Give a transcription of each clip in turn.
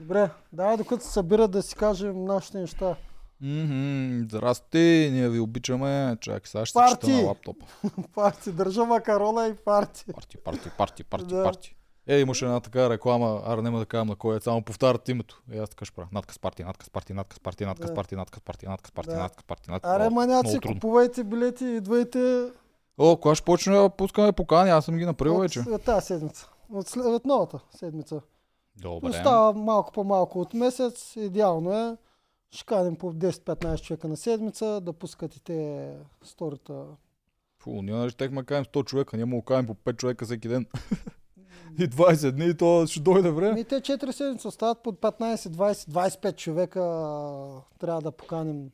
Добре, давай докато се събират да си кажем нашите неща. Мгм, Здрасти, ние ви обичаме. Чакай, сега ще се чета Парти! на лаптопа. Парти, държа макарона и парти. Парти, парти, парти, парти, Да. парти. Е, имаше една така реклама, ара няма да кажам на кой е, само повтарят името. Е, аз така ще правя. Надказ парти, надказ парти, надказ парти, надказ парти, надказ парти, надказ парти, надказ парти, надказ Аре, О, маняци, купувайте билети, идвайте О, кога ще почне да пускаме покани? Аз съм ги направил вече. от, от тази седмица. От, след, от новата седмица. Добре. Остава малко по-малко от месец. Идеално е. Ще каним по 10-15 човека на седмица да пускат и те сторията. Фу, ние нали щехме да кажем 100 човека, ние му кажем по 5 човека всеки ден. и 20 дни, и то ще дойде време. И те 4 седмици остават под 15, 20, 25 човека. Трябва да поканим.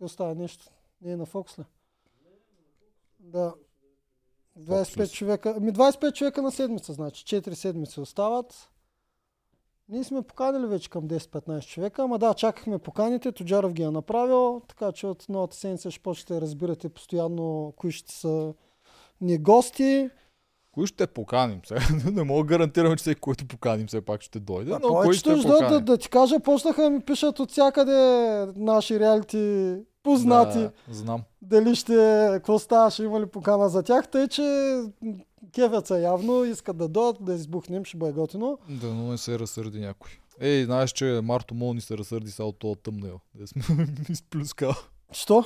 Остава нещо? Не е на Фокс ли? Да. 25 ли? човека. Ами 25 човека на седмица, значи. 4 седмици остават. Ние сме поканили вече към 10-15 човека, ама да, чакахме поканите, Тоджаров ги е направил, така че от новата седмица ще почнете разбирате постоянно кои ще са ни гости. Кои ще поканим сега? не мога да гарантирам, че всеки, който поканим, все пак ще дойде. А Но кой ще ще да, да ти кажа, почнаха да ми пишат от всякъде наши реалити познати. Да, знам. Дали ще, какво става, ще има ли покана за тях, тъй че м, кефят се явно, искат да дойдат, да избухнем, ще бъде готино. Да, но не се разсърди някой. Ей, знаеш, че Марто Мол ни се разсърди са от този тъмнел. Да сме изплюскал. Що?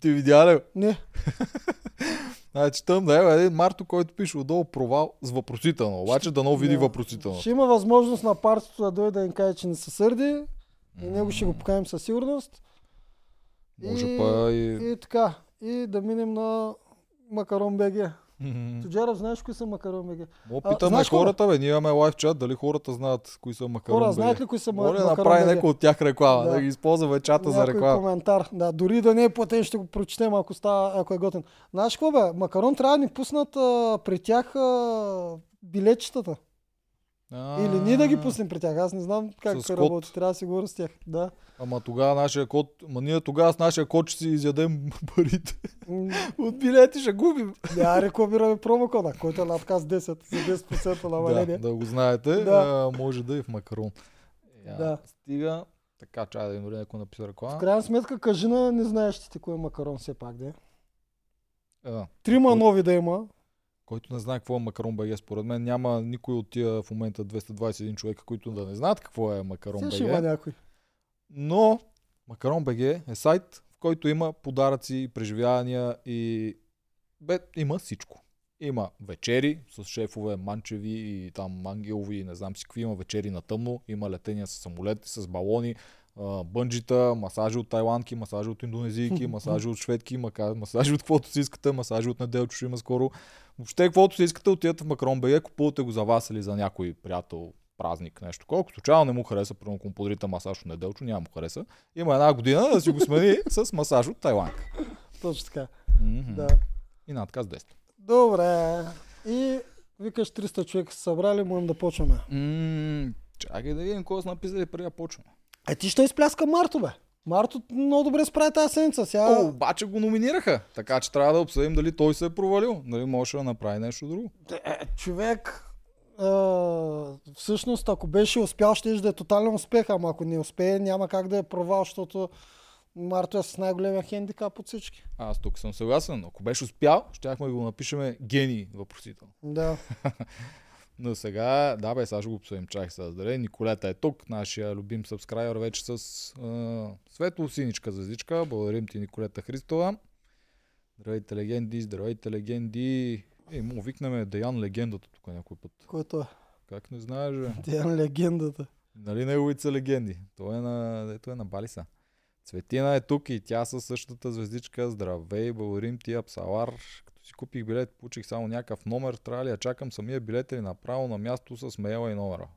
Ти видя ли? Не. Значи тъмнел е един Марто, който пише отдолу провал с въпросително. Обаче да но види Да. въпросително. Ще има възможност на партито да дойде да им каже, че не се сърди. И него ще го поканим със сигурност. Може И- па и... И така. И да минем на Макарон БГ. Мгм. Тоджаров, знаеш кои са Макарон БГ? А, питаме какво? хората, бе. Ние имаме лайв чат, дали хората знаят кои са макарон Хора, знаят ли кои са Моля Макарон направи БГ? някой от тях реклама, да, Да. ги използваме чата за Някой реклама. коментар. Да, дори да не е платен, ще го прочетем, ако, става, ако е готин. Знаеш какво бе? Макарон трябва да ни пуснат а, при тях а, билетчетата. Или ние да ги пуснем при тях. Аз не знам как се работи. Трябва да си говоря с тях. Да. Ама тогава нашия код, ма ние тогава с нашия код ще си изядем парите. От билети ще губим. Няма рекламираме промокода, който е надказ 10 за 10% Да, намаление. да го знаете. Да. А, може да и в макарон. Я, Да. Стига. Така, чай да им дори някой написа В реклама. крайна сметка, кажи на незнаещите кой е макарон все пак, да е. Трима нови да има. Който не знае какво е макарон БГ, според мен няма никой от тия в момента 221 човека, които да не знаят какво е макарон ще има БГ. някой. Но Макарон БГ е сайт, в който има подаръци, преживявания и бе, има всичко. Има вечери с шефове Манчеви и там Ангелови и не знам си какви. Има вечери на тъмно, има летения с самолети, с балони, бънджита, масажи от тайландки, масажи от индонезийки, масажи от шведки, масажи от каквото си искате, масажи от неделчо ще има скоро. Въобще каквото си искате, отидете в Макарон БГ, купувате го за вас или за някой приятел, празник, нещо. Ако случайно не му хареса, примерно му подарите масаж от неделчо, няма му хареса. Има една година да си го смени с масаж от Тайландка. Точно така. Да. И надказ 10. Добре. И викаш 300 човека са събрали, можем да почваме. М, Чакай да видим какво са написали преди да почваме. Е, ти ще изпляска Марто, бе. Марто много добре справи тази седмица. Сега... О, обаче го номинираха, така че трябва да обсъдим дали той се е провалил. Дали може да направи нещо друго. Е, човек, а, всъщност, ако беше успял, ще да е тотален успех, ама ако не успее, няма как да е провал, защото Марто е с най-големия хендикап от всички. Аз тук съм съгласен. Ако беше успял, щяхме да го напишеме гений въпросително. Да. Но сега, да бе, сега ще го обсъдим. Чакай сега. Здравей, Николета е тук, нашия любим сабскрайбър вече с а, светло-синичка звездичка. Благодарим ти, Николета Христова. Здравейте, легенди, здравейте, легенди. Ей, му викнем Деян легендата тук някой път. Който е. Как не знаеш, бе? Е легендата. Нали неговите са легенди? Той е на, дето е на Балиса. Цветина е тук и тя със същата звездичка. Здравей, благодарим ти, Апсалар. Си купих билет, получих само някакъв номер. Трябва ли да чакам самия билет или направо на място с мейла и номера?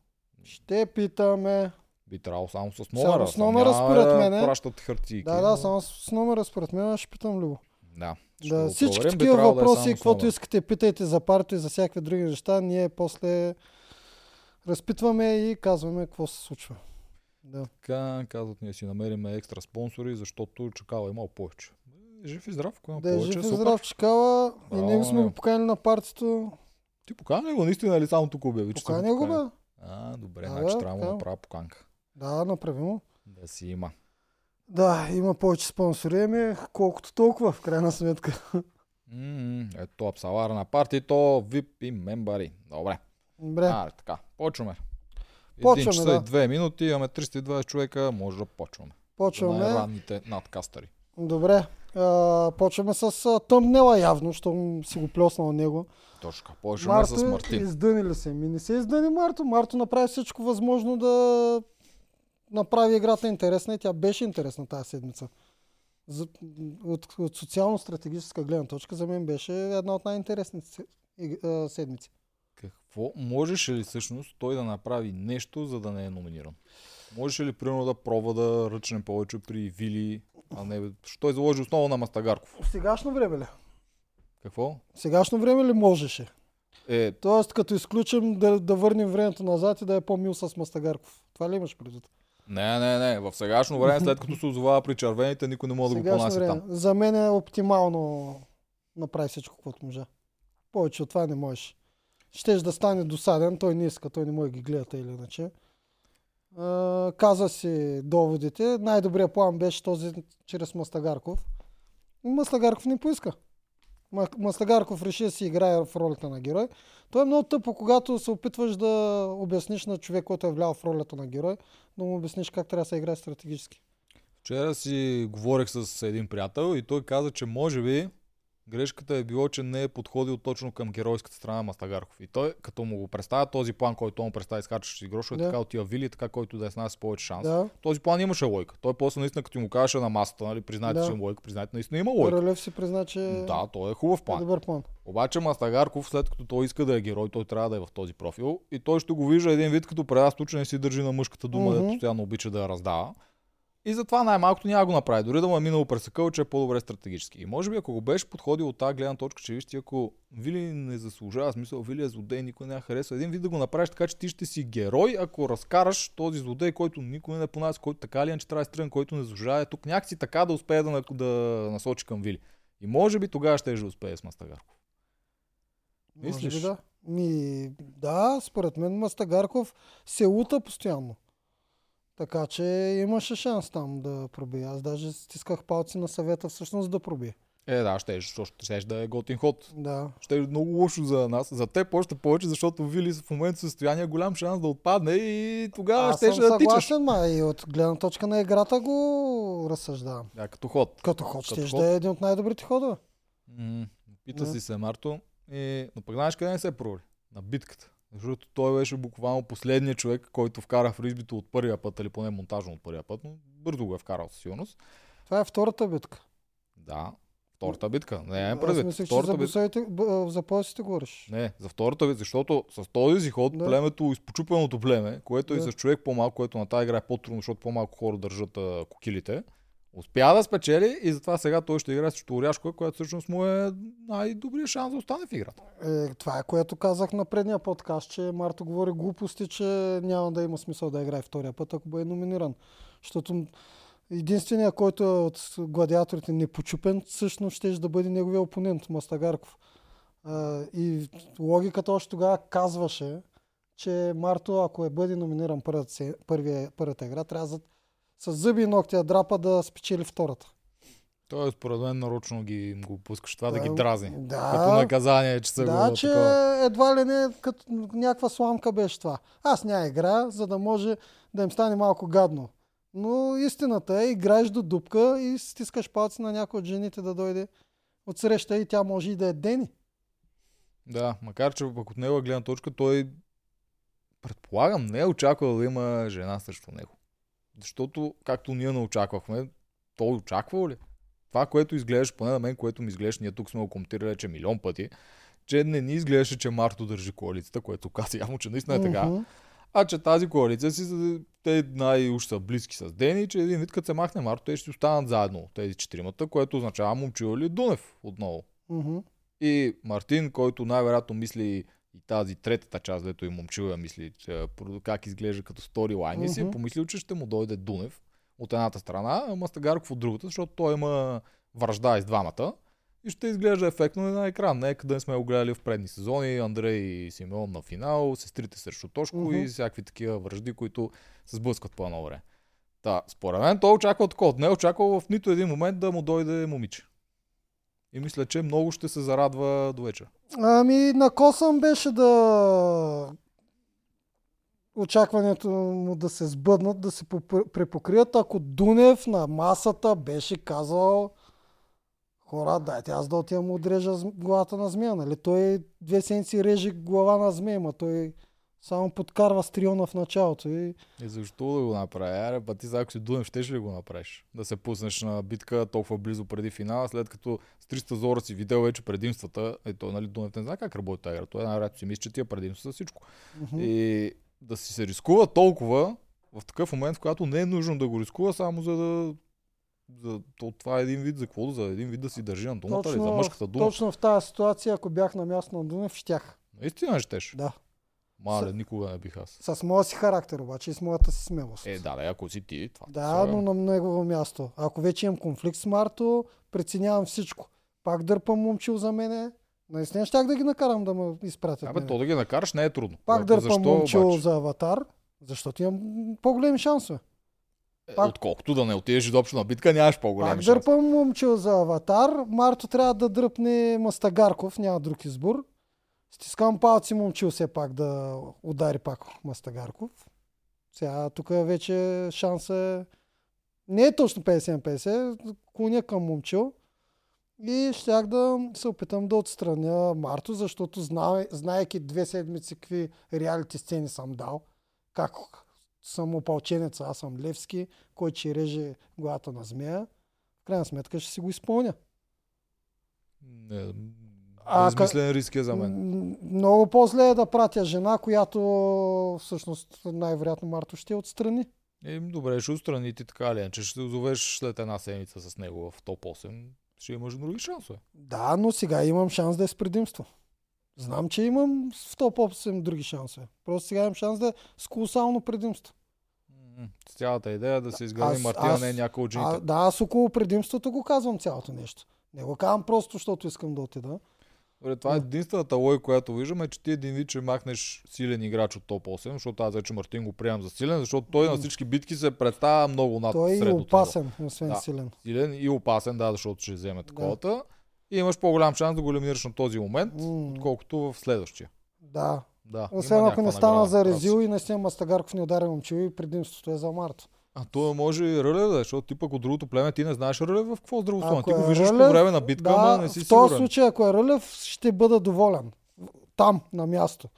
Ще питаме. Би трябвало само с Само номера. с Сам номера, няма според да мен, е. Пращат хартийки. Да, да, само с номера според мен, ще питам Любо. Да, ще Да, всички проверим. Такива трябвало да е въпроси, само с каквото искате, питайте за парто и за всякакви други неща. Ние после разпитваме и казваме какво се случва. Да. Така, казват, ние си намериме екстра спонсори, защото чакала имал повече. Е, Жив и здрав, ако има Да е повече. жив и здрав чекала и него сме го поканили на партито. Ти покани ли го наистина или само тук обяви, Поканя го, бе. А, добре, значи трябва да направя поканка. Да, направи му. Да си има. Да, има повече спонсори, ами колкото толкова, в крайна сметка. М, Ето, Апсалара на парти, то VIP и мембари. Добре. Добре, А, така, почваме. Почваме, часа да. и две минути, имаме 320 човека, може да почваме. почваме. Най-ранните надкастъри. Добре, а, почваме с тъмнела явно, щом си го плеснал него. Точка. Почваме с Мартин. издъни ли се? Ми не се издъни Марто. Марто направи всичко възможно да направи играта интересна и тя беше интересна тази седмица. За, от, от социално-стратегическа гледна точка за мен беше една от най-интересните седмици. Какво можеше ли всъщност той да направи нещо, за да не е номиниран? Можеше ли примерно да пробва да ръчне повече при Вили, а не... Що той заложи основа на Мастагарков? В сегашно време ли? Какво? В сегашно време ли можеше? Е, Тоест, като изключим да, да върнем времето назад и да е по-мил с Мастагарков. Това ли имаш предвид? не, не, не. В сегашно време, след като се озовава при червените, никой не може да го понася време. там. За мен е оптимално направи всичко, което можа. Повече от това не можеш. Щеш да стане досаден, той не иска, той не може да ги гледа или иначе. Каза си доводите. Най-добрият план беше този чрез Мастагарков. Мастагарков не поиска. Ма- Мастагарков реши да си играе в ролята на герой. То е много тъпо, когато се опитваш да обясниш на човек, който е влял в ролята на герой, да му обясниш как трябва да се играе стратегически. Вчера си говорех с един приятел и той каза, че може би грешката е било, че не е подходил точно към геройската страна на Мастагарков. И той, като му го представя този план, който му представя изкачващи грошове, Да. така отива Вили, така който да е с нас повече шанс. Да. Този план имаше лойка. Той после наистина, като ти му казваше на масата, нали, признайте, Да. че има лойка, признайте, наистина има лойка. Королев си призна, че Да, той е хубав е план. добър план. Обаче Мастагарков, след като той иска да е герой, той трябва да е в този профил. И той ще го вижда един вид, като преда случай не си държи на мъжката дума, mm-hmm. постоянно обича да я раздава. И затова най-малкото няма го направи. Дори да му е минало през съкъл, че е по-добре стратегически. И може би ако го беше подходил от тази гледна точка, че виж ти, ако Вили не заслужава, смисъл Вили е злодей, никой не я харесва, един вид да го направиш така, че ти ще си герой, ако разкараш този злодей, който никой не понася, който така или иначе трябва да е стръган, който не заслужава, е тук някакси така да успее да, да насочи към Вили. И може би тогава ще да успее с Мастагарков. Може Мислиш? би да. Ми, да, според мен Мастагарков се лута постоянно. Така че имаше шанс там да пробие. Аз даже стисках палци на съвета всъщност да пробие. Е, да, ще, ще, ще, ще да е готин ход. Да. Ще е много лошо за нас. За теб още повече, защото Вили в момента състояние голям шанс да отпадне и тогава Аз ще, съм да тичаш. съгласен, ма и от гледна точка на играта го разсъждавам. Да, като ход. Като ход ще ход. да е един от най-добрите ходове. М, Пита си се Марто. И... Но пък знаеш къде не се провали? На битката. Защото той беше буквално последният човек, който вкара фризбито от първия път, или поне монтажно от първия път, но бързо го е вкарал със сигурност. Това е втората битка. Да, втората битка. Не, е Аз предвид. мислех, че Втората за, битка. б- за поясите говориш. Не, за втората битка, защото с този си ход, Да. племето, изпочупеното племе, което е Да. с човек по-малко, което на тази игра е по-трудно, защото по-малко хора държат а, кокилите, успя да спечели и затова сега той ще играе срещу Оряшко, което всъщност му е най-добрият шанс да остане в играта. Е, това е което казах на предния подкаст, че Марто говори глупости, че няма да има смисъл да играе втория път, ако бъде номиниран. Защото единственият, който е от гладиаторите непочупен, всъщност ще да бъде неговия опонент, Мастагарков. А, и логиката още тогава казваше, че Марто, ако е бъде номиниран първата, първия, първата игра, трябва за, с зъби и ногти да драпа да спечели втората. Той според мен нарочно ги го пускаш това да, Да, ги дразни. да. Като наказание, че са Да, го че такова. едва ли не като някаква сламка беше това. Аз няма игра, за да може да им стане малко гадно. Но истината е, играеш до дупка и стискаш палци на някой от жените да дойде от среща и тя може и да е Дени. Да, макар че пък от него гледна точка той предполагам не е очаквал да има жена срещу него. Защото, както ние не очаквахме, той очаквал ли? Това, което изглеждаш, поне на мен, което ми изглежда, ние тук сме го коментирали, че милион пъти, че не ни изглеждаше, че Марто държи коалицията, което каза явно, че наистина е така. Мгм. А че тази коалиция си, те най-уж са близки с Дени, че един вид като се махне Марто, те ще останат заедно, тези четиримата, което означава момчил или Дунев отново. Мгм. И Мартин, който най-вероятно мисли и тази третата част, дето и момчил я мисли, че, как изглежда като сторилайн, и си е помислил, че ще му дойде Дунев от едната страна, а Мастагарков от другата, защото той има връжда и с двамата. и ще изглежда ефектно на екран. Не е къде сме го гледали в предни сезони, Андрей и Симеон на финал, сестрите срещу Тошко Мгм. и всякакви такива връжди, които се сблъскват по едно време. Та, според мен той очаква такова. Не е очаквал в нито един момент да му дойде момиче. И мисля, че много ще се зарадва до вечера. Ами, на Косъм беше да очакването му да се сбъднат, да се препокрият, ако Дунев на масата беше казал хора, дайте аз да отивам отрежа главата на змея, нали? Той две седмици реже глава на змея, ма той само подкарва стриона в началото и И защо да го направя? Аре, па ти ако си Дунев, ще ли го направиш? Да се пуснеш на битка толкова близо преди финала, след като с 300 зора си видел вече предимствата. Е, той, нали, Дунев не знае как работи тази игра. Той най-вероятно си мисли, че тия предимства са всичко. Мгм. И да си се рискува толкова в такъв момент, в който не е нужно да го рискува, само за да за, то, това е един вид за какво? За един вид да си държи на думата, ли? за мъжката дума. точно в тази ситуация, ако бях на място на Дунев, щях. Наистина щеш. Да. Мале, С- никога не бих аз. С моя си характер обаче и с моята си смелост. Е, да, да, ако си ти, това. Да, сега- но на негово място. Ако вече имам конфликт с Марто, преценявам всичко. Пак дърпам момчил за мене. Наистина щях да ги накарам да ме изпратят. Абе, то да ги накараш не е трудно. Пак Ако дърпам защо момчил обаче? за аватар, защото имам по-големи шансове. Е, пак- Отколкото да не отидеш изобщо на битка, нямаш по-големи Пак шанси. дърпам момчил за аватар. Марто трябва да дръпне Мастагарков, няма друг избор. Стискам палци момчил все пак да удари пак Мастагарков. Сега тук вече шанса е... Не е точно 50 на 50, клоня към момчил. И щях да се опитам да отстраня Марто, защото знае, знаеки две седмици какви реалити сцени съм дал, как съм опалченец, аз съм Левски, който ще реже главата на змея, в крайна сметка ще си го изпълня. Не, А, безмислен риск е за мен. Много по-зле е да пратя жена, която всъщност най-вероятно Марто ще отстрани. Е, добре, ще отстрани ти така ли, иначе ще се озовеш след една седмица с него в топ 8. Ще имаш други шансове. Да, но сега имам шанс да е с предимство. Знам, че имам в топ 8 други шансове. Просто сега имам шанс да е с колосално предимство. С цялата идея да се изгради Мартина, не е някой от жените. А, да, аз около предимството го казвам цялото нещо. Не го казвам просто, защото искам да отида. Добре, това е Да. единствената логика, която виждаме, че ти един вид ще махнеш силен играч от топ 8, защото аз вече Мартин го приемам за силен, защото той на всички битки се представя много над Той е и опасен, освен Да. силен. Силен и опасен, да, защото ще вземе таковата. И имаш по-голям шанс да го елиминираш на този момент, М, отколкото в следващия. Да. Да, Освен ако не стана за си. Резил и наистина Мастагарков не удари момчил и предимството е за Марто. А то може и Рълев, да, е, защото ти пък от другото племе ти не знаеш Рълев в какво здравословие. Ако Ти го е виждаш по Рълев, време на битка, да, ама не си в този сигурен. случай, ако е Рълев, ще бъда доволен. Там, на място.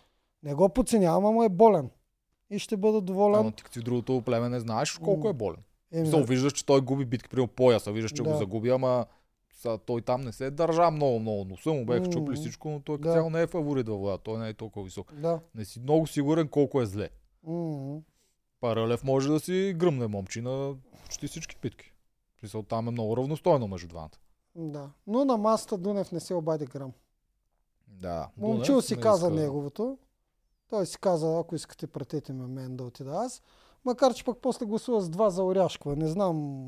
Не го подценявам, ама е болен. И ще бъда доволен. Ама ти като в другото племе не знаеш колко е болен. Еми, виждаш, че той губи битки при пояса, виждаш, че Да. го загуби, ама са, той там не се е държа много, много. Носа му беха чупли всичко, но той Да. цяло не е фаворит във вода. Той не е толкова висок. Да. Не си много сигурен колко е зле. М. Паралев може да си гръмне момчи на почти всички битки. В Смисъл, там е много равностойно между двамата. Да. Но на масата Дунев не се обади грам. Да. Момчил Дунев си не каза иска- неговото. Той си каза, ако искате, пратете ме мен да отида аз. Макар, че пък после гласува с два за Оряшкова. Не знам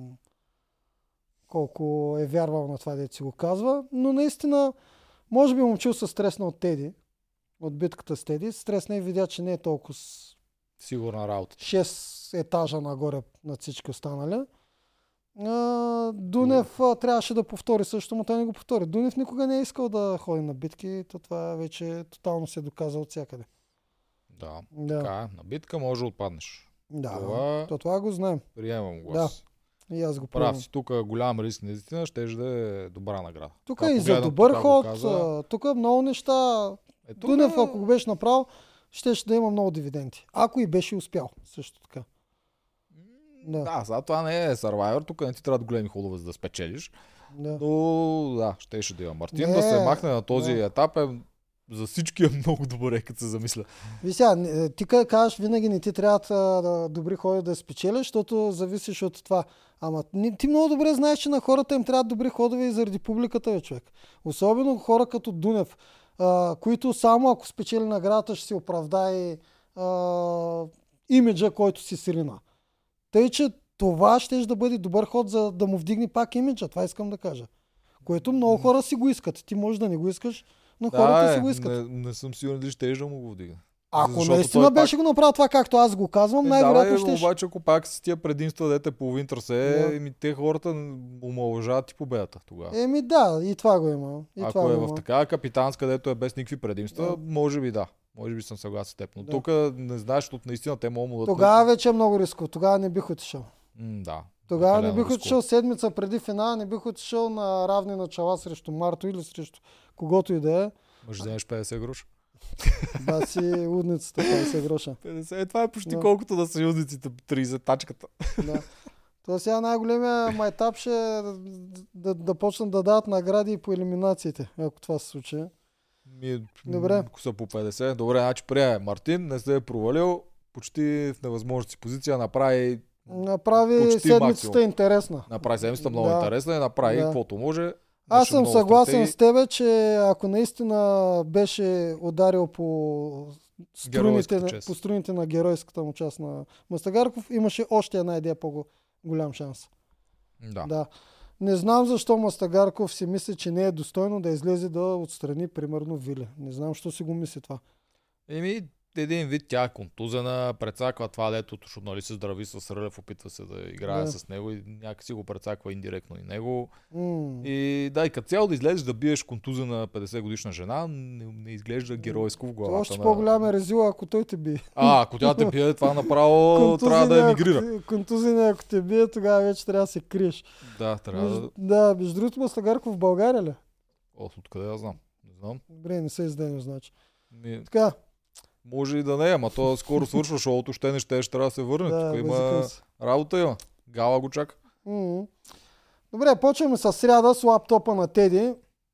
колко е вярвал на това, дете си го казва. Но наистина, може би момчил се стресна от Теди. От битката с Теди. Стресна и видя, че не е толкова Сигурна работа. 6 етажа нагоре над всички останали. А, Дунев а, трябваше да повтори също, но той не го повтори. Дунев никога не е искал да ходи на битки, то това вече тотално се доказа от всякъде. Да. Да, Така, е. на битка може да отпаднеш. да. Това То това го знаем. приемам го. Да. И аз го Прав правя. си, тук голям риск наистина, ще е добра награда. Тук Така и за добър ход, каза. тук много неща. Е, тук Дунев, е- ако го беше направил, ще, ще да има много дивиденти. Ако и беше успял, също така. Да. Да, сега това не е Survivor, тук не ти трябва да големи ходове за да спечелиш. Да. Но да, щеше да има. Мартин Не, да се махне на този да. етап е за всички е много добър, е, като се замисля. Ви сега, не- ти ка- казваш, винаги не ти трябва да, добри ходи да спечелиш, защото зависиш от това. Ама ти много добре знаеш, че на хората им трябват добри ходове и заради публиката, бе, човек. Особено хора като Дунев, а, които само ако спечели наградата ще си оправдае а, имиджа, който си срина. Тъй, че това ще да бъде добър ход, за да му вдигне пак имиджа. Това искам да кажа. Което много хора си го искат. Ти можеш да не го искаш, но хората да, си е, го искат. не, не съм сигурен дали ще да му го вдига. Ако защото наистина беше пак- го направил това, както аз го казвам, Е, най-вероятно да, ще. обаче ако пак с тия предимства дете половин трасе, Да. еми те хората омалъжават и победата тогава. Еми да, и това го има. И това Ако е го в такава капитанска, където е без никакви предимства, Да. може би да. Може би съм съгласен с теб. Но Да. тук не знаеш, защото наистина те могат да... Тогава вече е много рисково. Тогава не бих отишъл. М, да. Тогава не бих отишъл седмица преди финала, не бих отишъл на равни начала срещу Марто или срещу когото и да е. Може да вземеш 50 гроша. Баси удницата, 50 гроша. 50, е, това е почти Да. колкото на съюзниците 30 тачката. Да. То сега най-големия майтап ще е да, да, да почнат да дават награди по елиминациите, ако това се случи. Ми, Добре. Ако са по 50. Добре, значи приеме. Мартин не се е провалил. Почти в невъзможна си позиция направи, Направи седмицата максимум. интересна. направи седмицата много Да. интересна и направи Да. каквото може. Аз съм съгласен с тебе, че ако наистина беше ударил по струните, на- по струните на геройската му част на Мастагарков, имаше още една идея по-голям шанс. Да. Да. Не знам защо Мастагарков си мисли, че не е достойно да излезе да отстрани, примерно, Виле. Не знам, що си го мисли това. Еми, един вид тя е контузена, прецаква това летото, защото нали се здрави с Рълев, опитва се да играе Да. с него и някакси го прецаква индиректно и него. М. И да, и като цяло да излезеш да биеш контузена 50 годишна жена, не, не изглежда геройско в главата. още на... по-голям е резила, ако той те бие. А, ако тя те бие, това направо трябва да емигрира. Контузения, ако те бие, тогава вече трябва да се криеш. Да, трябва да... Между, да, между другото, Мастагарков в България ли? О, откъде я знам? Не знам. Добре, не се изденил, значи. Ми, Така, може и да не, ама то скоро свършва шоуто, ще не ще, ще трябва да се върне. да, Тук има работа има. Гала го чака. М. Добре, почваме с сряда с лаптопа на Теди.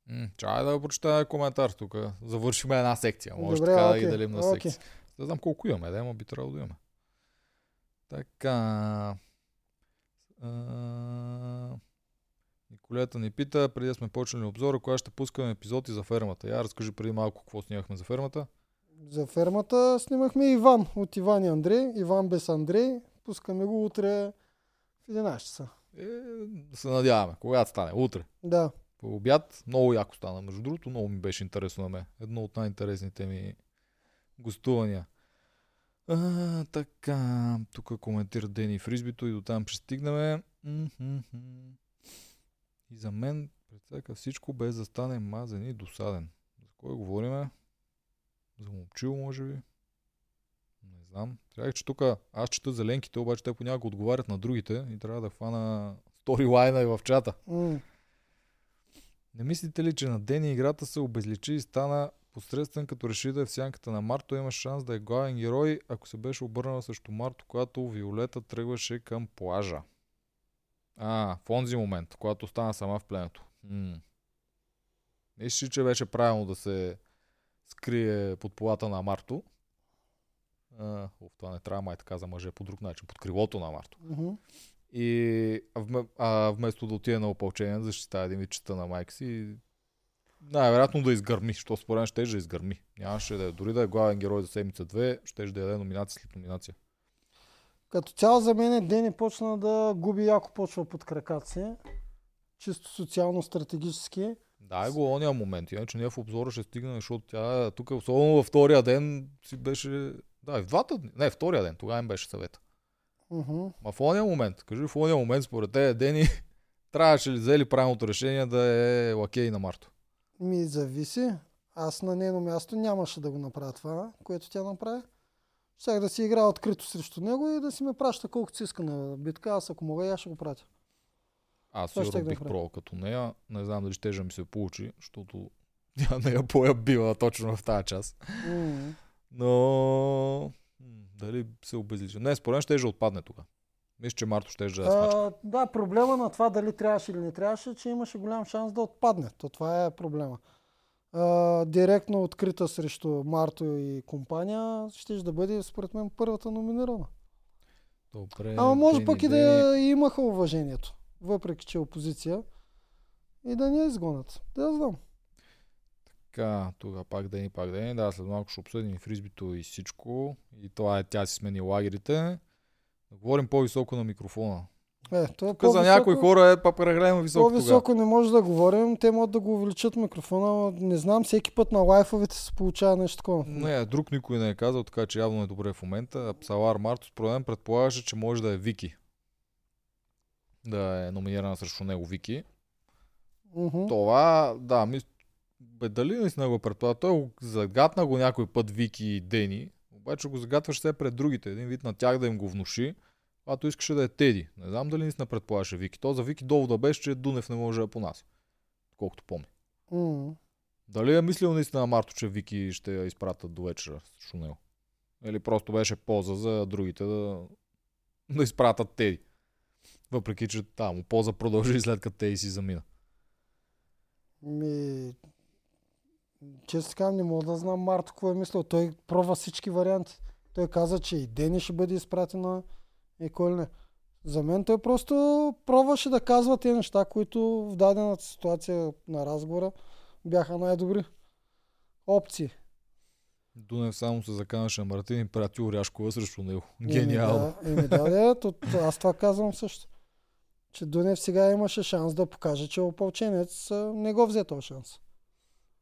М, Чай да прочета коментар тук. Завършиме една секция. Може Добре, така да окей, ги делим на окей. секции. Не знам колко имаме, да, ама би трябвало да имаме. Така. А... Николета ни пита, преди да сме почнали обзора, кога ще пускаме епизоди за фермата. Я разкажи преди малко какво снимахме за фермата. За фермата снимахме Иван от Иван и Андрей. Иван без Андрей. Пускаме го утре в 11 часа. Е, да се надяваме, когато стане. Утре. Да. По обяд. Много яко стана. Между другото, много ми беше интересно на мен. Едно от най-интересните ми гостувания. А, така, тук коментира Дени Фризбито и до там ще стигнем. И за мен прецака всичко без да стане мазен и досаден. За кой говориме? За момчил, може би? Не знам. Трябва, че тук аз чета зеленките, обаче те понякога отговарят на другите и трябва да хвана сторилайна и в чата. М. Не мислите ли, че на Дени играта се обезличи и стана посредствен, като реши да е в сянката на Марто, има шанс да е главен герой, ако се беше обърнала срещу Марто, когато Виолета тръгваше към плажа. А, в онзи момент, когато стана сама в пленето. М. Мислиш, ли, че беше правилно да се скрие под полата на Марто? А, това не трябва май така за мъже по друг начин, под крилото на Марто. Мгм. И а вме- а, вместо да отиде на опълчение, да защитава един вид чета на майка си, най-вероятно да изгърми, защото според мен ще да изгърми. Нямаше да е, дори да е главен герой за седмица 2, ще да яде номинация след номинация. Като цяло за мен Дени почна да губи яко почва под краката си. Чисто социално-стратегически. Да, е го ония момент, иначе ние в обзора ще стигнем, защото тя тук, особено във втория ден, си беше... Да, и в двата дни. Не, втория ден, тогава им беше съвет. Мгм. Ма в ония момент, кажи в ония момент, според те, Дени, трябваше ли взели правилното решение да е лакей на Марто? Ми зависи. Аз на нейно място нямаше да го направя това, което тя направи. Щях да си играя открито срещу него и да си ме праща колкото си иска на битка. Аз ако мога, аз ще го пратя. Аз Това сигурно да бих направя. пробвал като нея. Не знам дали ще ми се получи, защото тя не я поя била точно в тази част. М. Но дали се обезлича. Не, според мен ще да отпадне тогава. Мисля, че Марто ще да е смачка. Да, проблема на това дали трябваше или не трябваше, че имаше голям шанс да отпадне. То това е проблема. А, директно открита срещу Марто и компания, ще да бъде според мен първата номинирана. Добре. Ама може пък и да имаха уважението, въпреки че е опозиция, и да не я изгонят. Да знам. Така, тогава пак Дени, пак Дени. Да, след малко ще обсъдим и фризбито и всичко. И това е, тя си смени лагерите. Да говорим по-високо на микрофона. Е, то е Тук за някои хора е па прегрема високо. По-високо не може да говорим, те могат да го увеличат микрофона, не знам, всеки път на лайфовете се получава нещо такова. Не, друг никой не е казал, така че явно е добре в момента. Псалар Марто, според мен, предполагаше, че може да е Вики. Да е номинирана срещу него Вики. Мгм. Това, да, мис... Бе, дали наистина го предполага? Той го загатна го някой път Вики и Дени, обаче го загатваше все пред другите. Един вид на тях да им го внуши, когато искаше да е Теди. Не знам дали наистина предполагаше Вики. То за Вики довода беше, че Дунев не може да понася. Колкото помня. М. Дали е мислил наистина Марто, че Вики ще я изпратят до вечера срещу него? Или просто беше полза за другите да, да изпратят Теди? Въпреки, че там полза продължи и след като Теди си замина. Ми... Често така не мога да знам Марто какво е мислил. Той пробва всички варианти. Той каза, че и Дени ще бъде изпратена и кой не. За мен той просто пробваше да казва тези неща, които в дадената ситуация на разговора бяха най-добри опции. Дунев само се заканаше на Мартин и прати Оряшкова срещу него. Еми Гениално. Да, еми да, да, то, аз това казвам също. Че Дунев сега имаше шанс да покаже, че опълченец не го взе този шанс.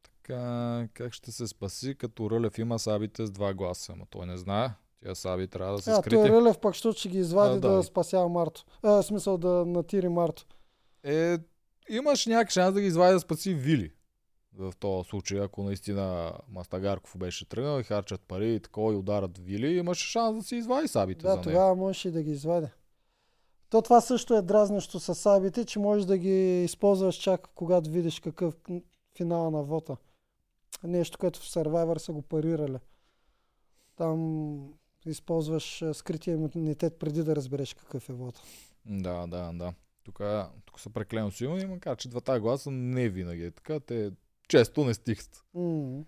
Така, как ще се спаси, като Рълев има сабите с два гласа? Ама той не знае. Тия саби трябва да са А, той скрити. Рълев пък ще, ще ги извади А, да, да. да спасява Марто. А, смисъл да натири Марто. Е, имаш някакъв шанс да ги извади да спаси Вили. В този случай, ако наистина Мастагарков беше тръгнал и харчат пари и такова и ударат Вили, имаше шанс да си извади сабите Да, за него. тогава можеш и да ги извади. То това също е дразнещо с сабите, че можеш да ги използваш чак когато видиш какъв финал на вота. Нещо, което в Survivor са го парирали. Там използваш а, скрития имунитет преди да разбереш какъв е вота. Да, да, да. Тук, тук са преклено силни, макар че двата гласа не винаги е така. Те често не стигат. М.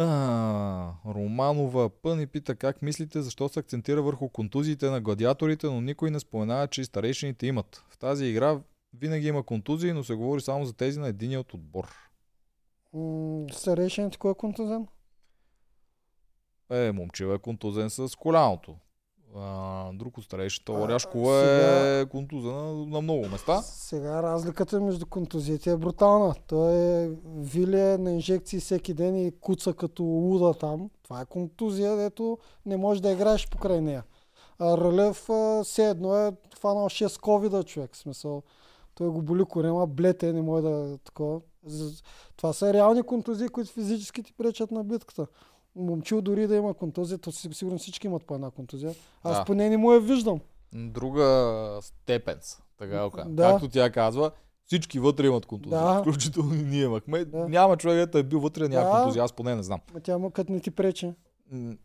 А, Романова Пън и пита как мислите защо се акцентира върху контузиите на гладиаторите, но никой не споменава, че и старейшините имат. В тази игра винаги има контузии, но се говори само за тези на единия от отбор. М, Старейшините кой е контузен? Е, момчил е контузен с коляното. А, друг от старейшите, А, Оряшкова сега- е контузена на много места. Сега разликата между контузиите е брутална. Той е виле на инжекции всеки ден и куца като луда там. Това е контузия, дето не можеш да играеш покрай нея. А Рълев все едно е фанал 6 ковида човек. В смисъл, той го боли корема, блете, не може да такова. За- Това са реални контузии, които физически ти пречат на битката. Момчил дори да има контузия, то си- сигурно всички имат по една контузия. Аз Да. поне не му я виждам. Друга степен са, така го. Да. Както тя казва, всички вътре имат контузия. Да. Включително и ние имахме. Да. Няма човек, е бил вътре, няма Да. контузия. Аз поне не знам. Ма тя му като не ти пречи.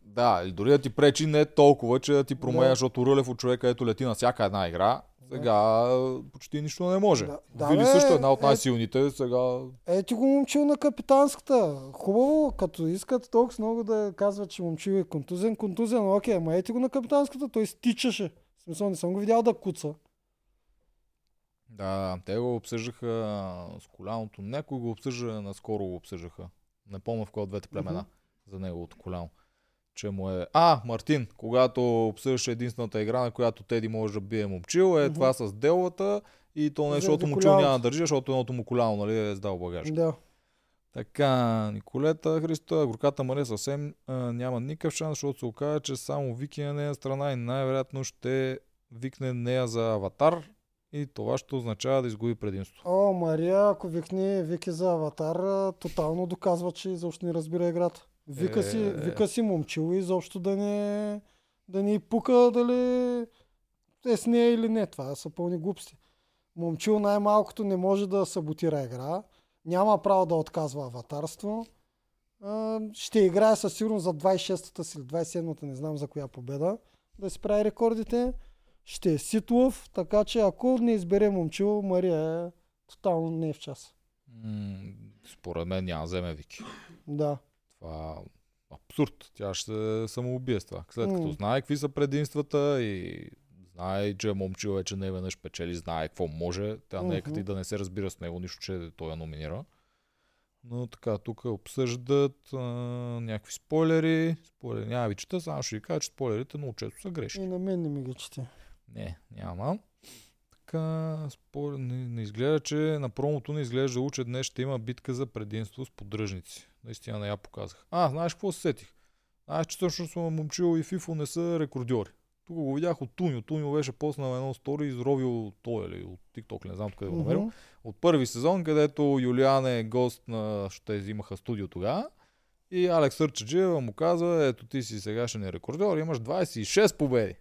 Да, или дори да ти пречи не толкова, че да ти променя, Да. защото Рълев от човека, ето лети на всяка една игра. Сега почти нищо не може. Да. Да, Вили бе, също е една от е- най-силните. Сега Е, ти го момчил на капитанската. Хубаво, като искат толкова много да казват, че момчил е контузен, контузен, окей, ама ети го на капитанската, той стичаше. В смисъл, не съм го видял да куца. Да, те го обсъждаха с коляното. Някой го обсъжда, наскоро го обсъждаха. Не помня в кой от двете племена Мгм. за неговото коляно. Че му е... А, Мартин, когато обсъждаше единствената игра, на която Теди може да бие момчил, е Мгм. това с делата и то не защото момчил няма да държи, защото едното му коляно нали, е сдал багаж. Да. Така, Николета Христа, горката Мария съвсем а, няма никакъв шанс, защото се оказа, че само Вики е на нея страна и най-вероятно ще викне нея за аватар и това ще означава да изгуби предимство. О, Мария, ако викне Вики за аватар, тотално доказва, че изобщо не разбира играта. Вика, си, Е. вика си момчил и изобщо да не, да ни пука дали е с нея или не. Това са пълни глупости. Момчил най-малкото не може да саботира игра. Няма право да отказва аватарство. Ще играе със сигурност за 26-та си или 27-та, не знам за коя победа, да си прави рекордите. Ще е ситлов, така че ако не избере момчил, Мария е тотално не е в час. М, според мен няма да вземе Вики. Да. Това е абсурд. Тя ще се самоубие с това. След като знае какви са предимствата и знае, че е момчил вече не веднъж печели, знае какво може. Тя не е като и да не се разбира с него, нищо, че той я номинира. Но така, тук обсъждат а, някакви спойлери. Спойлери няма ви чета, само ще ви кажа, че спойлерите много често са грешни. И на мен не ми ги чете. Не, няма. Така, спор... не, не изглежда, че на промото не изглежда да че днес ще има битка за предимство с поддръжници. Наистина не я показах. А, знаеш какво се сетих? Знаеш, че всъщност момчил и Фифо не са рекордьори. Тук го видях от Тунио. Тунио беше поснал едно стори изровил той или от TikTok, не знам къде го намерил. Uh-huh. От първи сезон, където Юлиан е гост на... Ще взимаха студио тогава. И Алекс Сърчаджиева му казва, ето ти си сегашен рекордьор, имаш 26 победи.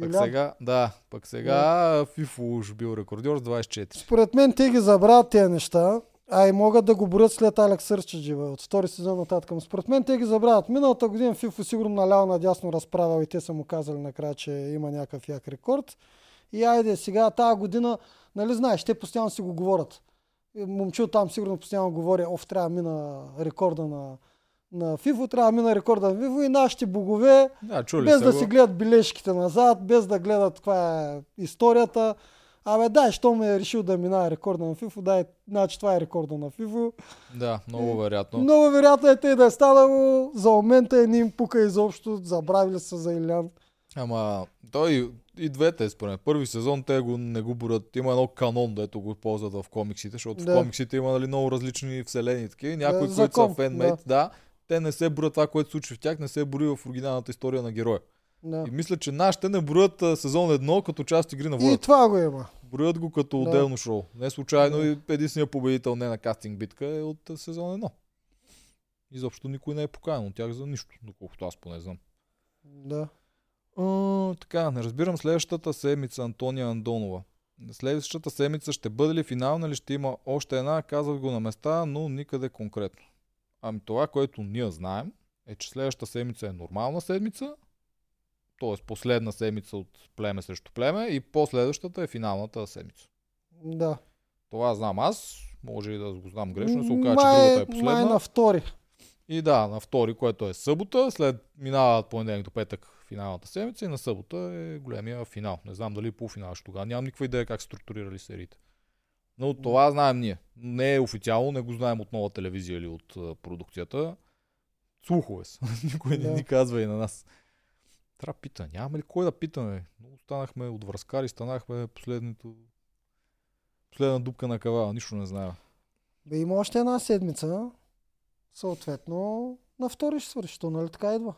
Пък сега, да, пък сега да. Фифо уж бил рекордьор с 24. Според мен те ги забравят тези неща, а и могат да го борят след Алекс Сърчаджива от втори сезон нататък. Според мен те ги забравят. Миналата година Фифо сигурно наляво надясно разправил и те са му казали накрая, че има някакъв як рекорд. И айде сега, тази година, нали знаеш, те постоянно си го говорят. Момчил там сигурно постоянно говори, оф, трябва да мина рекорда на, на FIFO, трябва да мина рекорда на FIFO и нашите богове, да, без да го. си гледат бележките назад, без да гледат каква е историята. Абе, дай, що ме е решил да минава рекорда на FIFO, дай, значи това е рекорда на FIFO. Да, много вероятно. Много вероятно е те да е станало. За момента е ни им пука изобщо, забравили са за Илян. Ама той и двете, според първи сезон те го, не го борят. Има едно канон, дето го ползват в комиксите, защото да. в комиксите има нали, много различни вселени. Такива. Някои, да, които са фенмейт, да. да, те не се броят това, което се случи в тях, не се брои в оригиналната история на героя. Да. И мисля, че нашите не броят сезон едно като част игри на волята. И това го има. Броят го като да. отделно шоу. Не случайно да. и единствения победител не на кастинг битка е от сезон едно. Изобщо никой не е поканен от тях за нищо, доколкото аз поне знам. Да. А, така, не разбирам следващата седмица Антония Андонова. Следващата седмица ще бъде ли финална или ще има още една, казах го на места, но никъде конкретно. Ами това, което ние знаем, е, че следващата седмица е нормална седмица, т.е. последна седмица от племе срещу племе и последващата е финалната седмица. Да. Това знам аз, може и да го знам грешно, но се окаже, че другата е последна. Май на втори. И да, на втори, което е събота, след минават понеделник до петък финалната седмица и на събота е големия финал. Не знам дали е полуфинал ще тогава. Нямам никаква идея как структурирали сериите. Но това знаем ние. Не е официално, не го знаем от нова телевизия или от продукцията. Слухове са. Никой не ни казва и на нас. Трябва пита. Нямаме ли кой да питаме? Но останахме от връзкари, станахме последното... Последна дупка на кавала. Нищо не знае. Бе, има още една седмица. Съответно, на втори ще свърши. То, нали така идва?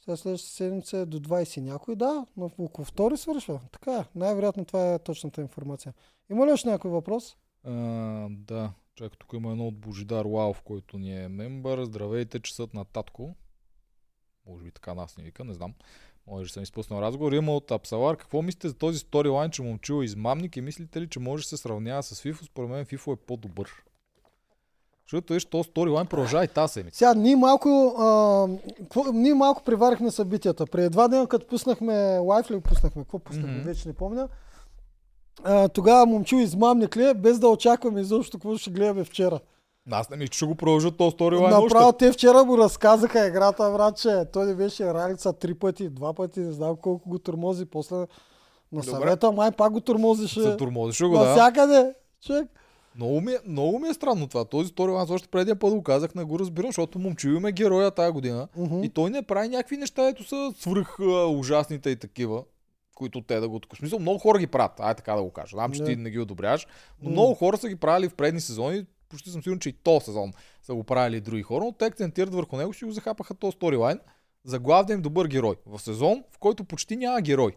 Сега следващата седмица е до 20 някой. Да, но около втори свършва. Така е. Най-вероятно това е точната информация. Има ли още някой въпрос? А, да. Чакай, тук има едно от Божидар Лаов, който ни е мембър. Здравейте, часът на татко. Може би така нас не вика, не знам. Може да съм изпуснал разговор. Има от Апсалар. Какво мислите за този сторилайн, че момчил е измамник и мислите ли, че може да се сравнява с FIFO? Според мен FIFO е по-добър. Защото виж, то сторилайн продължава и тази седмица. Сега, ние малко, а, ние малко приварихме събитията. Преди два дена, като пуснахме лайф ли пуснахме, какво пуснахме, mm-hmm. вече не помня. А, тогава момчил измамник ли е, без да очакваме изобщо какво ще гледаме вчера. Аз не ще го продължат този сторилайн. Направо те вчера му разказаха играта, брат, че той не беше ралица три пъти, два пъти, не знам колко го тормози. После на съвета май пак го тормозише. Се тормозише го, да. Навсякъде. Човек. Много ми, е, много ми е странно това. Този сторилайн, аз още преди път го казах, не го разбирам, защото момчил има героя тази година uh-huh. и той не прави някакви неща, ето са свръх ужасните и такива които те да го... В смисъл, много хора ги правят, ай така да го кажа. Знам, че yeah. ти не ги одобряваш, но mm. много хора са ги правили в предни сезони, почти съм сигурен, че и то сезон са го правили други хора, но те акцентират върху него, си го захапаха този сторилайн за главния им добър герой. В сезон, в който почти няма герой.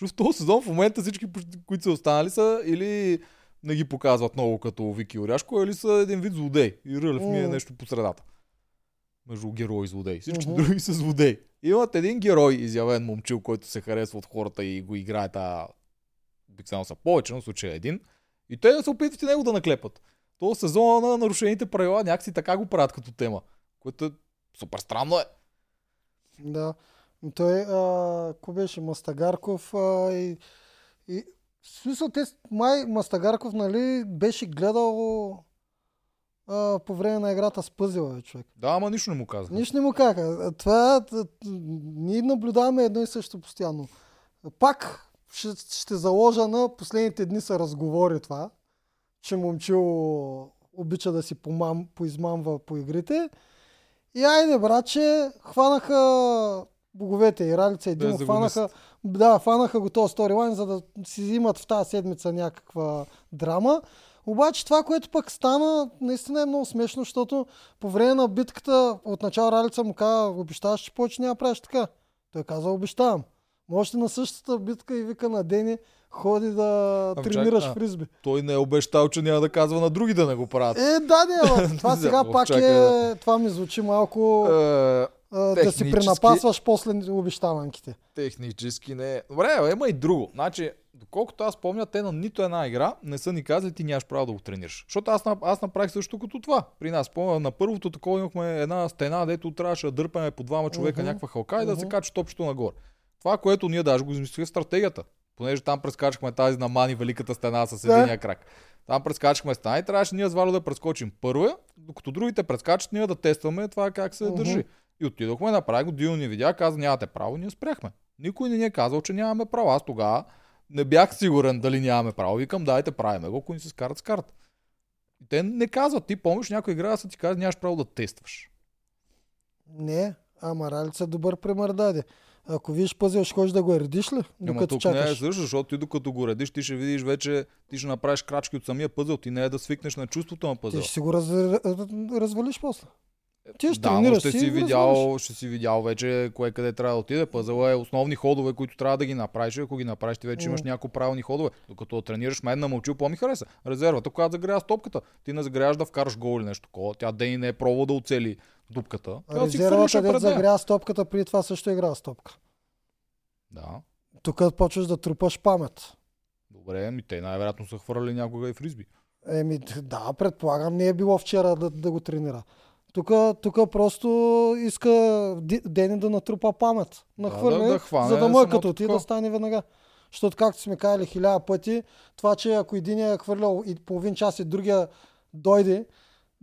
Защото в този сезон в момента всички, които са останали са или не ги показват много като Вики Оряшко, или са един вид злодей. И Рълев ми е нещо по средата. Между герой и злодей. Всички uh-huh. други са злодей. Имат един герой, изявен момчил, който се харесва от хората и го играе та... Обикновено са повече, но в случая е един. И те се опитват и него да наклепат. То сезона на нарушените правила някакси така го правят като тема. Което е супер странно е. Да. Той, а, ко беше Мастагарков а, и, и в смисъл, те, май Мастагарков, нали, беше гледал а, по време на играта с пъзела, човек. Да, ама нищо не му каза. Нищо не му каза. Това, ние наблюдаваме едно и също постоянно. Пак ще, ще заложа на последните дни се разговори това, че момчил обича да си помам, поизмамва по игрите. И айде, братче, хванаха боговете и Ралица и Димо Беззагонист. фанаха, да, фанаха го този сторилайн, за да си имат в тази седмица някаква драма. Обаче това, което пък стана, наистина е много смешно, защото по време на битката отначало Ралица му каза, обещаваш, че повече няма да правиш така. Той каза, обещавам. Може на същата битка и вика на Дени, ходи да Ами тренираш чак, а. фризби. Той не е обещал, че няма да казва на други да не го правят. Е, да, не, това сега пак чакай е, да- това ми звучи малко Е, а, да си пренапасваш после обещаванките. технически не е. Добре, има и друго. Значи, доколкото аз помня, те на нито една игра не са ни казали, ти нямаш право да го тренираш. Защото аз, аз направих също като това. При нас, помня, на първото такова имахме една стена, дето трябваше да дърпаме по двама човека Мгм. някаква халка и да се качат общо нагоре. Това, което ние даже го измислихме в стратегията. Понеже там прескачахме тази на Мани великата стена с Да. единия крак. Там прескачахме стена и трябваше ние с Вало да прескочим първа, докато другите прескачат, ние да тестваме това как се Мгм. държи. И отидохме, направи го, Дил ни видя, каза нямате право, ние спряхме. Никой не ни е казал, че нямаме право. Аз тогава не бях сигурен дали нямаме право. Викам, дайте правиме го, ако ни се скарат, скарат. И те не казват, ти помниш някой игра, да са ти казва, нямаш право да тестваш. Не, ама Ралица добър пример даде. Ако видиш пъзел, ще ходиш да го редиш ли? Докато тук не е чакаш. също, защото ти докато го редиш, ти ще видиш вече, ти ще направиш крачки от самия пъзел, ти не е да свикнеш на чувството на пъзел. Ти ще си го раз... развалиш после. Ти ще да, но тренираш ще си си, видял, ще си видял вече кое къде трябва да отиде. Пъзъл е основни ходове, които трябва да ги направиш. Ако ги направиш, ти вече М. имаш няколко правилни ходове. Докато тренираш мен на мълчил, по ми хареса. Резервата, когато загрява с топката, ти не загряваш да вкараш гол или нещо такова. Тя Дени не е пробвала да оцели дупката. Резервата, дет загря с топката, преди това също игра с топка. Да. Тук почваш да трупаш памет. Добре, ми те най-вероятно са хвърляли някога и фризби. Еми, да, предполагам, не е било вчера да, да го тренира. Тук, тук просто иска Дени да натрупа памет на Да, да- да хване за да му е като ти да стане веднага. Защото, както сме казали хиляда пъти, това, че ако един е хвърлял и половин час и другия дойде,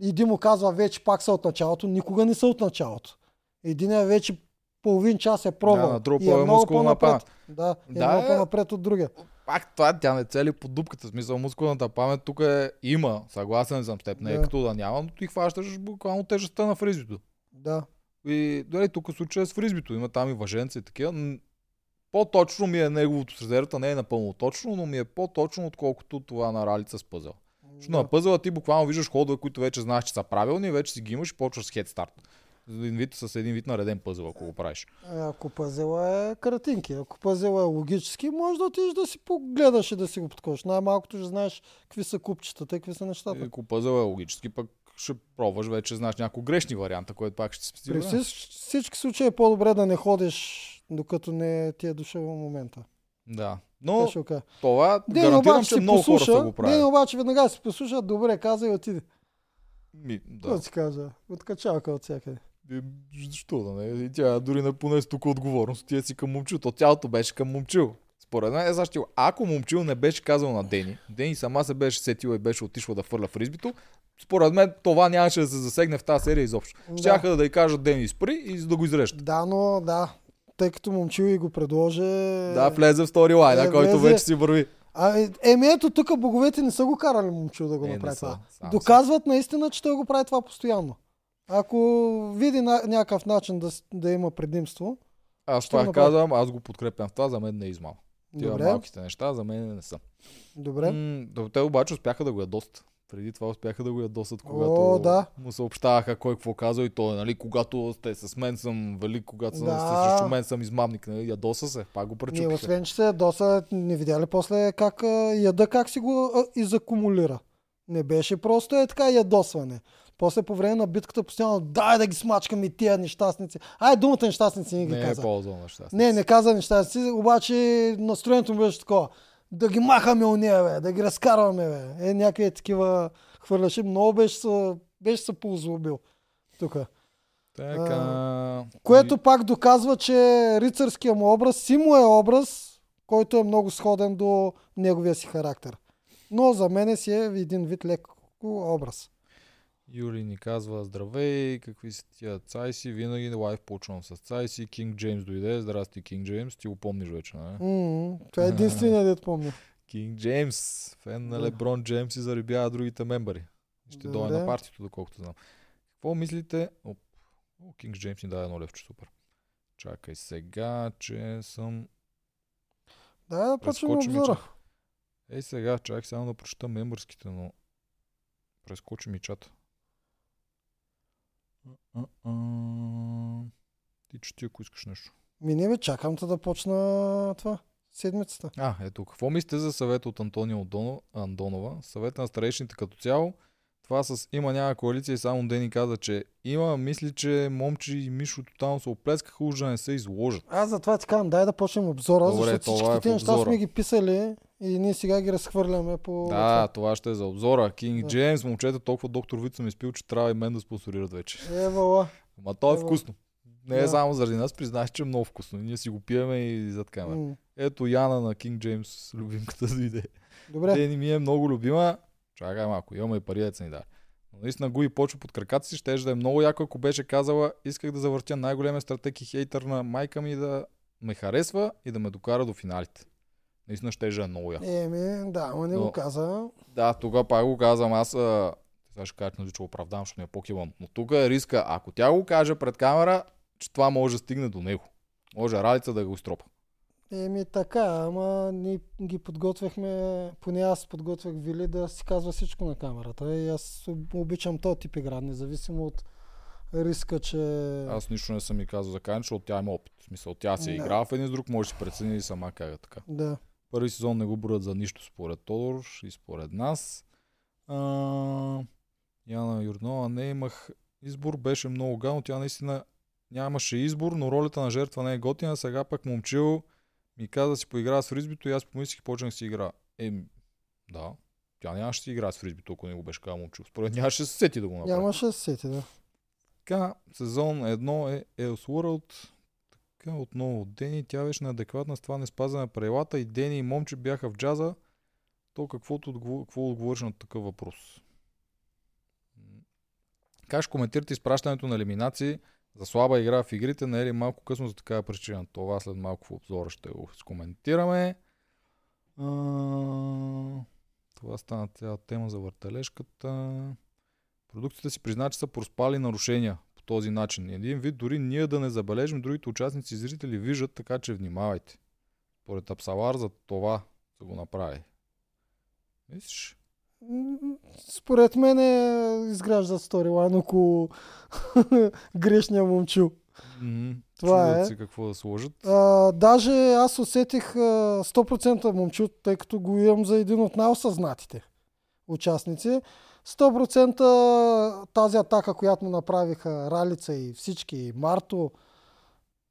и един му казва вече пак са от началото, никога не са от началото. Един е вече половин час е пробвал. Да, и е е много по-напред. Да, е Да, много е. по-напред от другия. Пак това тя не цели по дупката. Смисъл, мускулната памет тук е, има. Съгласен съм с теб. Не е Да. като да няма, но ти хващаш буквално тежестта на фризбито. Да. И дали тук случая е с фризбито. Има там и въженца и такива. По-точно ми е неговото с резервата, не е напълно точно, но ми е по-точно, отколкото това на ралица с пъзел. Защото на пъзела ти буквално виждаш ходове, които вече знаеш, че са правилни, вече си ги имаш и почваш с хедстарт. С един вид, с един вид нареден пъзел, ако го правиш. А, Ако пъзела е картинки, ако пъзела е логически, може да отидеш да си погледаш и да си го подковаш. Най-малкото ще знаеш какви са купчетата какви са И нещата. ако пъзел е логически, пък ще пробваш вече, знаеш някои грешни варианта, който пак ще си спести При всички случаи е по-добре да не ходиш, докато не ти е дошъл момента. Да. Но, това Ден гарантирам, обаче че много хора са послуша, го Ден правили. обаче веднага си послуша, добре, каза и отиде. Ми, Какво да. си кажа? Откачалка от всякъде. Е, Защо да не? И тя дори не понесе тук отговорност. Тия си към момчил. То цялото беше към момчил. Според мен е защо. Ако момчил не беше казал на Дени, Дени сама се беше сетила и беше отишла да фърля фризбито, според мен това нямаше да се засегне в тази серия изобщо. Да. Щяха да й кажат Дени спри и да го изрежат. Да, но да, тъй като момчил и го предложи... Да, влезе в сторилайна, Е, който влезе. вече си върви. А, е, еми ето тук боговете не са го карали момчил да го Е, направи това. Доказват наистина, че той го прави това постоянно. Ако види на, някакъв начин да, да има предимство, Аз това направя. казвам, аз го подкрепям в това, за мен не е измама. Тия добре, малките неща за мен не са. добре. М, те обаче успяха да го ядосат. Преди това успяха да го ядосат, когато О, да. му съобщаваха кой какво казал и той, нали, когато сте с мен съм велик, когато съм, Да. сте срещу мен съм измамник, нали, ядоса се, пак го пречупиха. освен, че се доса, не видяли после как яда, как си го а, изакумулира. Не беше просто е така ядосване. После по време на битката постоянно, дай да ги смачкаме тия нещастници. Ай, думата нещастници не ги Не е каза. ползвал неща. Не, не каза нещастници, обаче настроението му беше такова. Да ги махаме уния, бе, да ги разкарваме, бе. Е, някакви такива хвърляше. Много беше се, беше се поозлобил. Тук. Така... Което пак доказва, че рицарския му образ си му е образ, който е много сходен до неговия си характер. Но за мен си е един вид лек образ. Юли ни казва здравей, какви са тия цайси, винаги лайв почвам с цайси, Кинг Джеймс дойде, здрасти Кинг Джеймс, ти го помниш вече, не? м това е единственият дет помня. Кинг Джеймс, фен на. Леброн Джеймс и заребява другите мембари. Ще дойде на партито, доколкото знам. Какво мислите? Оп. О, Кинг Джеймс ни даде едно левче, супер. Чакай сега, че съм... Да, да ми обзора. Ей сега, чакай само да прочета мембърските, но... Прескочи ми чата. Ти чети, ако искаш нещо. Ми не бе, чакам те да почна това. Седмицата. А, ето, какво мислите за съвета от Антонио Андоно- Андонова? Съвета на старейшините като цяло. Това с има няма коалиция и само Дени каза, че има. Мисли, че Момчи и Мишо тотално се оплескаха, уж да не се изложат. Аз затова ти казвам, дай да почнем обзора, Добре, защото всичките е тези неща сме ги писали и ние сега ги разхвърляме по... Да, това ще е за обзора. Кинг Да. Джеймс, момчета, толкова доктор Вит съм изпил, че трябва и мен да спонсорират вече. Евала. Ма то е вкусно. Не е Да. само заради нас, признаш, че е много вкусно. Ние си го пиеме и зад камера. М, Ето Яна на Кинг Джеймс, любимката дойде. Добре. Дени ми е много любима. Чакай малко, имаме и пари да ни даде. Но наистина го и почва под краката си, ще да е много яко, ако беше казала, исках да завъртя най-големия стратег и хейтър на майка ми да ме харесва и да ме докара до финалите. Наистина ще е много яко. Еми, да, ама не Но- го каза. Да, тогава пак го казвам, аз а... сега ще кажа, че оправдавам, защото ми е по-кивам. Но тук е риска, ако тя го каже пред камера, че това може да стигне до него. Може Ралица да го стропа. Еми така, ама ние ги подготвяхме, поне аз подготвях Вили да си казва всичко на камерата. И аз обичам този тип игра, независимо от риска, че... Аз нищо не съм ми казал за Кайн, защото тя има опит. В смисъл, тя си е Да. играла в един с друг, може да си прецени и сама как е така. Да. Първи сезон не го броят за нищо според Тодор и според нас. А, Яна Юрнова, не имах избор, беше много гадно. Тя наистина нямаше избор, но ролята на жертва не е готина. Сега пък момчил ми каза да си поиграя с фризбито и аз помислих и почнах да си игра. Е, да, тя нямаше да си играе с фризбито, ако не го беше казал момчил. Според нямаше да се сети да го направи. Нямаше да се сети, да. Така, сезон 1 е Elseworld. Така, отново Дени, тя беше неадекватна с това не спазване на правилата и Дени и Момче бяха в джаза. То каквото какво отговориш на такъв въпрос? Как ще коментирате изпращането на елиминации за слаба игра в игрите? Не е ли малко късно за такава причина? Това след малко в обзора ще го скоментираме. А, това стана цяла тема за въртележката. Продуктите си призна, че са проспали нарушения по този начин. Един вид дори ние да не забележим, другите участници и зрители виждат, така че внимавайте. Поред Апсалар за това са го направи. Виж? Според мен е, изгражда сторилайн около грешния момчил. М, Това е. си какво да сложат. А, даже аз усетих а, 100% момчил, тъй като го имам за един от най-осъзнатите участници. 100% тази атака, която му направиха Ралица и всички, и Марто,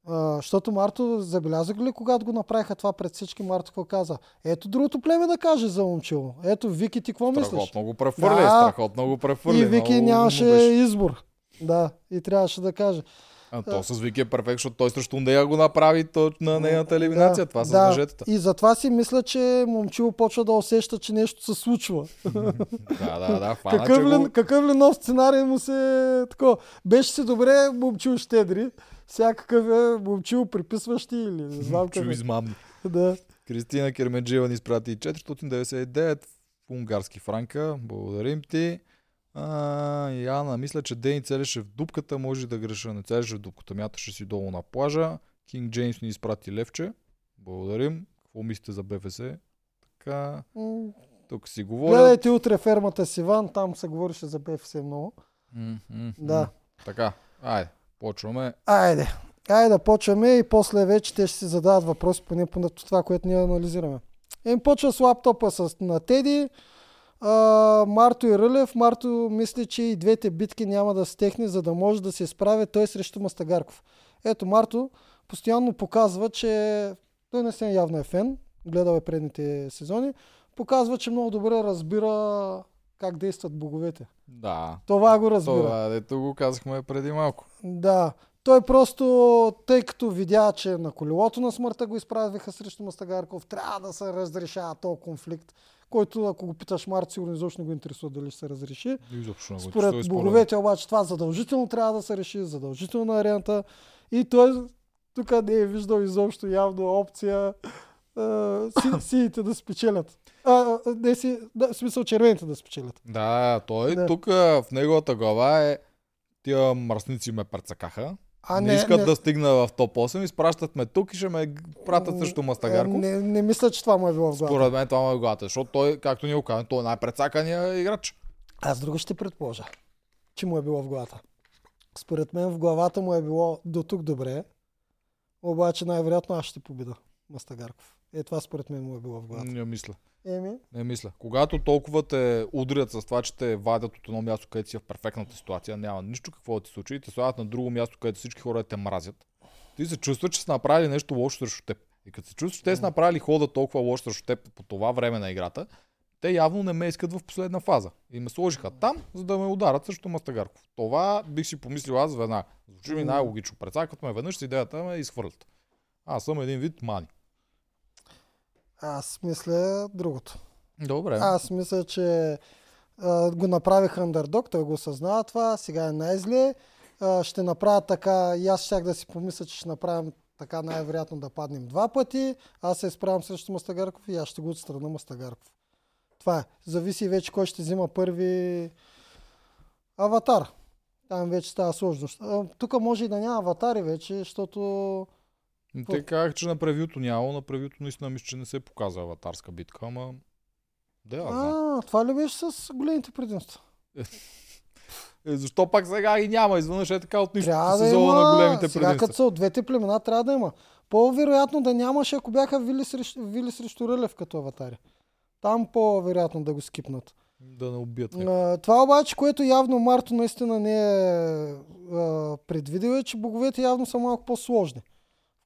а, защото Марто, забелязах ли, когато го направиха това пред всички, Марто какво каза? Ето другото племе да каже за момчил. Ето, Вики, ти какво мислиш? Страхотно го прехвърли, Да. страхотно го прехвърли. И Вики много нямаше беше. избор. Да, и трябваше да каже. А то с Вики е перфект, защото той срещу нея го направи то на нейната елиминация. Това с да. мъжетата. И затова си мисля, че момчил почва да усеща, че нещо се случва. Да, да, да. Фана, какъв, ли, го... какъв ли нов сценарий му се... Тако. Беше си добре момчил щедри. Всякакъв е момчил приписващи или не знам Чу как. измамни. Да. Кристина Кермеджиева ни изпрати 499 в унгарски франка. Благодарим ти. А, Яна, мисля, че Дени целеше в дупката, може да греша. Не целеше в дупката, мяташе си долу на плажа. Кинг Джеймс ни изпрати левче. Благодарим. Какво мислите за БФС? Така, тук си говорят. Гледайте утре фермата с Иван, там се говореше за БФС много. М, Да. Така, айде, почваме. Айде. Айде да почваме и после вече те ще си задават въпроси, поне по това, което ние анализираме. Им почва с лаптопа с, на Теди. А, Марто и Рълев. Марто мисли, че и двете битки няма да стехне, за да може да се справя той срещу Мастагарков. Ето Марто постоянно показва, че той не се явно е фен, гледал е предните сезони, показва, че много добре разбира как действат боговете. Да. Това го разбира. Това, дето го казахме преди малко. Да. Той просто, тъй като видя, че на колелото на смъртта го изправиха срещу Мастагарков, трябва да се разрешава този конфликт, който, ако го питаш Март, сигурно изобщо не го интересува дали ще се разреши. Изобщо Според боговете обаче това задължително трябва да се реши, задължително на арената. И той тук не е виждал изобщо явно опция си, сините да спечелят. А, не си, да, в смисъл червените да спечелят. Да, той Да. тук в неговата глава е тия мръсници ме прецакаха. А, не, искат да стигна в топ 8, изпращат ме тук и ще ме пратят също Мастагарков. Не, не мисля, че това му е било в главата. Според мен това му е в главата, защото той, както ни го казваме, той е най-прецакания играч. Аз друго ще предположа, че му е било в главата. Според мен в главата му е било до тук добре, обаче най-вероятно аз ще победа Мастагарков. Е, това според мен му е било в главата. Не мисля. Еми, Не мисля. Когато толкова те удрят с това, че те вадят от едно място, където си в перфектната ситуация, няма нищо какво да ти случи и те слагат на друго място, където всички хора те мразят. Ти се чувства, че са направили нещо лошо срещу теб. И като се чувстваш, че те са направили хода толкова лошо срещу теб по това време на играта, те явно не ме искат в последна фаза. И ме сложиха там, за да ме ударат срещу Мастагарков. Това бих си помислил аз веднага. Звучи ми най-логично. Прецакват ме веднъж с идеята ме изхвърлят. Аз съм един вид мани. Аз мисля другото. Добре. Аз мисля, че а, го направих андердог, той го осъзнава това, сега е най-зле. А, ще направя така, и аз щях да си помисля, че ще направим така най-вероятно да паднем два пъти. Аз се изправям срещу Мастагарков и аз ще го отстрана Мастагарков. Това е. Зависи вече кой ще взима първи аватар. Там вече става сложно. А, Тук може и да няма аватари вече, защото Те казах, че на превюто няма, на превюто наистина мисля, че не се показва аватарска битка, ама... Да, я знам. а, това ли беше с големите предимства? Е, защо пак сега ги няма? Изведнъж е така от нищо Трябва да има, на големите сега като предимства. са от двете племена, трябва да има. По-вероятно да нямаше, ако бяха вили срещу, вили срещу Рълев като аватари. Там по-вероятно да го скипнат. Да не убият. А, това обаче, което явно Марто наистина не е а, предвидил, е, че боговете явно са малко по-сложни.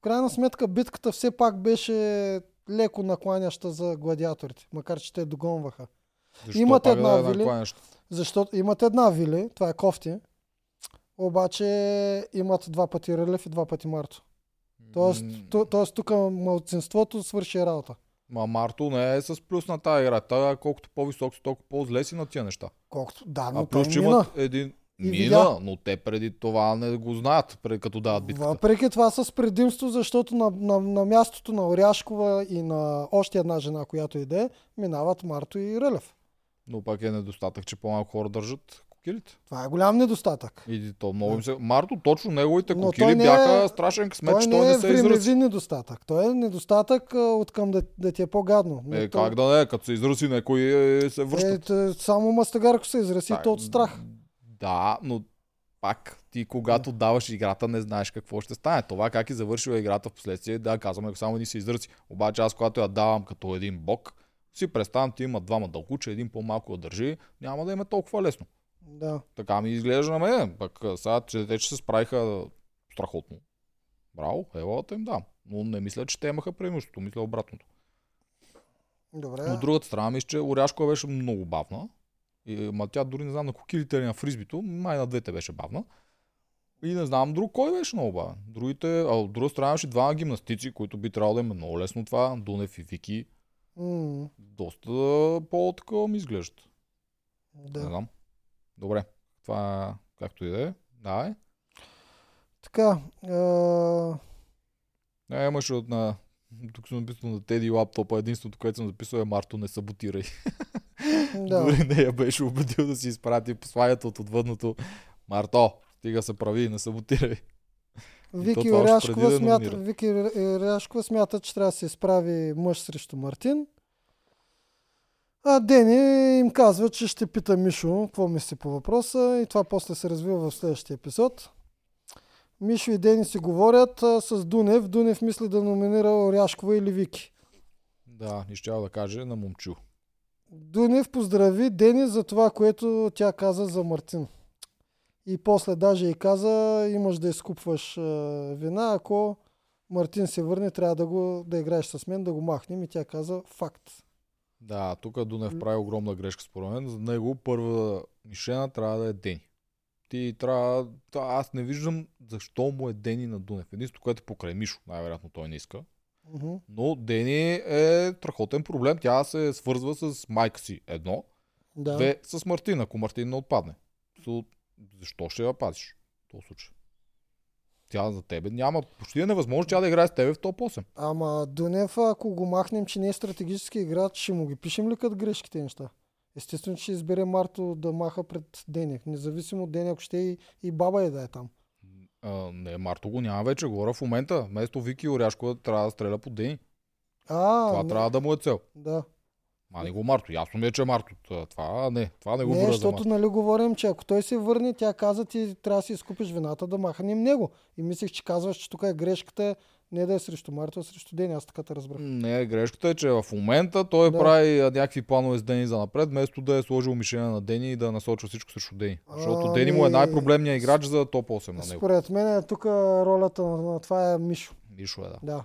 Крайна сметка битката все пак беше леко накланяща за гладиаторите, макар че те догонваха. Защо имат една да е вили. Защото имат една вили, това е кофти, обаче имат два пъти Рълев и два пъти Марто. Тоест, М, то, тоест тук малцинството свърши работа. Ма Марто не е с плюс на тази игра. Той колкото по-висок си, толкова по-зле си на тия неща. Колкото, да, но а плюс, че имат един... И Мина, видя. но те преди това не го знаят, преди като дават битката. Въпреки това с предимство, защото на, на, на мястото на Оряшкова и на още една жена, която иде, минават Марто и Рълев. Но пак е недостатък, че по-малко хора държат кокилите. Това е голям недостатък. И то много им се... Марто, точно неговите Но кокили не бяха е- страшен късмет, Той че не той е не се времеви недостатък. Той е недостатък от към да, да ти е по-гадно. Но Е, той- как да не, като се изръси някой е, се връща. Е, само Мастагарко се изрази то от страх. Да, но пак ти когато даваш играта не знаеш какво ще стане. Това как е завършила играта в последствие, да, казваме само един се изръци. Обаче аз когато я давам като един бог, си представям, ти има двама дългуче, един по-малко да държи, няма да им е толкова лесно. Да. Така ми изглежда на мен. Пък сега, че те че се справиха страхотно. Браво, елата им дам. Но не мисля, че те имаха преимуществото. Мисля обратното. Добре. Но от другата страна, мисля, че Оряшкова беше много бавна. И, ма тя дори не знам на кокилите или на фризбито, май на двете беше бавна. И не знам друг кой беше много бавен. Другите, а от друга страна имаше двама гимнастици, които би трябвало да им е много лесно това. Дунев и Вики. М, Доста по-такова ми изглеждат. Не да. знам. Добре. Това както и да е. Давай. Така. А, Не, имаше от на... Тук съм написал на Теди лаптопа. Единственото, което съм записал е Марто, не саботирай. да. Дори не я беше убедил да си изпрати посланието от отвъдното. Марто, стига се прави, не саботирай. Вики да я смята. Вики Оряшкова смята, че трябва да се изправи мъж срещу Мартин. А Дени им казва, че ще пита Мишо какво мисли по въпроса и това после се развива в следващия епизод. Мишо и Дени си говорят а, с Дунев. Дунев мисли да номинира Оряшкова или Вики. Да, изчал да каже на момчу. Дунев поздрави Дени за това, което тя каза за Мартин. И после даже и каза, имаш да изкупваш вина, ако Мартин се върне, трябва да, го, да играеш с мен, да го махнем. И тя каза, факт. Да, тук Дунев прави огромна грешка според мен. За него първа мишена трябва да е Дени. Ти трябва... Аз не виждам защо му е Дени на Дунев. Единството, което е покрай Мишо, най-вероятно той не иска. Мгм. Но Дени е страхотен проблем. Тя се свързва с майка си едно, Да. две с Мартин, ако Мартин не отпадне. So, защо ще я пазиш в този случай? Тя за тебе няма. Почти е невъзможно тя да играе с тебе в топ 8. Ама Дунев, ако го махнем, че не е стратегически играч, ще му ги пишем ли като грешките неща? Естествено, че ще избере Марто да маха пред Дени. Независимо от Дени, ако ще и, и баба е да е там. А, не, Марто го няма вече, говоря в момента. Вместо Вики Оряшкова трябва да стреля по Дени. А, Това не, трябва да му е цел. да. Ма не го Марто. Ясно ми е, че е Марто. Това не. Това не го Не, говоря за защото Марто. нали говорим, че ако той се върне, тя каза ти трябва да си изкупиш вината да махнем него. И мислех, че казваш, че тук е грешката, не да е срещу Марто, а срещу Дени. Аз така те разбрах. Не, грешката е, че в момента той Да. прави а, някакви планове с Дени за напред, вместо да е сложил мишена на Дени и да насочва всичко срещу Дени. Защото Дени му е най-проблемният играч за топ 8 на него. Според мен тук ролята на, това е Мишо. Мишо е, да. Да.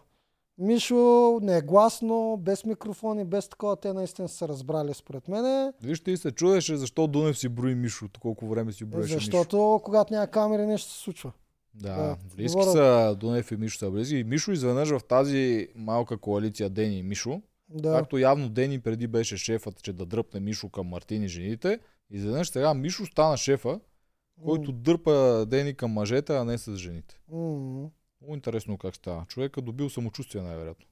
Мишо не е гласно, без микрофони, без такова, те наистина са разбрали според мен. Виж, ти се чудеше защо Дунев си брои Мишо, колко време си броеше Мишо. Защото когато няма камери, нещо се случва. Да, Да, близки говоря- са Дунев и Мишо са близки. И Мишо изведнъж в тази малка коалиция Дени и Мишо, Да. както явно Дени преди беше шефът, че да дръпне Мишо към Мартин и жените, изведнъж сега Мишо стана шефа, който дърпа Дени към мъжете, а не с жените. М. Много интересно как става. Човека добил самочувствие най-вероятно.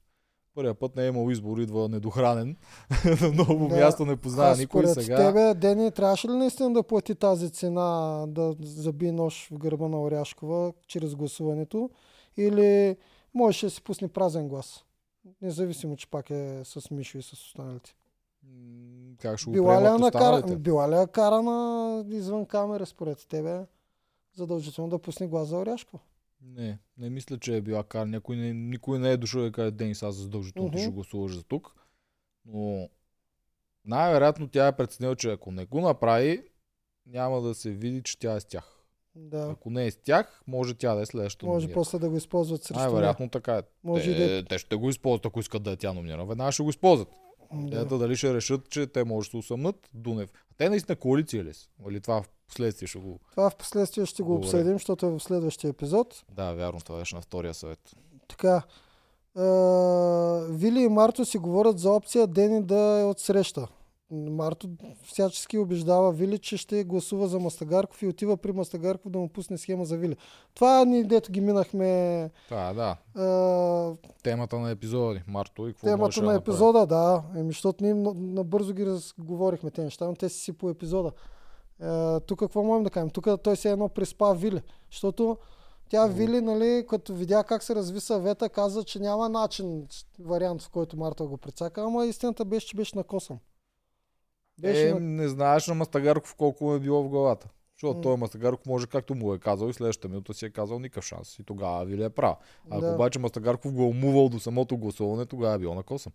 Първия път не е имал избор, идва недохранен. На ново Да. място не познава никой сега. тебе, Дени, трябваше ли наистина да плати тази цена, да заби нож в гърба на Оряшкова чрез гласуването? Или можеше да си пусне празен глас? Независимо, че пак е с Мишо и с останалите. Как ще го Била ли, е накара... Била ли е карана извън камера според тебе? Задължително да пусне глас за Оряшкова. Не, не мисля, че е била кар. Някой не, никой не е дошъл да каже Денис, аз задължително Мгм. ще гласуваш за тук. Но най-вероятно тя е преценила, че ако не го направи, няма да се види, че тя е с тях. Да. Ако не е с тях, може тя да е следващата Може номинирана. после да го използват срещу. Най-вероятно така е. Може и да е- те, те ще го използват, ако искат да е тя номинирана. Веднага ще го използват. Да. Ето дали ще решат, че те може да се усъмнат Дунев. Те наистина коалиция ли са? Или това в последствие ще го... Това в последствие ще го обсъдим, защото е в следващия епизод. Да, вярно, това беше на втория съвет. Така. Е, Вили и Марто си говорят за опция Дени да е отсреща. Марто всячески убеждава Вили, че ще гласува за Мастагарков и отива при Мастагарков да му пусне схема за Вили. Това ни дето ги минахме е, да. е, Темата на епизоди. Марто и какво темата на епизода, да. Еми, защото ние набързо ги разговорихме те неща, но те си по епизода. Е, тук какво можем да кажем? Тук той се едно приспа Вили, защото тя Мгм. Вили, нали, като видя как се разви съвета, каза, че няма начин, вариант, в който Марта го прецака, ама истината беше, че беше накосан. Беше Е, на... не знаеш на Мастагарков колко е било в главата. Защото М. той Мастагарков може както му е казал и следващата минута си е казал никакъв шанс. И тогава Вили е прав. Ако Да. обаче Мастагарков го е умувал до самото гласуване, тогава е бил накосан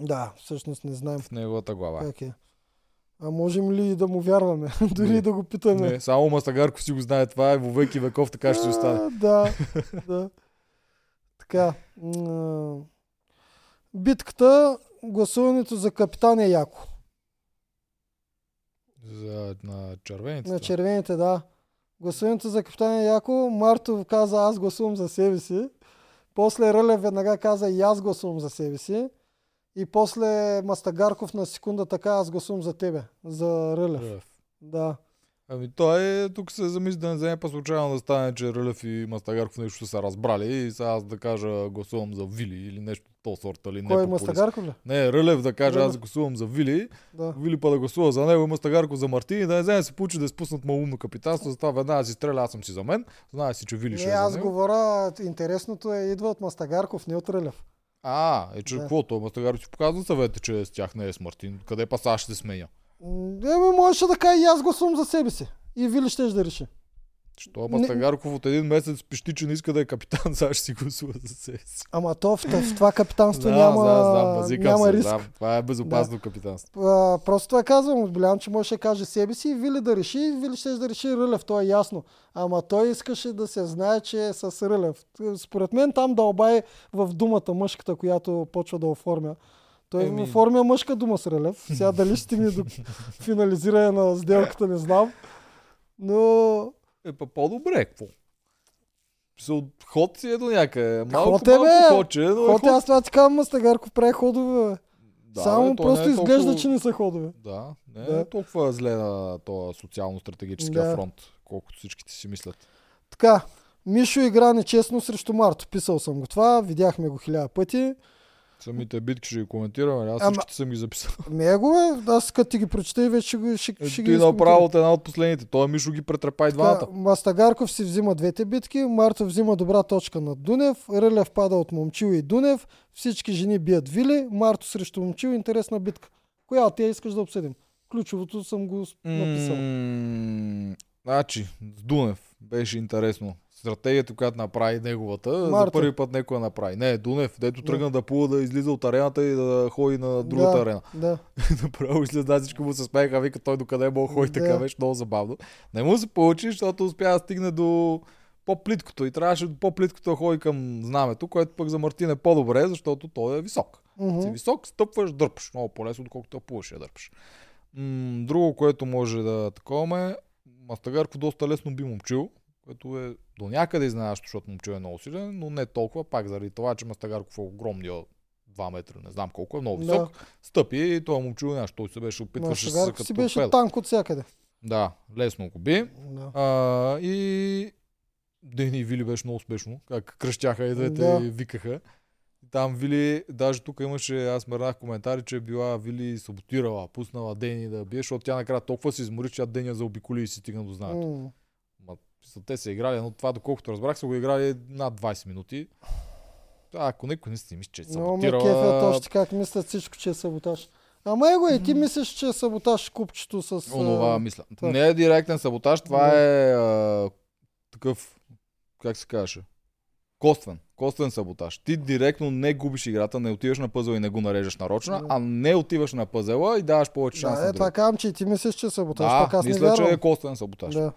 да, всъщност не знаем в неговата глава. е. А можем ли и да му вярваме? Дори Не. и да го питаме. Не, само Мастагарков си го знае това е във веки веков, така ще си остане. Да, да. Така. Битката, гласуването за капитан е яко. За, на червените. На червените, да. Гласуването за капитан е яко. Марто каза, аз гласувам за себе си. После Рълев веднага каза, и аз гласувам за себе си. И после Мастагарков на секунда така, аз гласувам за тебе. За Рълев. Рълев. Да. Ами той е, тук се замисли да не вземе по случайно да стане, че Рълев и Мастагарков нещо са разбрали и сега аз да кажа гласувам за Вили или нещо от този сорт. Или не Кой е популист. Мастагарков ли? Не, Рълев да каже Рълев. аз гласувам за Вили, Да. Вили па да гласува за него, Мастагарков за Мартин и да не вземе се получи да спуснат малумно капитанство, затова веднага си стреля, аз съм си за мен, знае си, че Вили ще Не, е аз за него. говоря, интересното е, идва от Мастагарков, не от Рълев. А, е, че Да. какво? Той си показва съвета, че с тях не е с Мартин. Къде па сега ще се сменя? Еми, можеше да кажа и аз гласувам за себе си. И Вили ще да реши. Що Не- Мастагарков от един месец пищи, че не иска да е капитан, сега ще си гласува за себе си. Ама то в, в това капитанство Да, няма, да, знам, базикам няма се, риск. знам. Това е безопасно капитанство. А, просто това казвам, отбелявам, че можеше да каже себе си и Вили да реши, и Вили ще да реши Рълев, то е ясно. Ама той искаше да се знае, че е с Рълев. Според мен там дълбай в думата мъжката, която почва да оформя. Той Еми- оформя мъжка дума с Рълев. Сега дали ще стигне до финализиране на сделката, не знам. Но Е, па по-добре, какво? Ход си е до някъде. Малко, Ход е, малко бе! ходче, но е Ход, ход. аз това ти казвам, Мастагарков прави ходове. Да, Само бе, то просто е изглежда, толкова- че не са ходове. Да, не Да. е толкова зле на този социално-стратегическия Да. фронт, колкото всичките си мислят. Така, Мишо игра нечестно срещу Марто. Писал съм го това, видяхме го хиляда пъти. Самите битки ще ги коментираме. Аз Ама- всичките съм ги записал. Него е, аз като ти ги прочета и вече ще, ги- ще, Е, ще ти ги направо от една от последните. Той Мишо ги претрепа и двамата. Мастагарков си взима двете битки, Марто взима добра точка над Дунев, Рълев пада от Момчил и Дунев, всички жени бият Вили, Марто срещу Момчил, интересна битка. Коя от тя искаш да обсъдим? Ключовото съм го написал. Значи, с Дунев беше интересно. Стратегията, която направи неговата, за Марто. първи път някой направи. Не, Дунев, дето Да. тръгна да плува да излиза от арената и да ходи на другата да, арена. Да. Направо излезе, всички му се смееха, вика той докъде мога ходи Да. така, беше много забавно. Не му се получи, защото успя да стигне до по-плиткото и трябваше до по-плиткото да ходи към знамето, което пък за Мартин е по-добре, защото той е висок. Мгм. Си висок, стъпваш, дърпаш. Много по-лесно, отколкото да плуваш и да дърпаш. М- друго, което може да таковаме, Мастагарко доста лесно би момчил, което е до някъде изненадващо, защото момчил е много силен, но не толкова, пак заради това, че Мастагарков е огромния 2 метра, не знам колко е, много Да. висок. Стъпи и това момчил нещо, той се беше опитваше се Мастагарков си като беше торпеда. танк от всякъде. Да, лесно го би. Да. А, и Дени и Вили беше много успешно. Как кръщяха и двете Да. и викаха. Там Вили, даже тук имаше, аз мърнах коментари, че била Вили саботирала, пуснала Дени да бие, защото тя накрая толкова се измори, че тя Дени заобиколи и си стигна до знамето. М. Те са играли, но това, доколкото разбрах, са го играли над 20 минути. А, ако никой не си мисли, че е Много ме кефят саботирала, още как мислят всичко, че е саботаж. Ама его и ти мислиш, че е саботаж купчето с... онова мисля. това. Не е директен саботаж, това е а, такъв, как се казваше, коствен. Коствен саботаж. Ти директно не губиш играта, не отиваш на пъзел и не го нарежеш нарочно, а не отиваш на пъзела и даваш повече шанс Да, е, това казвам, че ти мислиш, че е саботаж. пък Да, мисля, че е коствен саботаж. Да.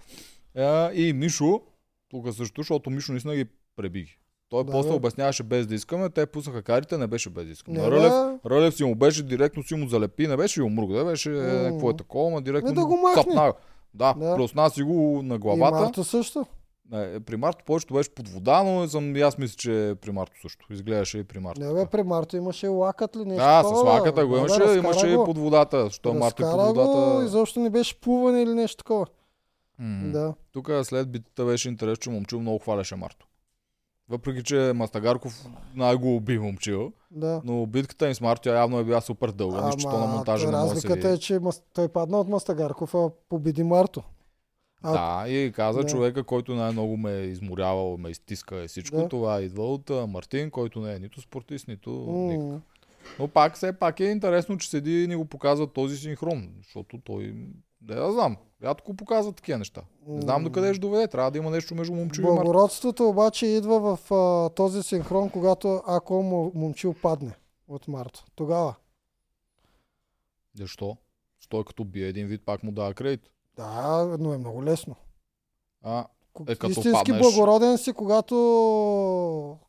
А, и Мишо, тук също, защото Мишо наистина ги преби. Той Да, после да. обясняваше без да искаме, те пуснаха карите, не беше без да искаме. Не, Рълев, бе. Рълев си му беше директно си му залепи, не беше и умрук, да беше е, какво е такова, ма директно Е, да го махне. цапна. Да, Да. плюсна си го на И главата. Марто също. Не, при Марто повечето беше под вода, но съм, и аз мисля, че при Марто също. Изгледаше и при Марто. Не бе, при Марто имаше лакът ли нещо. да, с лаката го да, имаше, разкара имаше и го. под водата. Защо Марто и под Разкара го, водата. изобщо не беше плуване или нещо такова. Да. Тук след битата беше интересно, че момчил много хваляше Марто. Въпреки, че Мастагарков най-го уби момчил, Да. но битката им с Марто явно е била супер дълга, нищо, то на монтажа не може разликата е, че той падна от Мастагарков, а победи Марто. А, Да, и каза Да. човека, който най-много ме е изморявал, ме изтиска и всичко. Да. Това идва от Мартин, който не е нито спортист, нито никак. м, Но пак, все пак е интересно, че седи и ни го показва този синхрон, защото той, не да знам, рядко показва такива неща. Не знам докъде ще доведе, трябва да има нещо между момчил и Марто. Благородството обаче идва в а, този синхрон, когато ако момчил падне от Марто. Тогава. Защо? Той като бие един вид, пак му дава кредит. Да, но е много лесно. А, Е, като Истински паднеш- благороден си, когато...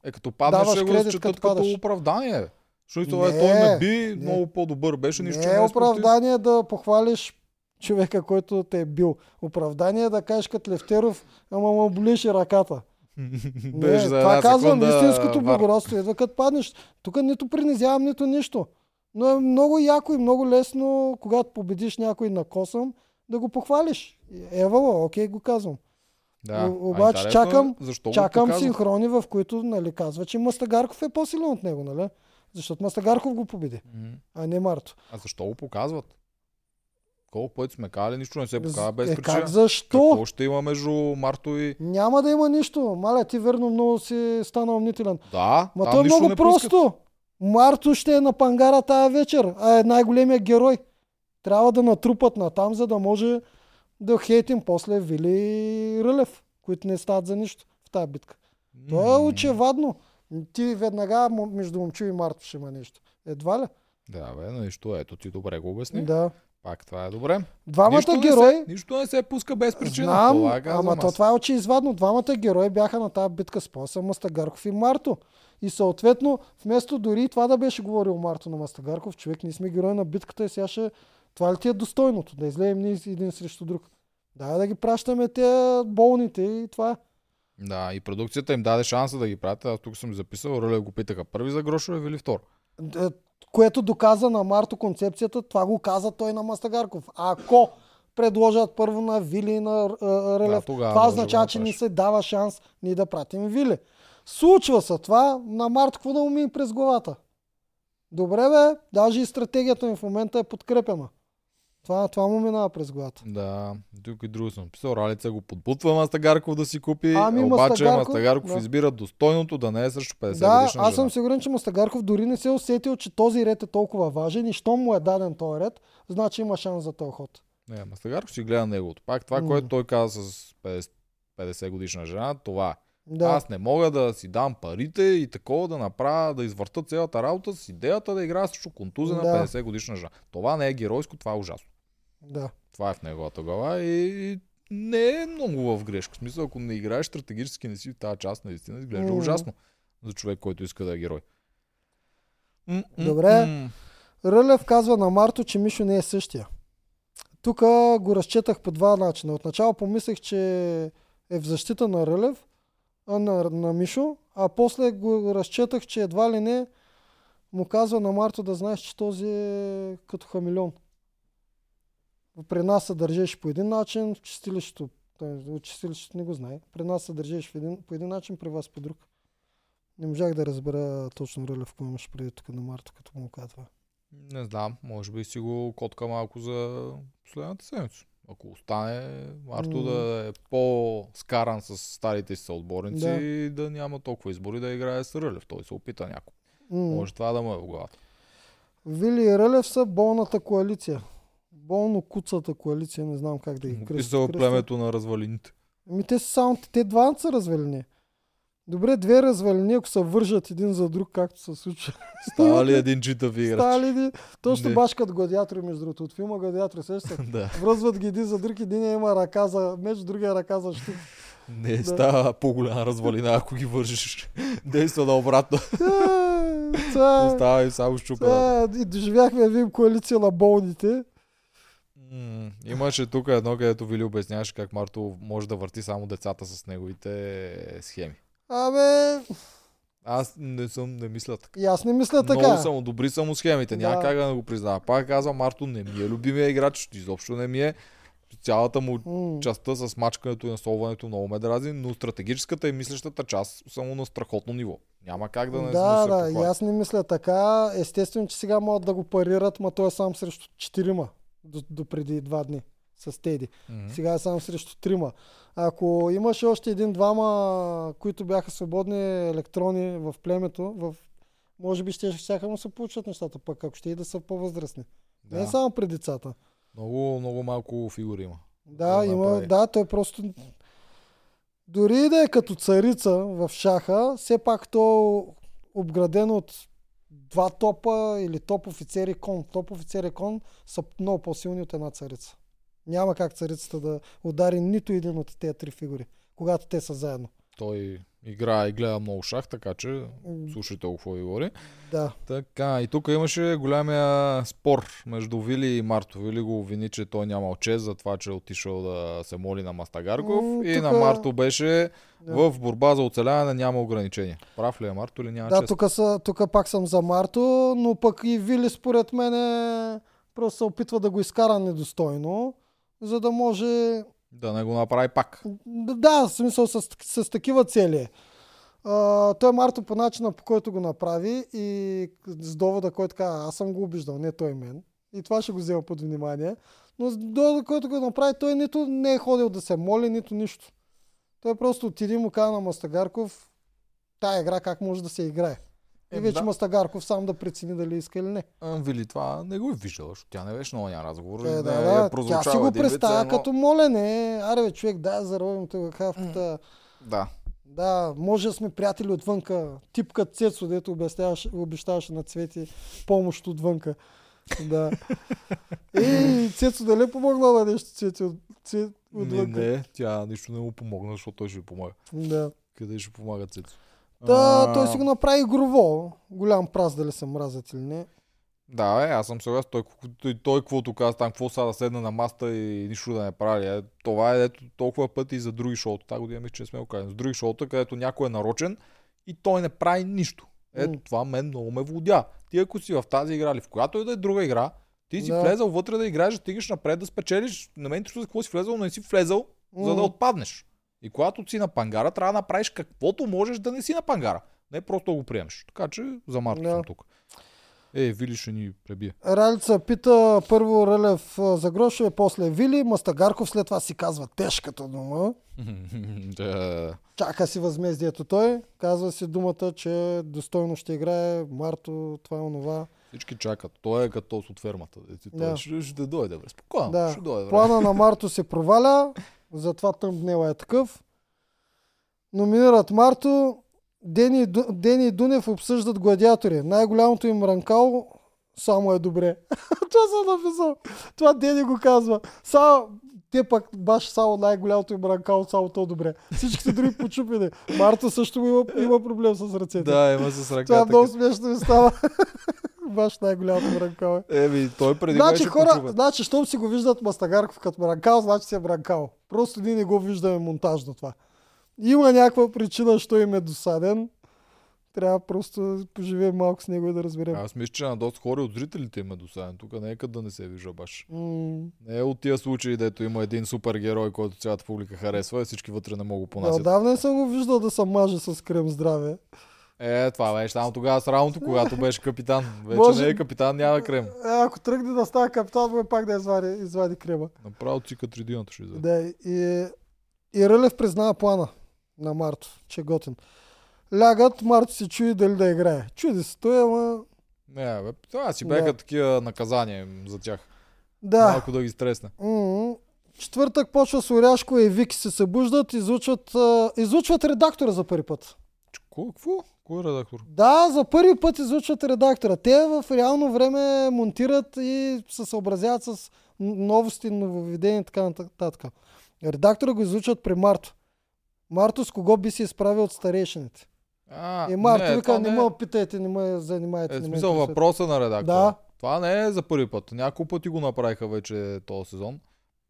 е като паднеш, Даваш ще го като като, оправдание. Защото Не, е, той ме би, не. много по-добър беше, нищо, не е не е оправдание да похвалиш човека, който те е бил. Оправдание да кажеш като Левтеров, ама му болеше ръката. Не, за това казвам, секунда истинското благородство идва като паднеш. Тук нито принизявам, нито нищо. Но е много яко и много лесно, когато победиш някой на косъм, да го похвалиш. Евало, окей, го казвам. Да. О- А обаче интересно чакам- защо Чакам синхрони, в които нали, казва, че Мастагарков е по-силен от него, нали? Защото Мастагарков го победи, Мгм. а не Марто. А защо го показват? Колко пъти сме казали, нищо не се показва без е, причина. как защо? Какво ще има между Марто и... Няма да има нищо. Маля, ти верно много си стана умнителен. Да, Ма то е много просто. пускат. Марто ще е на пангара тая вечер, а е най-големия герой. Трябва да натрупат на там, за да може да хейтим после Вили и Рълев, които не стават за нищо в тази битка. То е очевадно. Ти веднага между Момчил и Марто ще има нещо. Едва ли? Да, бе, но нищо, ето ти добре го обясни. Да. Пак това е добре. Двамата нищо герои... Не се, нищо не се пуска без причина. Знам, казвам ама то това е очеизвадно. Двамата герои бяха на тази битка с Поса, Мастагарков и Марто. И съответно, вместо дори това да беше говорил Марто на Мастагарков, човек, ние сме герои на битката и сега ще... Това ли ти е достойното? Да излеем ние един срещу друг. Да, да ги пращаме те болните и това. е. Да, и продукцията им даде шанса да ги пратят. Аз тук съм записал, Рълев го питаха първи за грошове или втор. Което доказа на Марто концепцията, това го каза той на Мастагарков. Ако предложат първо на Вили и на Релев, тогава това да означава, че ни се дава шанс ние да пратим Вили. Случва се това, на Марто какво да му мине през главата? Добре бе, даже и стратегията ми в момента е подкрепена. Това, това му минава през главата. Да, тук и друго съм написал. Ралица го подбутва Мастагарков да си купи, Ами, обаче Мастагарков- Мастагарков да. избира достойното да не е срещу 50 Да, годишна аз жена. съм сигурен, че Мастагарков дори не се е усетил, че този ред е толкова важен и щом му е даден този ред, значи има шанс за този ход. Не, Мастагарков си гледа неговото. Пак това, М. което той каза с 50, 50 годишна жена, това е. Да. Аз не мога да си дам парите и такова да направя, да извърта цялата работа с идеята да играя срещу контузена Да. 50 годишна жена. Това не е геройско, това е ужасно. да. Това е в неговата глава и, не е много в грешка. В смисъл, ако не играеш стратегически, не си в тази част, наистина изглежда М. ужасно за човек, който иска да е герой. М, Добре. Рълев казва на Марто, че Мишо не е същия. Тук го разчетах по два начина. Отначало помислех, че е в защита на Рълев, на, на Мишо, а после го разчетах, че едва ли не му казва на Марто да знаеш, че този е като хамилион. При нас се държеше по един начин, в чистилището, от чистилището не го знае, при нас се държеше в по един начин, при вас по друг. Не можах да разбера точно Рълев, какво имаше преди тук на Марто, като му казва. Не знам, може би си го котка малко за последната седмица. Ако остане Марто М. да е по-скаран с старите си съотборници Да. и да няма толкова избори да играе с Рълев. Той се опита някой. М. Може това да му е в главата. Вили и Рълев са болната коалиция. Болно куцата коалиция, не знам как да ги кръстя. Писал племето на развалините. Ами те са само, те два са развалини. Добре, две развалини, ако се вържат един за друг, както се случва. Става ли един читав играч? Става ли? Точно Не. баш като гладиатори, между другото. От филма Гладиатори, сеща? се? да. Връзват ги един за друг, един има ръка за меч, другия ръка за щит. Не Да. става по-голяма развалина, ако ги вържиш. Действа на обратно. Е, е- Остава и само щупа. е- И доживяхме да видим коалиция на болните. М, Имаше тук едно, където Вили обясняваше как Марто може да върти само децата с неговите схеми. Абе, Аз не съм, не мисля така. и аз не мисля така. Много само добри са му схемите. Няма Да. как да не го признава. Пак казвам, Марто не ми е любимия играч. Изобщо не ми е. Цялата му М. частта с мачкането и насолването много ме дразни, но стратегическата и мислещата част са му на страхотно ниво. Няма как да не да, да, и аз не мисля така. Естествено, че сега могат да го парират, ма той е сам срещу четирима до, до преди два дни с Теди. Мгм. Сега е сам срещу трима. Ако имаше още един-двама, които бяха свободни електрони в племето, в... може би ще, ще му се получат нещата, пък ако ще и да са по-възрастни. Не Да. само при децата. Много, много малко фигури има. Да, Да има, направи. да, той просто... Дори и да е като царица в шаха, все пак то обграден от два топа или топ офицери кон. Топ офицери кон са много по-силни от една царица. Няма как царицата да удари нито един от тези три фигури, когато те са заедно. Той играе и гледа много шах, така че слушайте какво ви говори. Да. Така, и тук имаше голямия спор между Вили и Марто. Вили го обвини, че той нямал чест за това, че е отишъл да се моли на Мастагарков. М, и тука- на Марто беше Да. в борба за оцеляване няма ограничения. Прав ли е Марто или няма Да, чест? са, тук пак съм за Марто, но пък и Вили според мен е, просто се опитва да го изкара недостойно, за да може Да не го направи пак. Да, в смисъл с, с такива цели. е. А, той Марто по начина по който го направи и с довода, който каза, аз съм го обиждал, не той мен. И това ще го взема под внимание. Но с довода, който го направи, той нито не е ходил да се моли, нито нищо. Той просто отиде му каза на Мастагарков, тая игра как може да се играе. И Е, вече да. Мастагарков сам да прецени дали иска или не. Вили това не го е виждала, защото тя не беше много разговор. Е, не да, е да, тя си го вид, представя едно- като молене. Аре бе, човек, дай заровим тук хавката. Да. Да, може да сме приятели отвънка. Тип като Цецо, дето обещаваше, на Цвети помощ отвънка. Да. Ей, Цецо, дали е помогнал на нещо Цвети от, Цвет, Не, отвънка? не, тя нищо не му помогна, защото той ще й помага. Да. Къде ще помага Цецо? Та, А, той си го направи игрово. Голям праз дали се мразят или не. Да, бе, аз съм съгласен. Той, той, той каквото каза там, какво са да седна на маста и нищо да не прави. Е, това е ето толкова пъти и за други шоута. Тази година мисля, че не сме го казали. За други шоута, където някой е нарочен и той не прави нищо. Ето М. това мен много ме водя. Ти ако си в тази игра или в която и да е друга игра, ти си Да. влезал вътре да играеш, да стигнеш напред, да спечелиш. На мен интересува за какво си влезал, но не си влезал, за да отпаднеш. И когато си на пангара, трябва да направиш каквото можеш да не си на пангара. Не просто да го приемеш. Така че за Марто Да. съм тук. Е, Вили ще ни пребие. Ралица пита първо Рълев а, за грошове, после Вили. Мастагарков след това си казва тежката дума. да. Чака си възмездието той. Казва си думата, че достойно ще играе Марто, това онова. Всички чакат. Той е като от фермата. Той Да. ще, ще дойде. Спокойно, Да. ще дойде. Плана на Марто се проваля, затова тъмбнела е такъв. Номинират Марто. Дени, Дени и Дунев обсъждат гладиатори. Най-голямото им ранкал само е добре. Това съм написал. Това Дени го казва. Само, те пък баш само най-голямото им ранкал, само то добре. Всичките други почупени. Марто също има, има проблем с ръцете. Да, има с ръката. Това много смешно ми става. баш най-голямото им ранкал е. Еми, той преди Значи хора, почупен. значи, щом си го виждат Мастагарков като бранкал, значи си е бранкал. Просто ние не го виждаме монтажно това. Има някаква причина, що им е досаден. Трябва просто да поживеем малко с него и да разберем. Аз мисля, че на доста хора от зрителите има досаден. Тук не е къде да не се вижда баш. М, Не е от тия случаи, дето има един супергерой, който цялата публика харесва и всички вътре не могат да, понасят. Отдавна не съм го виждал да се маже с крем здраве. Е, това беше там тогава с рамото, когато беше капитан. Вече Може- не е капитан, няма крем. Е, ако тръгне да става капитан, му е пак да извади, извади крема. Направо цикатридината ще изяде. Да, и, и Рълев признава плана на Марто, че е готин. Лягат, Марто се чуи дали да играе. Чуди се той, ама... Не, бе, това си бяха Да. такива наказания за тях. Да. Малко да ги стресне. М, Четвъртък почва с Оряшко и Вики се събуждат, излучват, излучват редактора за първи път. Какво? Кой е редактор? Да, за първи път излучват редактора. Те в реално време монтират и се съобразяват с новости, нововведения и така нататък. Редактора го излучват при Марто. Марто с кого би се изправил от старейшините. А, И Марто не, вика, не не ме питайте, не ме занимайте. Е, не смисъл въпроса на редактора. Да. Това не е за първи път. Няколко пъти го направиха вече този сезон.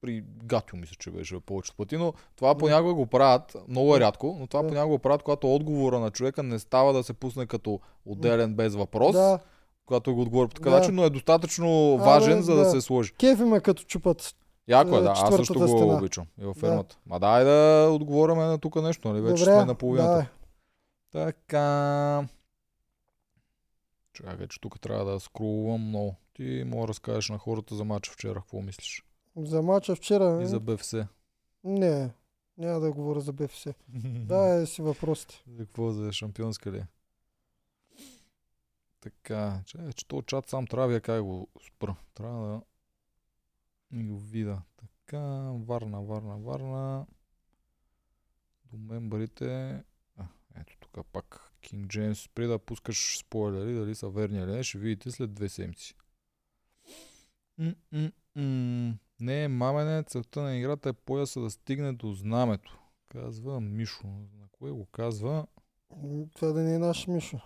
При Гатю мисля, че беше повечето пъти, но това Да. понякога го правят, много е рядко, но това Да. понякога го правят, когато отговора на човека не става да се пусне като отделен без въпрос, Да, когато го отговори по такъв Да. начин, но е достатъчно Абе, важен, за да, да. се сложи. кефи ме като чупат. Яко е, Е, да. Аз също го стена. обичам. И във фермата. Ма дай да отговоряме на тук нещо, нали? Вече Добре, сме на половината. давай. Така. Чакай, че тук трябва да скролвам много. Ти мога да разкажеш на хората за мача вчера, какво мислиш? За мача вчера. И за БФС. Не, няма да говоря за БФС. Да, е си въпросите. За какво за шампионска ли? Така, че, че то чат сам трябва как го спра. Трябва да и го видя. Така, Варна, Варна, Варна. До мембарите. А, ето тук пак King James. При да пускаш спойлери, дали са верни или не, ще видите след две седмици. М-м-м. Не е мамене, целта на играта е пояса да стигне до знамето. Казва Мишо. На кое го казва? Това да не е наш Мишо.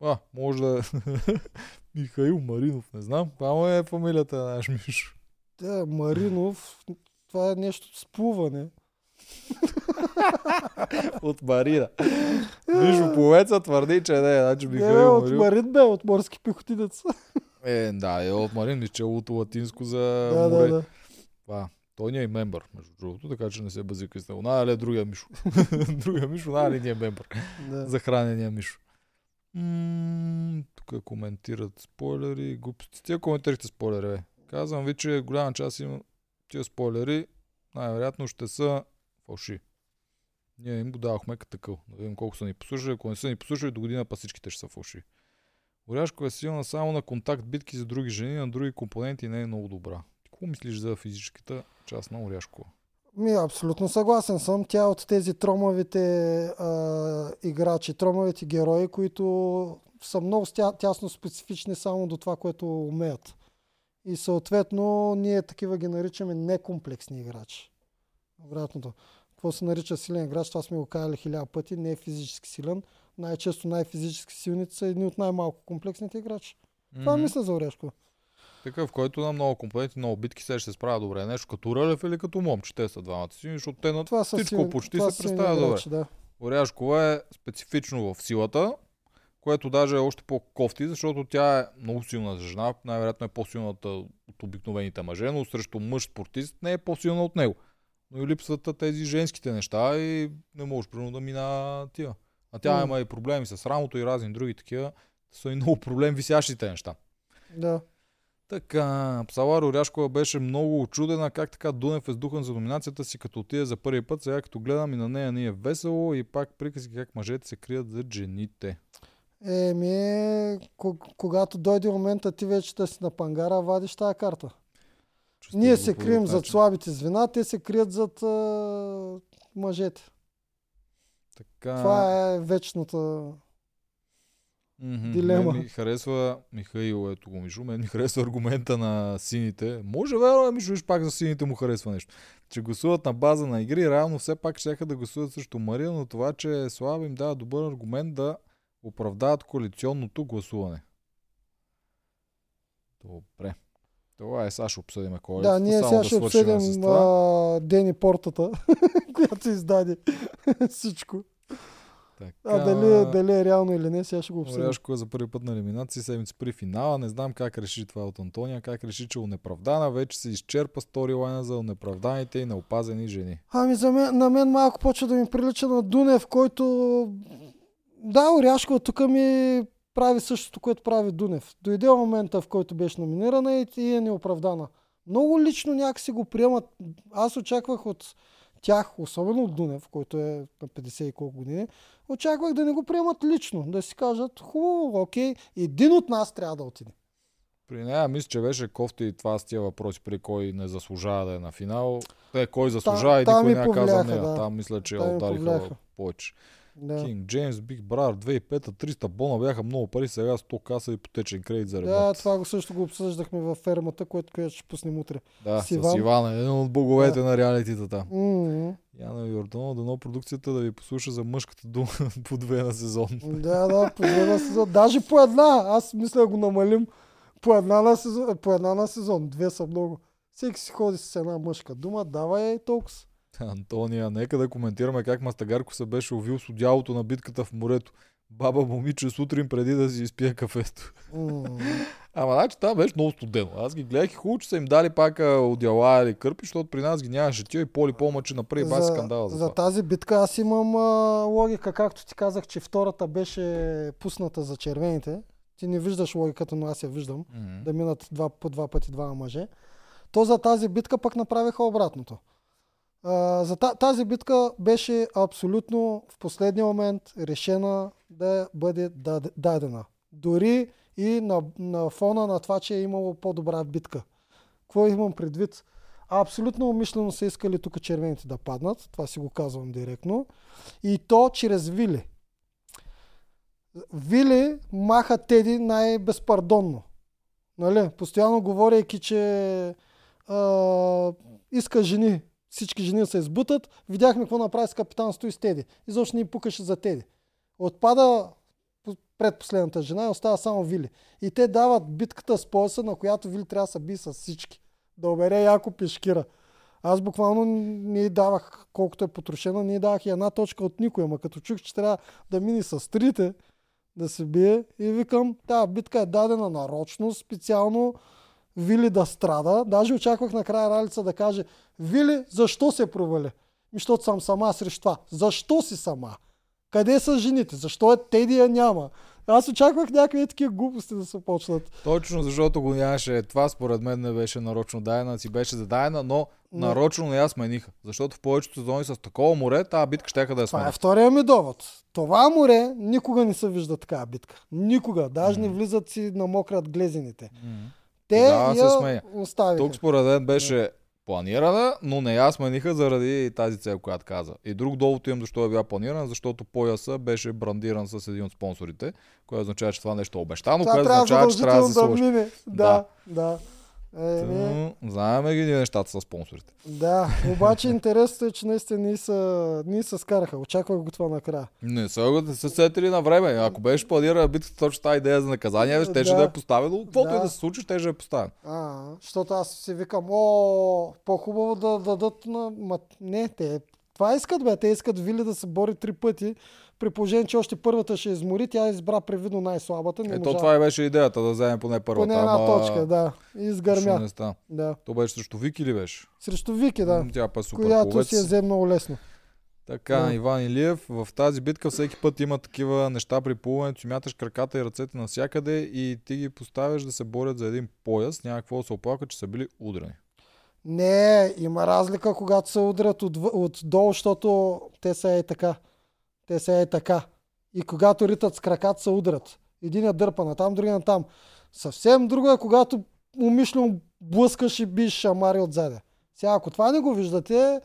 А, може да е Михаил Маринов, не знам. Това му е фамилията на наш Мишо. Да, Маринов, това е нещо с плуване. От Марина. Мишо Повеца твърди, че не е. Значи Не, Михаил от Маринов. Марин бе, от морски пехотинец. Е, да, е от Марин, мисля, че от латинско за да, море. да, да. Това. Той не е мембър, между другото, така че не се базика с него. Надали е другия Мишо. другия Мишо, надали не е мембър. да. За хранения Мишо. М, Тук коментират спойлери, глупости. Тия коментирахте спойлери, бе. Казвам ви, че голяма част има тия спойлери, най-вероятно ще са фалши. Ние им го давахме като такъв. Да видим колко са ни послушали. Ако не са ни послушали, до година па всичките ще са фалши. Оряшко е силна само на контакт битки за други жени, на други компоненти не е много добра. Какво мислиш за физическата част на Оряшко? Ми, абсолютно съгласен съм. Тя от тези тромавите а, играчи, тромавите герои, които са много тясно специфични само до това, което умеят. И съответно ние такива ги наричаме некомплексни играчи. Обратното. Какво се нарича силен играч, това сме го казали хиляда пъти, не е физически силен. Най-често най-физически силните са едни от най-малко комплексните играчи. Това Мгм. мисля за Орешко. Такъв, който на много компоненти, много битки се ще се справя добре. Нещо като Рълев или като Момче. Те са двамата си, защото те на Това Всичко силни- почти това се представя добре. Да. Оряшкова е специфично в силата, което даже е още по-кофти, защото тя е много силна жена, най-вероятно е по-силната от обикновените мъже, но срещу мъж спортист не е по-силна от него. Но и липсват тези женските неща и не можеш примерно да мина тия. А тя М. има и проблеми с рамото и разни други такива. са и много проблем висящите неща. Да. Така, Псалар Оряшкова беше много очудена как така Дунев е сдухан за номинацията си, като отиде за първи път. Сега като гледам и на нея ни е весело и пак приказки как мъжете се крият за жените. Еми, ког- когато дойде момента ти вече да си на пангара, вадиш тази карта. Чувствам Ние се крием зад слабите звена, те се крият зад а, мъжете. Така, Това е вечната... Мгм. дилема. Мен ми харесва Михаил, ето го Мишу, мен ми харесва аргумента на сините. Може верно, Мишу, виж пак за сините му харесва нещо. Че гласуват на база на игри, реално все пак ще да гласуват срещу Мария, но това, че е слаб им дава добър аргумент да оправдават коалиционното гласуване. Добре. Това е, сега ще обсъдим кой Да, ние сега ще обсъдим а, Дени Портата, която издаде всичко. Така, А дали, дали е реално или не, сега ще го обсъдим. Оряшко е за първи път на елиминация, седмица при финала. Не знам как реши това от Антония, как реши, че е унеправдана. Вече се изчерпа сторилайна за унеправданите и неопазени жени. Ами за мен, на мен малко почва да ми прилича на Дунев, който... Да, Оряшкова тук ми прави същото, което прави Дунев. Дойде момента, в който беше номинирана и, и е неоправдана. Много лично някакси го приемат. Аз очаквах от тях, особено от Дунев, който е на 50 и колко години, очаквах да не го приемат лично, да си кажат, хубаво, окей, един от нас трябва да отиде. При нея мисля, че беше кофти и това с тия въпроси, при кой не заслужава да е на финал. Те, кой заслужава и там никой не я каза повлияха, нея. да. Там мисля, че я удариха повече. Да. Кинг Джеймс, Биг Брат, 2005 300 бона бяха много пари, сега 100 каса ипотечен кредит за Да, ремонт. това го също го обсъждахме във фермата, което, което ще пуснем утре. Да, с с Иван. Иван, е един от боговете на реалитетата. М-м. Яна Йорданова, дано продукцията да ви послуша за мъжката дума по две на сезон. Да, да, по две на сезон. Даже по една. Аз мисля да го намалим по една на сезон. По една на сезон. Две са много. Всеки си ходи с една мъжка дума, давай и толкова. Антония, нека да коментираме как Мастагарко се беше увил с одялото на битката в морето. Баба момиче сутрин преди да си изпие кафето. М. Ама значи това беше много студено. Аз ги гледах и хубаво, че са им дали пак одяла или кърпи, защото при нас ги нямаше тия и поли по-мъче направи баси скандала за, за тази битка аз имам а, логика, както ти казах, че втората беше пусната за червените. Ти не виждаш логиката, но аз я виждам. Мгм. да минат два, по два пъти двама мъже. То за тази битка пък направиха обратното. За та, тази битка беше абсолютно в последния момент решена да бъде дад- дадена. Дори и на, на фона на това, че е имало по-добра битка. Какво имам предвид? Абсолютно умишлено са искали тук червените да паднат. Това си го казвам директно. И то чрез Вили. Вили маха Теди най-безпардонно. Нали? Постоянно говорейки, че а, иска жени. Всички жени се избутат. Видяхме какво направи с капитан Стои с Теди. Изобщо не пукаше за Теди. Отпада по- предпоследната жена и остава само Вили. И те дават битката с пояса, на която Вили трябва да се би с всички. Да обере яко пешкира. Аз буквално не давах, колкото е потрошена, не давах и една точка от никой. Ама като чух, че трябва да мини с трите, да се бие и викам, тази битка е дадена нарочно, специално Вили да страда. Даже очаквах накрая Ралица да каже, Вили, защо се провали? Защото съм сама срещу това. Защо си сама? Къде са жените? Защо е Теди я няма? Аз очаквах някакви такива глупости да се почнат. Точно защото го нямаше. Това според мен не беше нарочно дадена, си беше зададена, но Но- нарочно не я смениха. Защото в повечето сезони с такова море, тази битка ще да я Това е сменят. втория ми довод. Това море никога не се вижда такава битка. Никога. Даже не влизат си намократ глезените. Мгм. Те Тогава се я сменя. оставиха. Тук според мен беше планирана, но не я смениха заради тази цел, която каза. И друг довод имам защо е била планирана, защото пояса беше брандиран с един от спонсорите, което означава, че това нещо е обещано, Това което означава, че трябва да се да. Да, да. Е, Знаеме ги ние нещата с спонсорите. да, обаче интересното е, че наистина ние са, ние се скараха. Очаквах го това накрая. Не са го да се сетили на време. Ако беше планирана битката точно тази идея за наказание, ще Да. да е поставено. Каквото Да. и да се случи, ще е поставен. А, защото аз си викам, о, по-хубаво да дадат на... Ма, не, те това искат, бе. Те искат Вили да се бори три пъти, при положение, че още първата ще измори, тя избра привидно най-слабата. Не Ето можа. това и беше идеята, да вземе поне първата. Поне една ама точка, да. И изгърмя. Да. То беше срещу Вики ли беше? Срещу Вики, да. Тя па е супер която пловец. си я взе много лесно. Така, Да. Иван Илиев, в тази битка всеки път има такива неща при плуването, мяташ краката и ръцете навсякъде и ти ги поставяш да се борят за един пояс, няма какво да се оплака, че са били удрени. Не, има разлика, когато се удрят от, отдолу, защото те са е така. Те са е така. И когато ритат с краката, се удрят. Един дърпа на там, другия на там. Съвсем друго е, когато умишлено блъскаш и биш шамари отзаде. Сега, ако това не го виждате,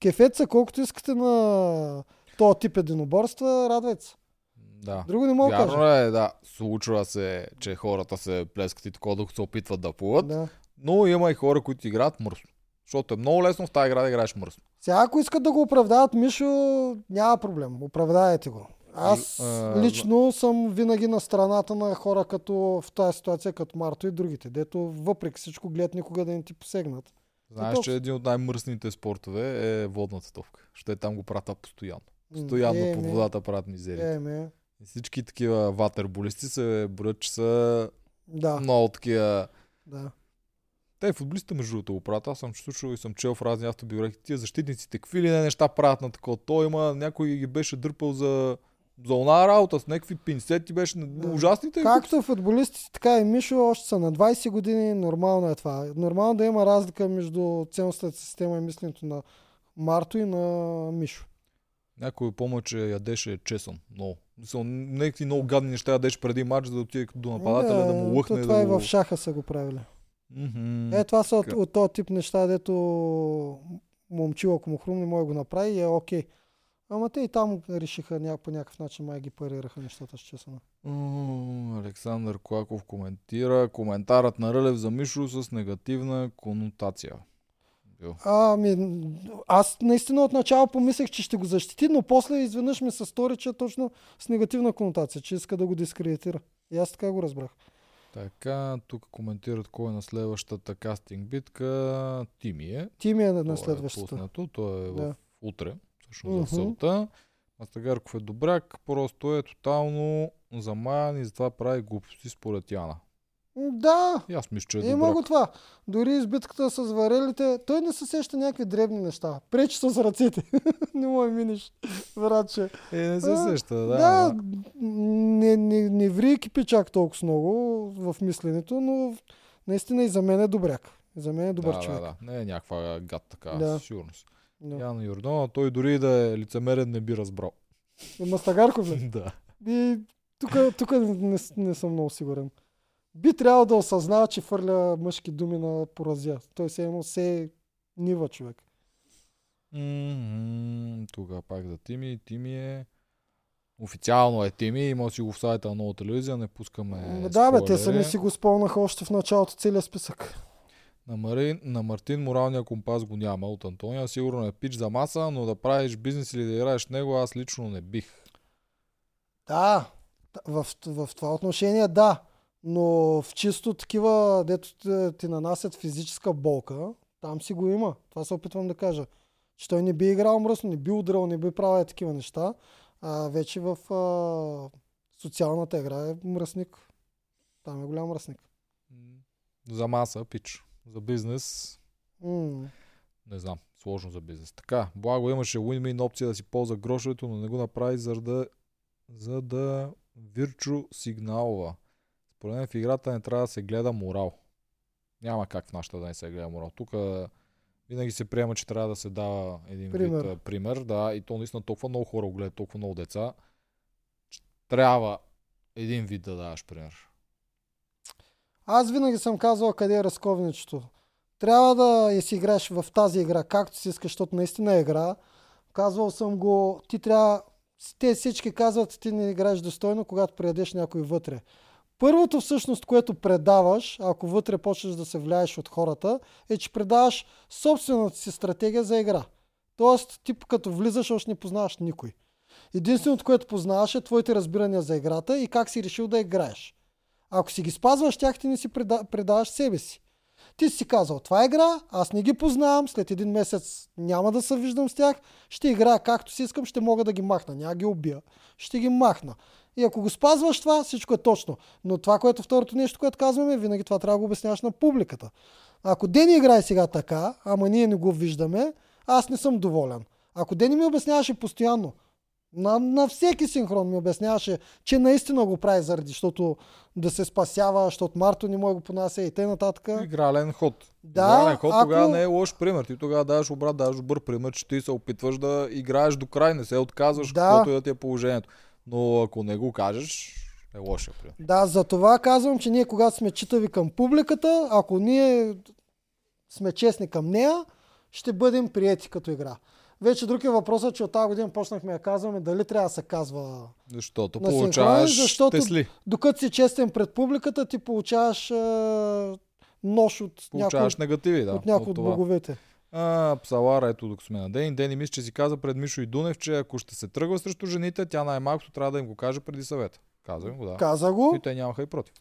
кефет се колкото искате на този тип единоборства, радвайте се. Да. Друго не мога да Вярно кажа. е, да. Случва се, че хората се плескат и такова, докато се опитват да плуват. Да. Но има и хора, които играят мръсно. Защото е много лесно в тази игра да играеш мръсно. Сега, ако искат да го оправдаят, Мишо, няма проблем. Оправдаете го. Аз а, лично съм винаги на страната на хора като в тази ситуация, като Марто и другите, дето въпреки всичко гледат никога да не ти посегнат. Знаеш, толкова. че един от най-мръсните спортове е водната топка. Ще там го правят постоянно. Постоянно Е, под ме, водата правят мизерия. Е, ме. Всички такива ватерболисти се броят, че са Да, много такива. да. Те футболистите между другото го правят. Аз съм слушал и съм чел в разни автобиографии. Тия защитниците, какви ли не неща правят на такова. Той има, някой ги беше дърпал за, за она работа с някакви пинцети, беше Да. ужасните. Както футболистите, така и Мишо, още са на 20 години, нормално е това. Нормално да има разлика между ценностната система и мисленето на Марто и на Мишо. Някой помня, че ядеше чесън. Много. Някакви много гадни неща ядеше преди матч, за да отиде до нападателя, да, му лъхне. то това да и в шаха са го правили. Мгм. Е, това са от, от този тип неща, дето момчил, ако му хрумне, може да го направи и е окей. Ама те и там решиха ня... по някакъв начин, май ги парираха нещата с чесъна. М, Александър Клаков коментира коментарът на Рълев за Мишо с негативна конотация. Ами, аз наистина отначало помислех, че ще го защити, но после изведнъж ми се стори, че е точно с негативна конотация, че иска да го дискредитира. И аз така го разбрах. Така, тук коментират кой е на следващата кастинг битка. Тими е. Ти ми е на следващата. Е пуснато. То е в Да. утре, всъщност за Мгм. селта. Мастагарков е добряк, просто е тотално замаян и затова прави глупости според Яна. Да, И аз мисля, че е има го това. Дори избитката с варелите, той не се сеща някакви дребни неща. Пречи с ръцете. не му миниш, братче. Е, не се сеща, да. Да, не, не, не ври екипи чак толкова много в мисленето, но наистина и за мен е добряк. За мен е добър да, човек. Да, да. Не е някаква гад така, Да. да. със сигурност. Да. Яна Йорданова, той дори да е лицемерен не би разбрал. Мастагарков ли? да. И тук не, не съм много сигурен. Би трябвало да осъзнава, че фърля мъжки думи на поразя. Той се едно се нива човек. Мгм, Тогава пак за Тими. Тими е... Официално е Тими, има си го в сайта на нова телевизия, не пускаме да, бе, те сами си го спомнаха още в началото целият списък. На, Марин, на Мартин моралния компас го няма от Антония. Сигурно е пич за маса, но да правиш бизнес или да играеш в него, аз лично не бих. Да, в, в това отношение да. Но в чисто такива, дето ти, ти нанасят физическа болка, там си го има. Това се опитвам да кажа. Че той не би играл мръсно, не би удрал, не би правил такива неща. А вече в а, социалната игра е мръсник. Там е голям мръсник. За маса, пич. За бизнес, М. не знам, сложно за бизнес. Така, благо имаше win-win опция да си ползва грошовето, но не го направи, за да, за да вирчу сигналва. Според мен в играта не трябва да се гледа морал. Няма как в нашата да не се гледа морал. Тук винаги се приема, че трябва да се дава един Пример. вид пример. Да, и то наистина толкова много хора го гледат, толкова много деца. Трябва един вид да даваш пример. Аз винаги съм казвал къде е разковничето. Трябва да си играеш в тази игра, както си искаш, защото наистина е игра. Казвал съм го, ти трябва... Те всички казват, ти не играеш достойно, когато предадеш някой вътре. Първото всъщност, което предаваш, ако вътре почнеш да се влияеш от хората, е, че предаваш собствената си стратегия за игра. Тоест, ти като влизаш, още не познаваш никой. Единственото, което познаваш е твоите разбирания за играта и как си решил да играеш. Ако си ги спазваш тях, ти не си преда, предаваш себе си. Ти си казал, това е игра, аз не ги познавам, след един месец няма да се виждам с тях, ще играя както си искам, ще мога да ги махна, няма ги убия, ще ги махна. И ако го спазваш това, всичко е точно. Но това, което второто нещо, което казваме, винаги това трябва да го обясняваш на публиката. Ако Дени играе сега така, ама ние не го виждаме, аз не съм доволен. Ако Дени ми обясняваше постоянно, на, на всеки синхрон ми обясняваше, че наистина го прави заради, защото да се спасява, защото Марто не може го понася и т. нататък. Игрален ход. Да, Игрален ход ако- тогава не е лош пример. Ти тогава даваш обрат, даваш добър пример, че ти се опитваш да играеш до край, не се отказваш, Да. каквото и да ти е положението. Но ако не го кажеш, е лошия пример. Да, за това казвам, че ние когато сме читави към публиката, ако ние сме честни към нея, ще бъдем приети като игра. Вече друг е въпросът, че от тази година почнахме да казваме дали трябва да се казва. Защото На получаваш защото- тесли. Докато си честен пред публиката, ти получаваш е, нож от някой, Получаваш негативи, да. от, някой от това. боговете. А, Псалара, ето докато сме на Дени. Дени мисля, че си каза пред Мишо и Дунев, че ако ще се тръгва срещу жените, тя най-малкото трябва да им го каже преди съвета. Каза им го, да. Каза го, И те нямаха и против.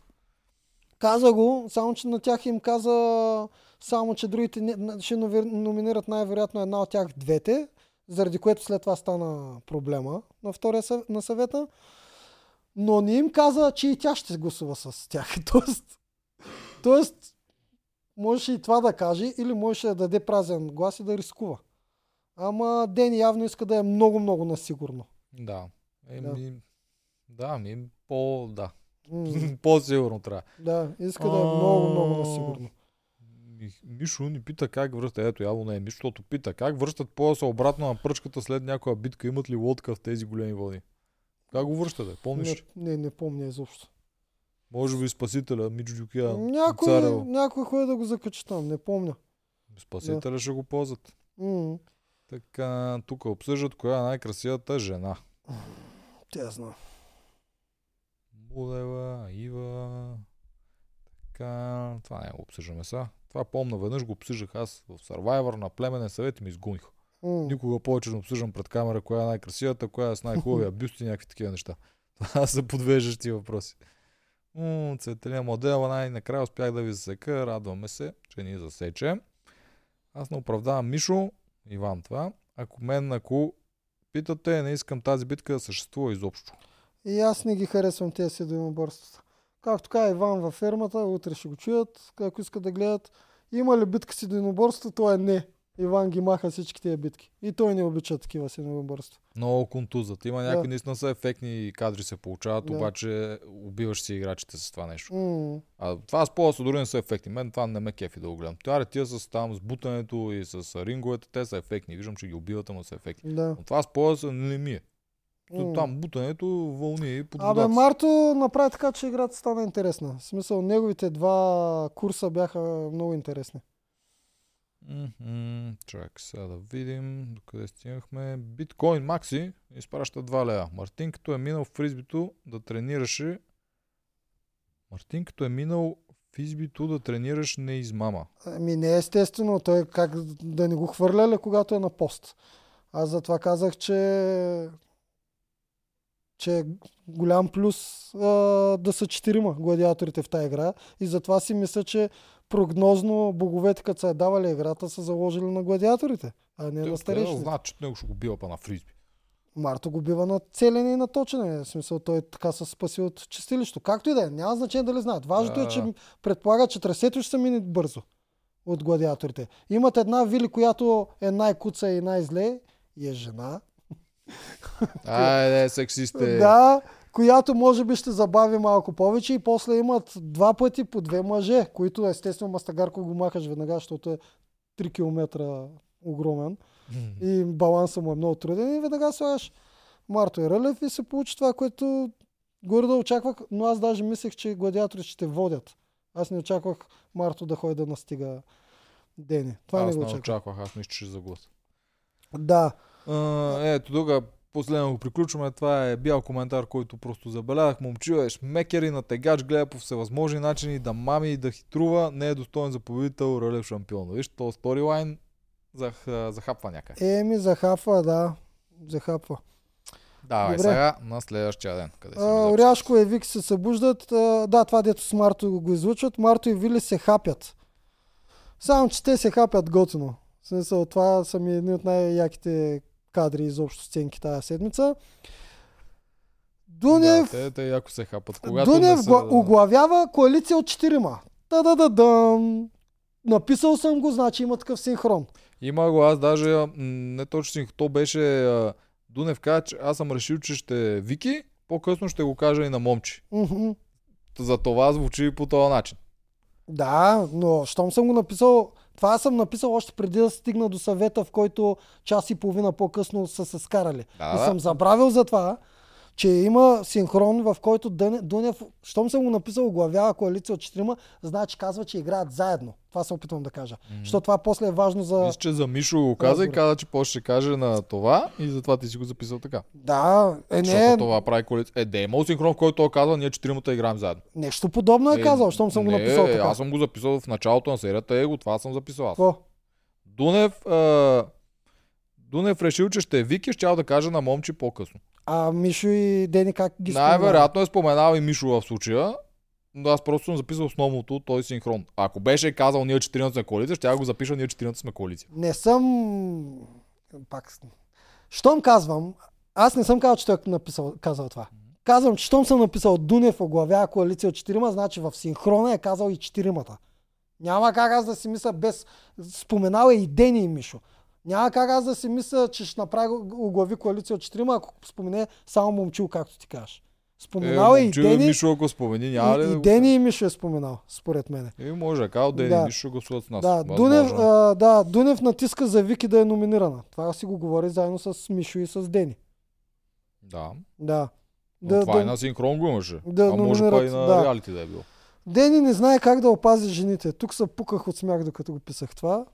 каза го, само че на тях им каза, само че другите ще номинират най-вероятно една от тях двете, заради което след това стана проблема на втория съв- на съвета. Но не им каза, че и тя ще гласува с тях. тоест, тоест, можеше и това да каже, или можеше да даде празен глас и да рискува. Ама Дени явно иска да е много-много насигурно. Да. Еми, да, ми по, да. М, По-сигурно трябва. да, иска да е много-много насигурно. Ми- Мишо ни пита как връщат. Ето, явно не е Мишо, защото пита как връщат пояса обратно на пръчката след някоя битка. Имат ли лодка в тези големи вълни? Как го връщате? Помниш? Не, не, не помня изобщо. Може би спасителя, Мич Дюкия, Някой, някой ходи да го закачи там, не помня. Спасителя ще го ползват. М, Така, тук обсъждат коя е най-красивата жена. Тя знам. Мудева, Ива. Така, това не го обсъждаме сега. Това помня, веднъж го обсъждах аз в Survivor на племенен съвет и ми изгоних. М, Никога повече не обсъждам пред камера коя е най-красивата, коя е с най-хубавия бюст и някакви такива неща. Това са подвеждащи въпроси. М, Цветелина модела, най-накрая успях да ви засека. Радваме се, че ни засече. Аз не оправдавам Мишо, Иван това. Ако мен, ако питате, не искам тази битка да съществува изобщо. И аз не ги харесвам тези си единоборствата. Както каза Иван във фермата, утре ще го чуят, ако искат да гледат. Има ли битка с единоборство, то е не. Иван ги маха всички тия битки. И той не обича такива си единоборства. Много контузът. Има някакви Да. наистина са ефектни кадри се получават, Да. обаче убиваш си играчите с това нещо. М, А това с полоса дори не са ефектни. Мен това не ме кефи да го гледам. Това тия с там с бутането и с ринговете, те са ефектни. Виждам, че ги убиват, ама са ефектни. Да. Но това с пояса не ми е. М. Там бутането, вълни и под Абе. Марто направи така, че играта стана интересна. В смисъл, неговите два курса бяха много интересни. Мгм, Чак сега да видим докъде стигнахме. Биткоин Макси изпраща 2 лева. Мартин като е минал в фризбито да тренираше Мартин като е минал в избито да тренираш не измама. Ами не е естествено, той как да не го хвърляли, когато е на пост. Аз затова казах, че че е голям плюс а, да са четирима гладиаторите в тази игра и затова си мисля, че прогнозно боговете, като са я давали играта, са заложили на гладиаторите, а не Те- на старейшините. знаят, че него ще го бива па на фризби. Марто го бива на целене и на точене. В смисъл, той така се спаси от чистилището. Както и да е, няма значение дали знаят. Важното е, Да. че предполага, че трасето ще се мине бързо от гладиаторите. Имат една вили, която е най-куца и най-зле и е жена. Айде, сексисте. Да, която може би ще забави малко повече и после имат два пъти по две мъже, които естествено Мастагарко го махаш веднага, защото е 3 км огромен и баланса му е много труден и веднага слагаш Марто и Рълев и се получи това, което горе да очаквах, но аз даже мислех, че гладиаторите ще водят. Аз не очаквах Марто да ходи да настига Дени. Това Аз не го не очаквах. очаквах, аз мисля, че ще загласа. Да, А, ето тук последно го приключваме. Това е бял коментар, който просто забелязах. Момчил е шмекер и на тегач, гледа по всевъзможни начини да мами и да хитрува. Не е достоен за победител, рълев шампион. Виж, този сторилайн зах, захапва някъде. Еми захапва, да. Захапва. Давай добре. сега на следващия ден. Къде А, Оряшко и Вик се събуждат. А, да, това дето с Марто го излучват. Марто и Вили се хапят. Само, че те се хапят готино. В смисъл, това са ми едни от най-яките кадри изобщо сценки тази седмица. Дунев, Да, те, те яко се хапат. Когато Дунев гла- оглавява коалиция от четирима. Та-да-да-дам. написал съм го, значи има такъв синхрон. Има го, аз даже, не точно си, то беше, Дунев каза, че аз съм решил, че ще Вики, по-късно ще го кажа и на момче. Мгм. За това звучи по този начин. Да, но щом съм го написал, това съм написал още преди да стигна до съвета, в който час и половина по-късно са се скарали. Да, и съм забравил за това, че има синхрон, в който Дунев, щом съм го написал, оглавява коалиция от четирима, значи казва, че играят заедно. Това се опитвам да кажа. Защото това после е важно за... Мисля, че за Мишо го каза и каза, че после ще каже на това и затова ти си го записал така. Да, е, Защото не, това прави коалиция. Е, да е имал синхрон, в който той казва, ние четиримата играем заедно. нещо подобно е, казал, щом съм го не, написал така. Аз съм го записал в началото на серията, его, това съм записал аз. Дунев, а, Дунев решил, че ще е Вики, ще да каже на момче по-късно. А Мишо и Дени как ги споменава? Най-вероятно е споменал и Мишо в случая, но аз просто съм записал основното, той синхрон. Ако беше казал ние четиримата сме коалиция, ще я го запиша ние четиримата сме коалиция. Не съм... Пак... Щом казвам, аз не съм казал, че той е написал, казал това. Казвам, че щом съм написал Дунев оглавява коалиция от четирима, значи в синхрона е казал и четиримата. Няма как аз да си мисля без... Споменал е и Дени и Мишо. Няма как аз да си мисля, че ще направи оглави коалиция от четирима, ако спомене само момчил, както ти кажеш. Споменал е, и момчил Дени, Мишо, ако спомени, няма ли и, да и го- Дени и Мишо е споменал, според мен. И може да кажа, Дени Да. Мишо ще гласуват с нас. Да, Дунев, е. а, да, Дунев натиска за Вики да е номинирана. Това си го говори заедно с Мишо и с Дени. Да. Да. Но Да, това да, и на синхрон го имаше. да а може па и на да. реалити да е било. Дени не знае как да опази жените. Тук се пуках от смях, докато го писах това.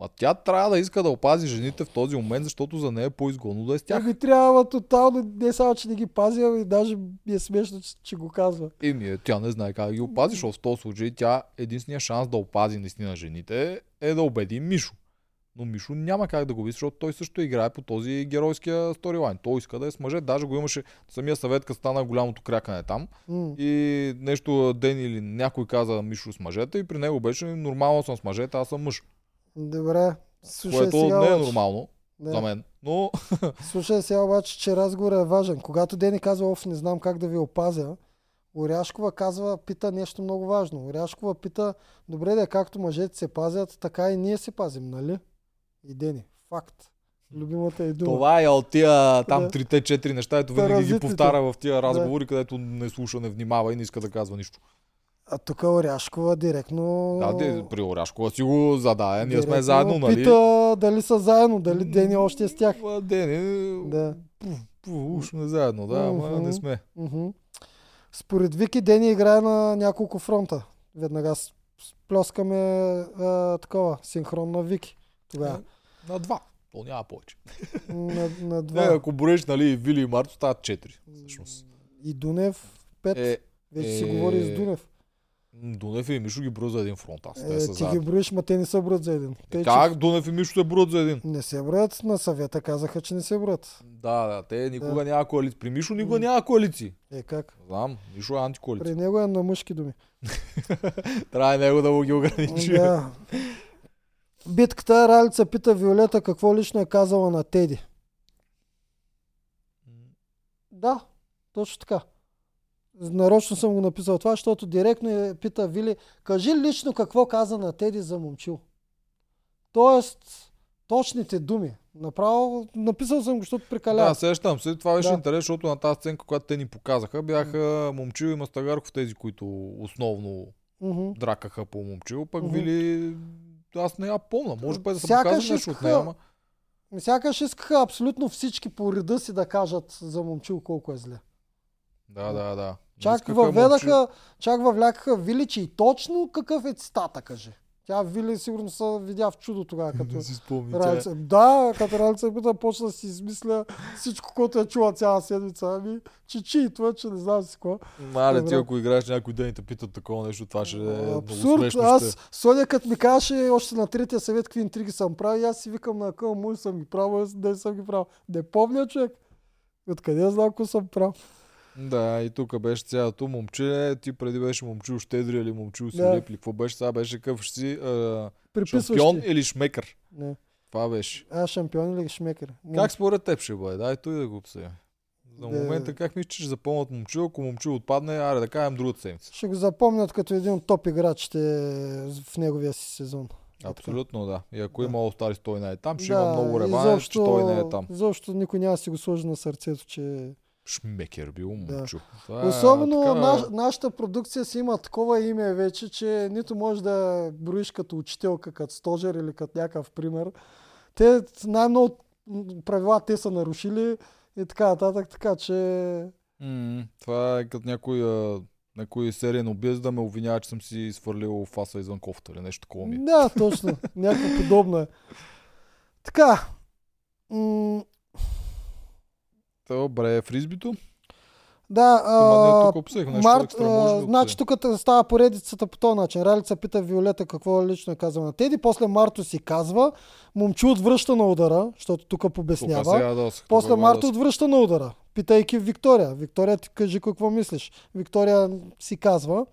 Ма тя трябва да иска да опази жените в този момент, защото за нея е по-изгодно да е с Тя тях. би трябва тотално, не само, че не ги пази, ами даже ми е смешно, че, че го казва. Еми, е, тя не знае как да ги опази, защото в този случай тя единствения шанс да опази наистина жените е да убеди Мишо. Но Мишо няма как да го види, защото той също играе по този геройския сторилайн. Той иска да е с мъже. Даже го имаше самия съвет, като стана голямото крякане там. М. И нещо ден или някой каза Мишо с мъжете и при него беше нормално съм с мъжете, аз съм мъж. Добре. Слушай което сега, не е нормално Да. за мен. Но Слушай сега обаче, че разговорът е важен. Когато Дени казва, оф, не знам как да ви опазя, Оряшкова казва, пита нещо много важно. Оряшкова пита, добре да е както мъжете се пазят, така и ние се пазим, нали? И Дени. Факт. Любимата е дума. това е от тия там Да. трите четири неща, ето винаги ги повтаря в тия разговори, където не слуша, не внимава и не иска да казва нищо. А тук Оряшкова директно... Да, де, при Оряшкова си го зададе, ние сме заедно, нали? Пита дали са заедно, дали Дени още е с тях. Дени, Да. уж сме заедно, да, ама Мгм. не сме. Мгм. Според Вики Дени играе на няколко фронта. Веднага сплескаме а, такова, синхрон на Вики. Тогава. На два. То няма повече. на, на Не, два. ако броиш, нали, Вили и Марто стават четири. Всъщност. И Дунев, пет. Е, Вече си е, говори с Дунев. Дунев и Мишо ги броят за един фронт. Аз те Е, са ти ги заедно. броиш, ма те не се броят за един. Те, Как че Дунев и Мишо се броят за един? не се броят, на съвета казаха, че не се броят. Да, да, те никога Да. няма коалиции. При Мишо никога няма коалиции. Е, как? Знам, Мишо е антикоалиция. При него е на мъжки думи. Трябва и него да му ги ограничи. Да. Битката Ралица пита Виолета какво лично е казала на Теди. Да, точно така. Нарочно съм го написал това, защото директно я пита Вили, кажи лично какво каза на Теди за момчил. Тоест, точните думи. Направо, написал съм го, защото прекалява. Да, сещам се. Това беше Да. интересно, защото на тази сценка, която те ни показаха, бяха Момчил и Мастагарков тези, които основно Мгм. дракаха по Момчил. Пък Мгм. Вили, аз не я помня. Може пък да Сякаш показва нещо от нея, ама... Сякаш искаха абсолютно всички по реда си да кажат за момчил колко е зле. Да, да, да. Чак въведаха, чак въвлякаха Вили, че и точно какъв е цитата, каже. Тя Вили сигурно се видя в чудо тогава, като Не си спомни. Ралица. Да, като Ралица пита, почна да си измисля всичко, което е чула цяла седмица. Ами, че чи и това, че не знам си какво. Мале, ти ако играеш някой ден и те питат такова нещо, това ще е много Абсурд. смешно. Аз, Ще. Соня, като ми казваше още на третия съвет какви интриги съм правил, и аз си викам на къл му съм ги правил, не съм ги правил. Не помня, човек. Откъде знам какво съм правил? Да, и тук беше цялото момче. Ти преди беше момчил щедри или момчил си Да. леп ли. Какво беше? Сега беше къв си а, шампион или шмекър. Не. Това беше. А, шампион или шмекер? Не. Как според теб ще бъде? Дай той да го обсъдим. За Да. момента как мислиш, че ще запомнят момчил, ако момчил отпадне, аре да кажем другата седмица. Ще го запомнят като един от топ играчите в неговия си сезон. Е. Абсолютно да. И ако Да. има All-Stars, той не е там, ще Да, има много изобщо- че той не е там. Изобщо никой няма да си го сложи на сърцето, че... Шмекер бил Да. момчил. Това е Особено така- наш, нашата продукция си има такова име вече, че нито може да броиш като учителка, като стожер или като някакъв пример. Те най-много правила те са нарушили и така нататък, така че... М, това е като някой, а, някой сериен убиец да ме обвинява, че съм си свърлил фаса извън кофта или нещо такова ми. е. Да, точно. Някакво подобно е. Така. М- Добре, фризбито. да, а, тук нещо Март, екстра, може да значи тук става поредицата по този начин. Ралица пита Виолета какво лично е казал на Теди, после Марто си казва, момчу отвръща на удара, защото тук сега се После какво Марто се- отвръща на удара, питайки Виктория. Виктория ти кажи какво мислиш. Виктория си казва.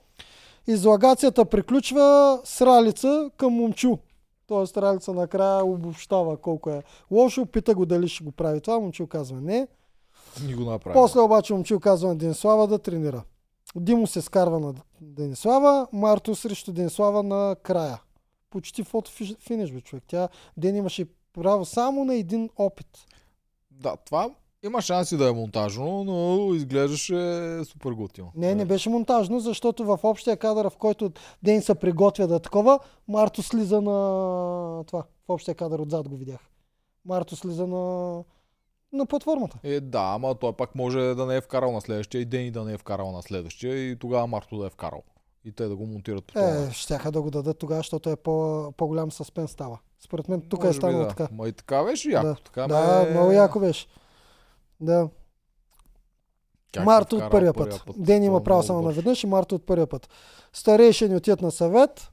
Излагацията приключва с Ралица към момчу. Тоест Ралица накрая обобщава колко е лошо, пита го дали ще го прави това, момчу казва не. Ни го направи. После обаче момчил казва на Денислава да тренира. Димо се скарва на Денислава, Марто срещу Денислава на края. Почти фото финиш, бе, човек. Тя Ден имаше право само на един опит. Да, това има шанси да е монтажно, но изглеждаше супер готино. Не, не беше монтажно, защото в общия кадър, в който Ден се приготвя да е такова, Марто слиза на това. В общия кадър отзад го видях. Марто слиза на, на платформата. Е, да, ама той пак може да не е вкарал на следващия и Дени да не е вкарал на следващия и тогава Марто да е вкарал. И те да го монтират по това. Е, щяха да го дадат тогава, защото е по, по-голям съспенс става. Според мен тук е Може би станало да. така. Ма и така беше яко. Да. Така Да, ме... много яко беше. Да. Как Марто е от първия път. Ден има право само на бързо. веднъж и Марто от първия път. Старейшини отиват на съвет.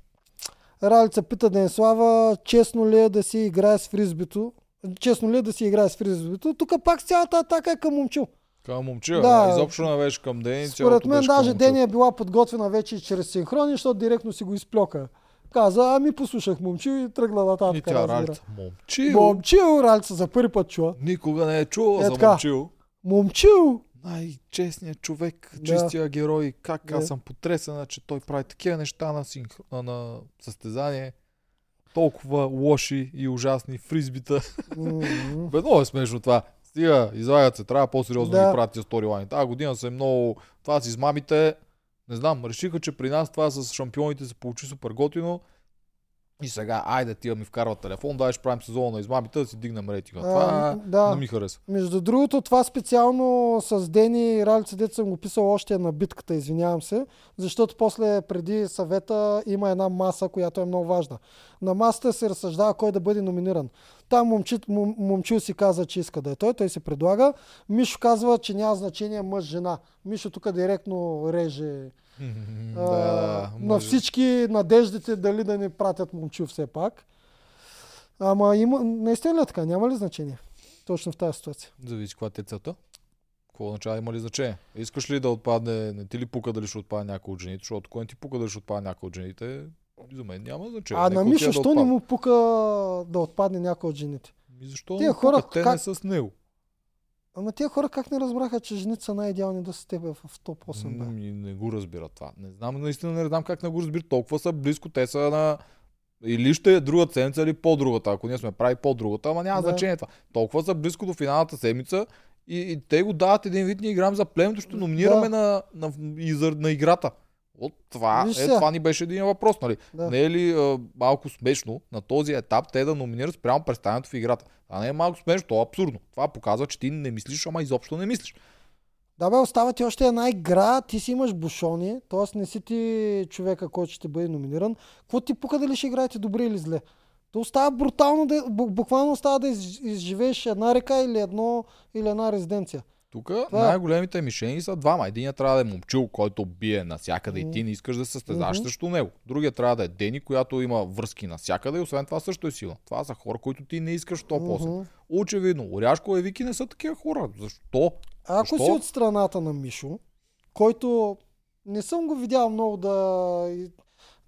Ралица пита Денислава, честно ли е да си играе с фризбито. Честно ли е да си играе с фризбито. Тук пак цялата атака е към момчил. Към момче, Да. да. изобщо не беше към Дени. Според мен даже момчил. Дени е била подготвена вече и чрез синхрони, защото директно си го изплюка. Каза, ами послушах момчил и тръгна И нататък. тя разбира. Ралица. Момчил. Момчил, Ралица за първи път чува. Никога не е чувал Е, за момчил. Момчил! Най-честният човек, Да. чистия герой. Как Да. аз съм потресена, че той прави такива неща на, синх... на, на състезание. Толкова лоши и ужасни фризбита. Бе, много е смешно това. Стига, излагат се, трябва по-сериозно да, Да. ги правят тия сторилайни. Тази година са много... Това с измамите, не знам, решиха, че при нас това с шампионите се получи супер готино. И сега, айде, тия ми вкарват телефон, дай ще правим сезона на измамите, да си дигнем рейтинга. Това А, да. не ми хареса. Между другото, това специално с Дени и Ралица, дето съм го писал още на битката, извинявам се, защото после преди съвета има една маса, която е много важна. На масата се разсъждава кой да бъде номиниран. Там момчит, мом, момчил си каза, че иска да е той, той се предлага. Мишо казва, че няма значение мъж-жена. Мишо тук директно реже а, да, да, на може. всички надеждите дали да ни пратят момчил все пак. Ама има, наистина ли е така? Няма ли значение? Точно в тази ситуация. Зависи каква е целта. Какво означава има ли значение? Искаш ли да отпадне, не ти ли пука дали ще отпадне някой от жените, защото кой не ти пука дали ще отпадне някой от жените, за мен няма значение. А на Мишо, да що не му пука да отпадне някой от жените? Ми защо Тия не хора пука? Те как- не са с него. Ама тия хора как не разбраха, че жените са най-идеални да са с тебе в топ 8 бе? И не го разбира това. Не знам, наистина не знам как не го разбира. Толкова са близко, те са на... Или ще е друга седмица, или по-другата. Ако ние сме прави по-другата, ама няма Да. значение това. Толкова са близко до финалната седмица и, и те го дават един вид, ние играем за племето, ще номинираме на, на, и за, на играта. От това, Виж е, това ни беше един въпрос, нали? Да. Не е ли а, малко смешно на този етап те да номинират спрямо представянето в играта? Това не е малко смешно, то е абсурдно. Това показва, че ти не мислиш, ама изобщо не мислиш. Да бе, остава ти още една игра, ти си имаш бушони, т.е. не си ти човека, който ще бъде номиниран. Какво ти пука дали ще играете добре или зле? То остава брутално, да, бу- буквално остава да из, изживееш една река или, едно, или една резиденция. Тук най-големите мишени са двама. Единият трябва да е момчил, който бие навсякъде и ти не искаш да се състезаваш Мгм. срещу него. Другият трябва да е Дени, която има връзки навсякъде и освен това също е сила. Това са хора, които ти не искаш в топ 8. Мгм. Очевидно, Оряшко и Вики не са такива хора. Защо? Ако Защо? си от страната на Мишо, който не съм го видял много да,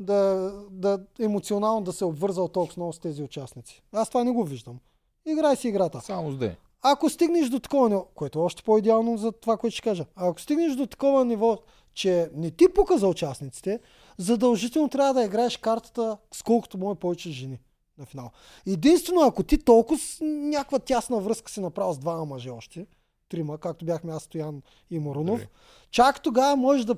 да, да емоционално да се обвързал толкова много с тези участници. Аз това не го виждам. Играй си играта. Само с Дени. Ако стигнеш до такова ниво, което е още по-идеално за това, което ще кажа, ако стигнеш до такова ниво, че не ти пука за участниците, задължително трябва да играеш картата с колкото може повече жени на финал. Единствено, ако ти толкова с някаква тясна връзка си направил с двама мъже още, трима, както бяхме аз, Стоян и Морунов, Добре. чак тогава можеш да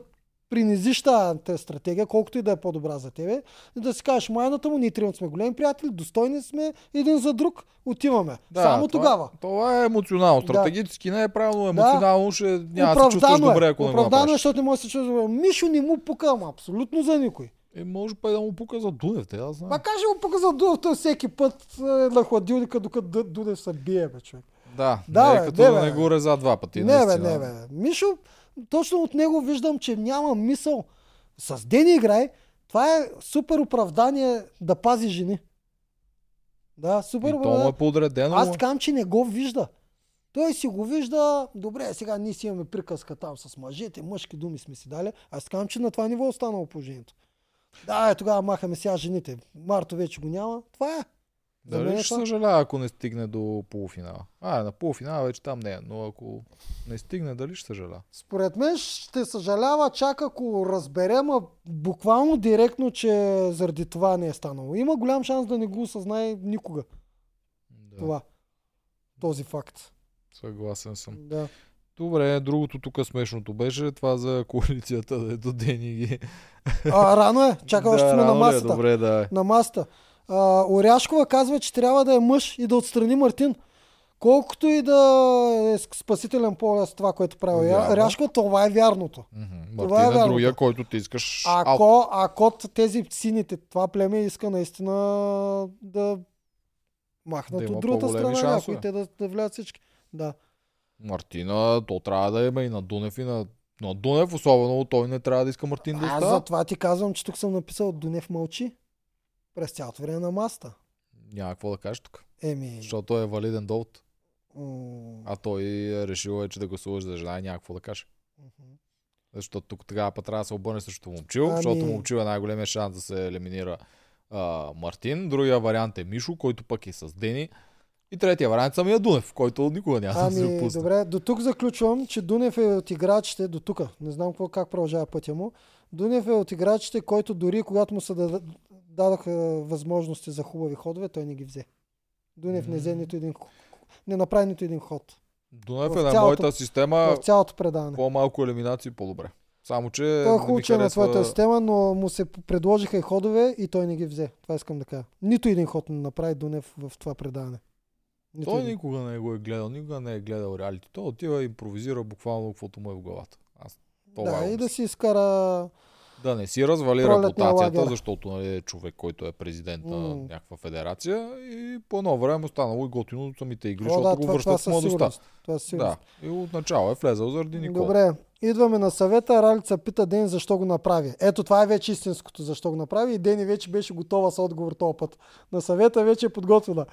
принизиш тази стратегия, колкото и да е по-добра за тебе, и да си кажеш, майната му, ние тримата сме големи приятели, достойни сме един за друг, отиваме. Само това, тогава. Това е емоционално. Да. Стратегически не е правилно, емоционално ще няма да се чувстваш Оправдано добре, е. ако не го Оправдано е, защото не може да се чувстваш добре. Мишо не му пука, абсолютно за никой. Е, може па да му пука за Дунев, те да знам. Ма каже му пука за Дунев, той всеки път е на хладилника, докато Дунев се бие, бе, човек. Да, Да, не е бе, като не, да бе. не го реза два пъти. не, бе, не, бе. Мишо, точно от него виждам, че няма мисъл. С Дени играй, това е супер оправдание да пази жени. Да, супер И то му оправдание. е подредено. Аз казвам, че не го вижда. Той си го вижда, добре, сега ние си имаме приказка там с мъжете, мъжки думи сме си дали. Аз казвам, че на това ниво е останало положението. Да, е, тогава махаме сега жените. Марто вече го няма. Това е. Мен Дали е ще съжалява, ако не стигне до полуфинала? А, на полуфинала вече там не е, но ако не стигне, дали ще съжалява? Според мен ще съжалява чак ако разберем а буквално директно, че заради това не е станало. Има голям шанс да не го осъзнае никога Да, това. Този факт. съгласен съм. Да. Добре, другото тук смешното беше това за коалицията, да ето Дени ги. А, рано е. Чакай, още да, сме на е? масата. Добре, да е. на масата. А, Оряшкова казва, че трябва да е мъж и да отстрани Мартин. Колкото и да е спасителен поле това, което прави Вярно. Оряшкова, това е вярното. Мгм. Това е Мартин е вярното. другия, който ти искаш. аут. Ако, ако тези сините, това племе иска наистина да махнат Да от другата страна шансове. някои, те да, да влязат всички. Да. Мартина, то трябва да има и на Дунев и на, на Дунев, особено той не трябва да иска Мартин да Аз остава. за това ти казвам, че тук съм написал Дунев мълчи. През цялото време на маста. Няма какво да кажеш тук, Еми. защото той е валиден довод. м, А той е решил вече да гласуваш за жена и няма какво да каже. мгм. Защото тук тогава път трябва да се обърне срещу Момчил, Ами- защото Момчил е най-големия шанс да се елиминира а, Мартин. Другия вариант е Мишо, който пък е с Дени. И третия вариант самия Дунев, който никога няма да се Ами, опусне. добре, до тук заключвам, че Дунев е от играчите, до тук, не знам какво, как продължава пътя му, Дунев е от играчите, който дори когато му се дадаха възможности за хубави ходове, той не ги взе. Дунев не взе нито един, не направи нито един ход. Дунев е на цялото- моята система В цялото предаване. по-малко елиминации по-добре. Само, че Той е хубаво, че е на харесва... твоята система, но му се предложиха и ходове и той не ги взе. Това искам да кажа. Нито един ход не направи Дунев в това предаване. Нито Той един. никога не го е гледал, никога не е гледал реалити. Той отива и импровизира буквално каквото му е в главата. Аз това Да, го и да си изкара да не си развали Пролетния репутацията, лагер. защото нали, е човек, който е президент на М. някаква федерация и по едно време останало и готино от самите игри, О, защото да, го това, това връщат в със младостта. Това. Да, и отначало е влезал заради Никола. Добре, идваме на съвета. Ралица пита Дени защо го направи. Ето това е вече истинското защо го направи и Дени вече беше готова с отговор този път. На съвета вече е подготвена.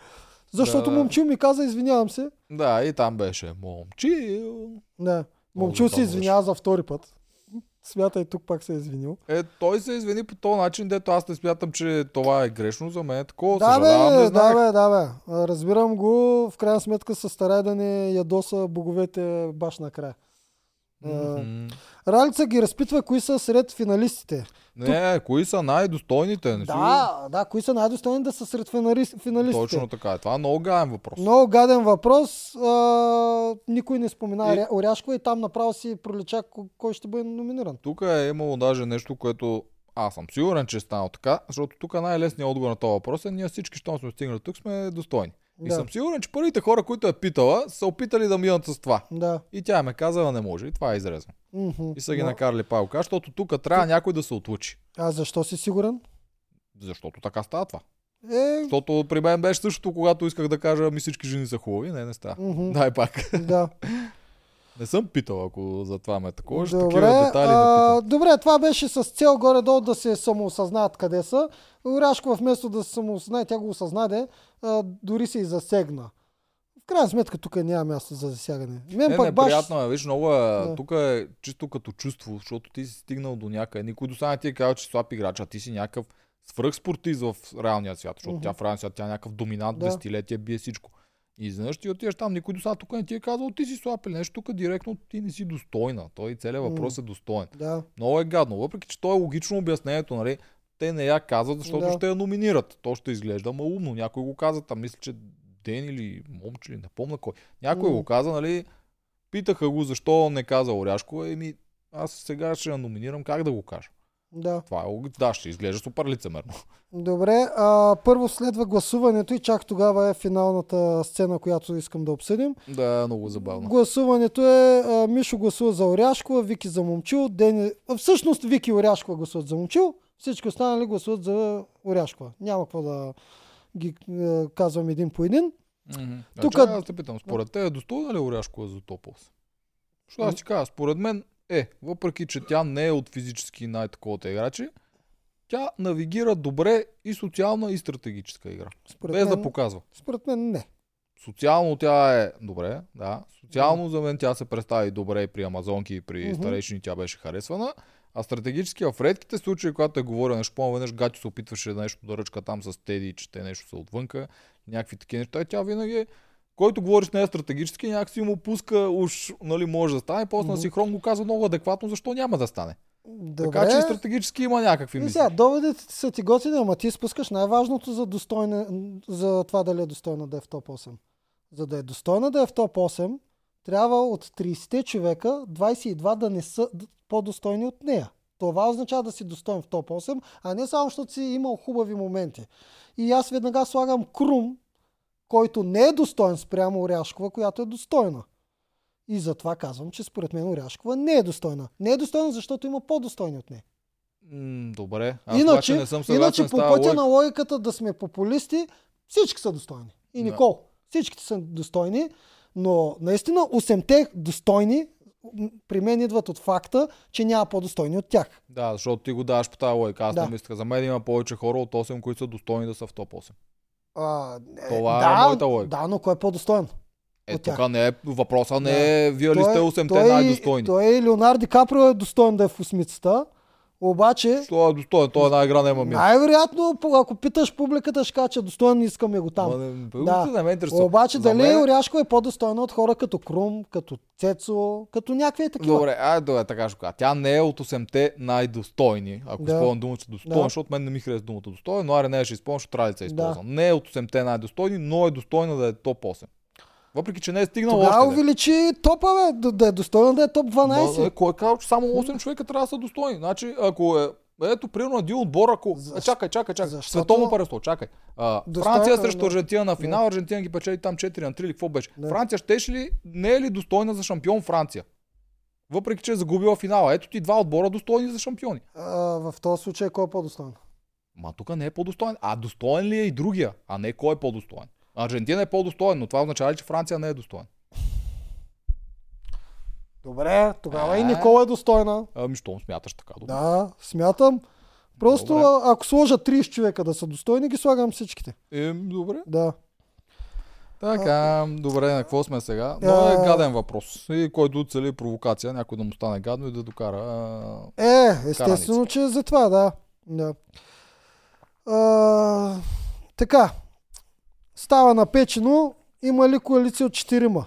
Защото Да. момчил ми каза, извинявам се. Да, и там беше момчи. Да. Момчил се извинява за втори път. Смятай, тук пак се е извинил. Е, той се извини по този начин, дето аз не смятам, че това е грешно за мен. Такова Да, бе, съжалявам, не да, знаех. бе, да, бе. Разбирам го. В крайна сметка се старай да не ядоса боговете баш накрая. Мгм. Ралица ги разпитва кои са сред финалистите. Не, кои са най-достойните? Не си Да, да, кои са най-достойни да са сред финали- финалистите. Точно така. е. Това е много гаен въпрос. Много гаден въпрос. А, никой не спомена И- и... Оряшкова и там направо си пролича ко- кой ще бъде номиниран. Тук е имало даже нещо, което аз съм сигурен, че е станало така, защото тук най-лесният отговор на този въпрос е ние всички, щом сме стигнали тук, сме достойни. И Да. съм сигурен, че първите хора, които е питала, са опитали да минат с това. Да. И тя ме казала, не може. И това е изрезано. Мгм. И са ги Но- накарали палка, защото тук трябва някой да се отлучи. А защо си сигурен? Защото така става това. Е, Защото при мен беше същото, когато исках да кажа, ми всички жени са хубави. Не, не става. мгм. Дай пак. да. Не съм питал, ако за това ме такова. Ще Добре, такива детайли не а, питам. добре, това беше с цел горе-долу да се самоосъзнаят къде са. Оряшкова вместо да се самоосъзнае, тя го осъзнаде, а, дори се и засегна. В крайна сметка тук няма място за засягане. Мен Не, баш... неприятно е. Виж, много е. Да. Тук е чисто като чувство, защото ти си стигнал до някъде. Никой до сега не ти е казал, че слаб играч, а ти си някакъв свръхспортист в реалния свят, защото Мгм. тя в реалния свят тя е някакъв доминант Да. десетилетия, бие всичко. И изведнъж ти отиваш там, никой до сега тук не ти е казал, ти си слаб или нещо, тук директно ти не си достойна. Той целият въпрос е достоен. Да. Много е гадно, въпреки че то е логично обяснението, нали? Те не я казват, защото Да. ще я номинират. То ще изглежда малумно. Някой го каза, там мисля, че Ден или Момче, не помня кой. Някой М. го каза, нали? Питаха го защо не каза Оряшкова. Еми, аз сега ще я номинирам, как да го кажа? Да. Това е Да, ще изглежда супер лицемерно. Добре, а, първо следва гласуването и чак тогава е финалната сцена, която искам да обсъдим. Да, много забавно. Гласуването е а, Мишо гласува за Оряшкова, Вики за Момчил, Дени... а, Всъщност Вики и Оряшкова гласуват за Момчил, всички останали гласуват за Оряшкова. Няма какво да ги е, казвам един по един. Мгм. Тук- Значи, аз те питам, според те е достойна ли Оряшкова за топ 8? Защото аз ти кажа, според мен е, въпреки че тя не е от физически най-таковата играчи, тя навигира добре и социална и стратегическа игра. Според без мен, да показва. според мен не. Социално тя е добре, да. Социално за мен тя се представи добре и при Амазонки и при Мгм. старейшини тя беше харесвана. А стратегически в редките случаи, когато е говорил нещо, по веднъж Гачо се опитваше нещо да ръчка там с Теди, че те нещо са отвънка, някакви такива неща. Тя винаги е който говори с нея стратегически, някакси му пуска, уж, нали, може да стане, после на Мгм. синхрон го казва много адекватно, защо няма да стане. Добре. Така че стратегически има някакви мисли. сега, доводите ти са ти готини, ама ти спускаш най-важното за, достойна, за това дали е достойна да е в топ 8. За да е достойна да е в топ 8, трябва от 30 човека 22 да не са по-достойни от нея. Това означава да си достоен в топ 8, а не само защото си имал хубави моменти. И аз веднага слагам Крум, който не е достоен спрямо Оряшкова, която е достойна. И затова казвам, че според мен Оряшкова не е достойна. Не е достойна, защото има по-достойни от нея. Добре. Аз Иначе, не съм иначе по пътя логика. на логиката да сме популисти, всички са достойни. И Да. Никол, всичките са достойни, но наистина 8-те достойни при мен идват от факта, че няма по-достойни от тях. Да, защото ти го даваш по тази логика. Аз Да. не мисля. За мен има повече хора от 8, които са достойни да са в топ 8. А, е, Това е да, моята логика. Да, но кой е по-достоен? Е, тях. тук не е, въпроса не Да. е, вие ли сте 8-те той, най-достойни. той Леонард Ди Каприо е достоен да е в осмицата, обаче Той е достоен, той е една игра няма мир. най-вероятно, ако питаш публиката, ще кажа, че е достоен, искаме го там. Ма Да. да. не ме интересува. Обаче За дали мен- Оряшко е по-достойна от хора като Крум, като Цецо, като някакви такива. Добре, ай, добре, така ще кажа. Тя не е от 8-те най-достойни. Ако Да. да. използвам думата достоен, Да. защото мен не ми харесва думата достоен, но аре не ще използвам, защото трябва да се използвам. Не е от 8-те най-достойни, но е достойна да е топ 8. Въпреки, че не е стигнал Тогава още. увеличи топа, бе, да, да е достойна да е топ 12. Ма, е, кой е казал, че само 8 човека трябва да са достойни? Значи, ако е ето, примерно, един отбор, ако... Защо- Е, чакай, чакай, чакай. Защото- Световно паресло, чакай. А, Франция срещу да. Аржентина на финал, Аржентина ги печели там 4 на 3 или какво беше? Да. Франция щеше ли, не е ли достойна за шампион Франция? Въпреки, че е загубила финала. Ето ти два отбора достойни за шампиони. А, в този случай кой е по-достоен? Ма тук не е по-достоен. А достоен ли е и другия? А не кой е по-достоен? Аржентина е по-достоен, но това означава ли, че Франция не е достоен? Добре, тогава и А. Никола е достойна. Ами, щом смяташ така? Добре. Да, смятам. Просто Добре. а, ако сложа 30 човека да са достойни, ги слагам всичките. Е, добре. Да. Така, добре, на какво сме сега? Много е А. гаден въпрос. И който цели провокация, някой да му стане гадно и да докара. а, Е, естествено, че е за това, да. да. А, така. Става напечено. Има ли коалиция от четирима?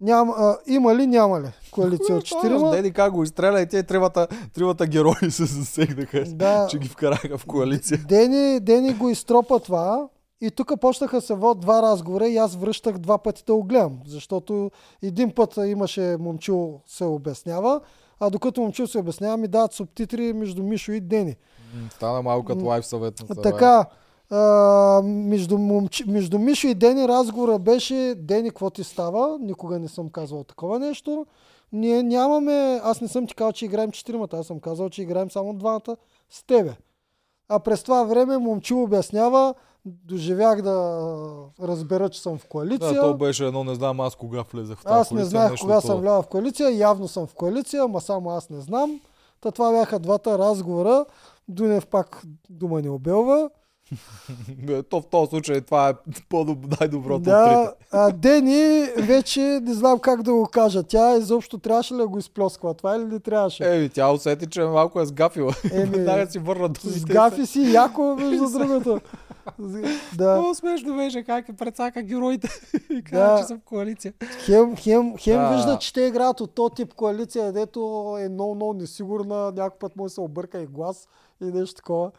Няма, а, има ли, няма ли коалиция от четирима? Деди как го изстреля и те тримата, тримата герои се засегнаха, Да. че ги вкараха в коалиция. Дени, Дени го изтропа това и тук почнаха се вод два разговора и аз връщах два пъти да го гледам, защото един път имаше момчил се обяснява, а докато момчил се обяснява ми дават субтитри между Мишо и Дени. Стана малко като лайф съвет на съвет. А, между, момчи, между Мишо и Дени разговора беше Дени, какво ти става? Никога не съм казвал такова нещо. Ние нямаме, аз не съм ти казал, че играем четиримата, аз съм казал, че играем само двамата с тебе. А през това време момчил обяснява, доживях да разбера, че съм в коалиция. Да, то беше едно, не знам аз кога влезах в тази Аз не коалиция, знаех кога такова. съм влязъл в коалиция, явно съм в коалиция, ама само аз не знам. Та това бяха двата разговора. Дунев пак дума не обелва. Бе, То в този случай това е по-доб- най-доброто от Да, трите. а Дени вече не знам как да го кажа. Тя изобщо трябваше ли да го изплесква? Това или не трябваше? Еми, тя усети, че малко е сгафила. Еми, Веднага си върна думите. С гафи си яко, между другото. да. Много смешно беше как е прецака героите и каза, Да. че са в коалиция. Хем, хем, хем Да. вижда, че те играят от този тип коалиция, дето е много, много несигурна, някой път може да се обърка и глас и нещо такова.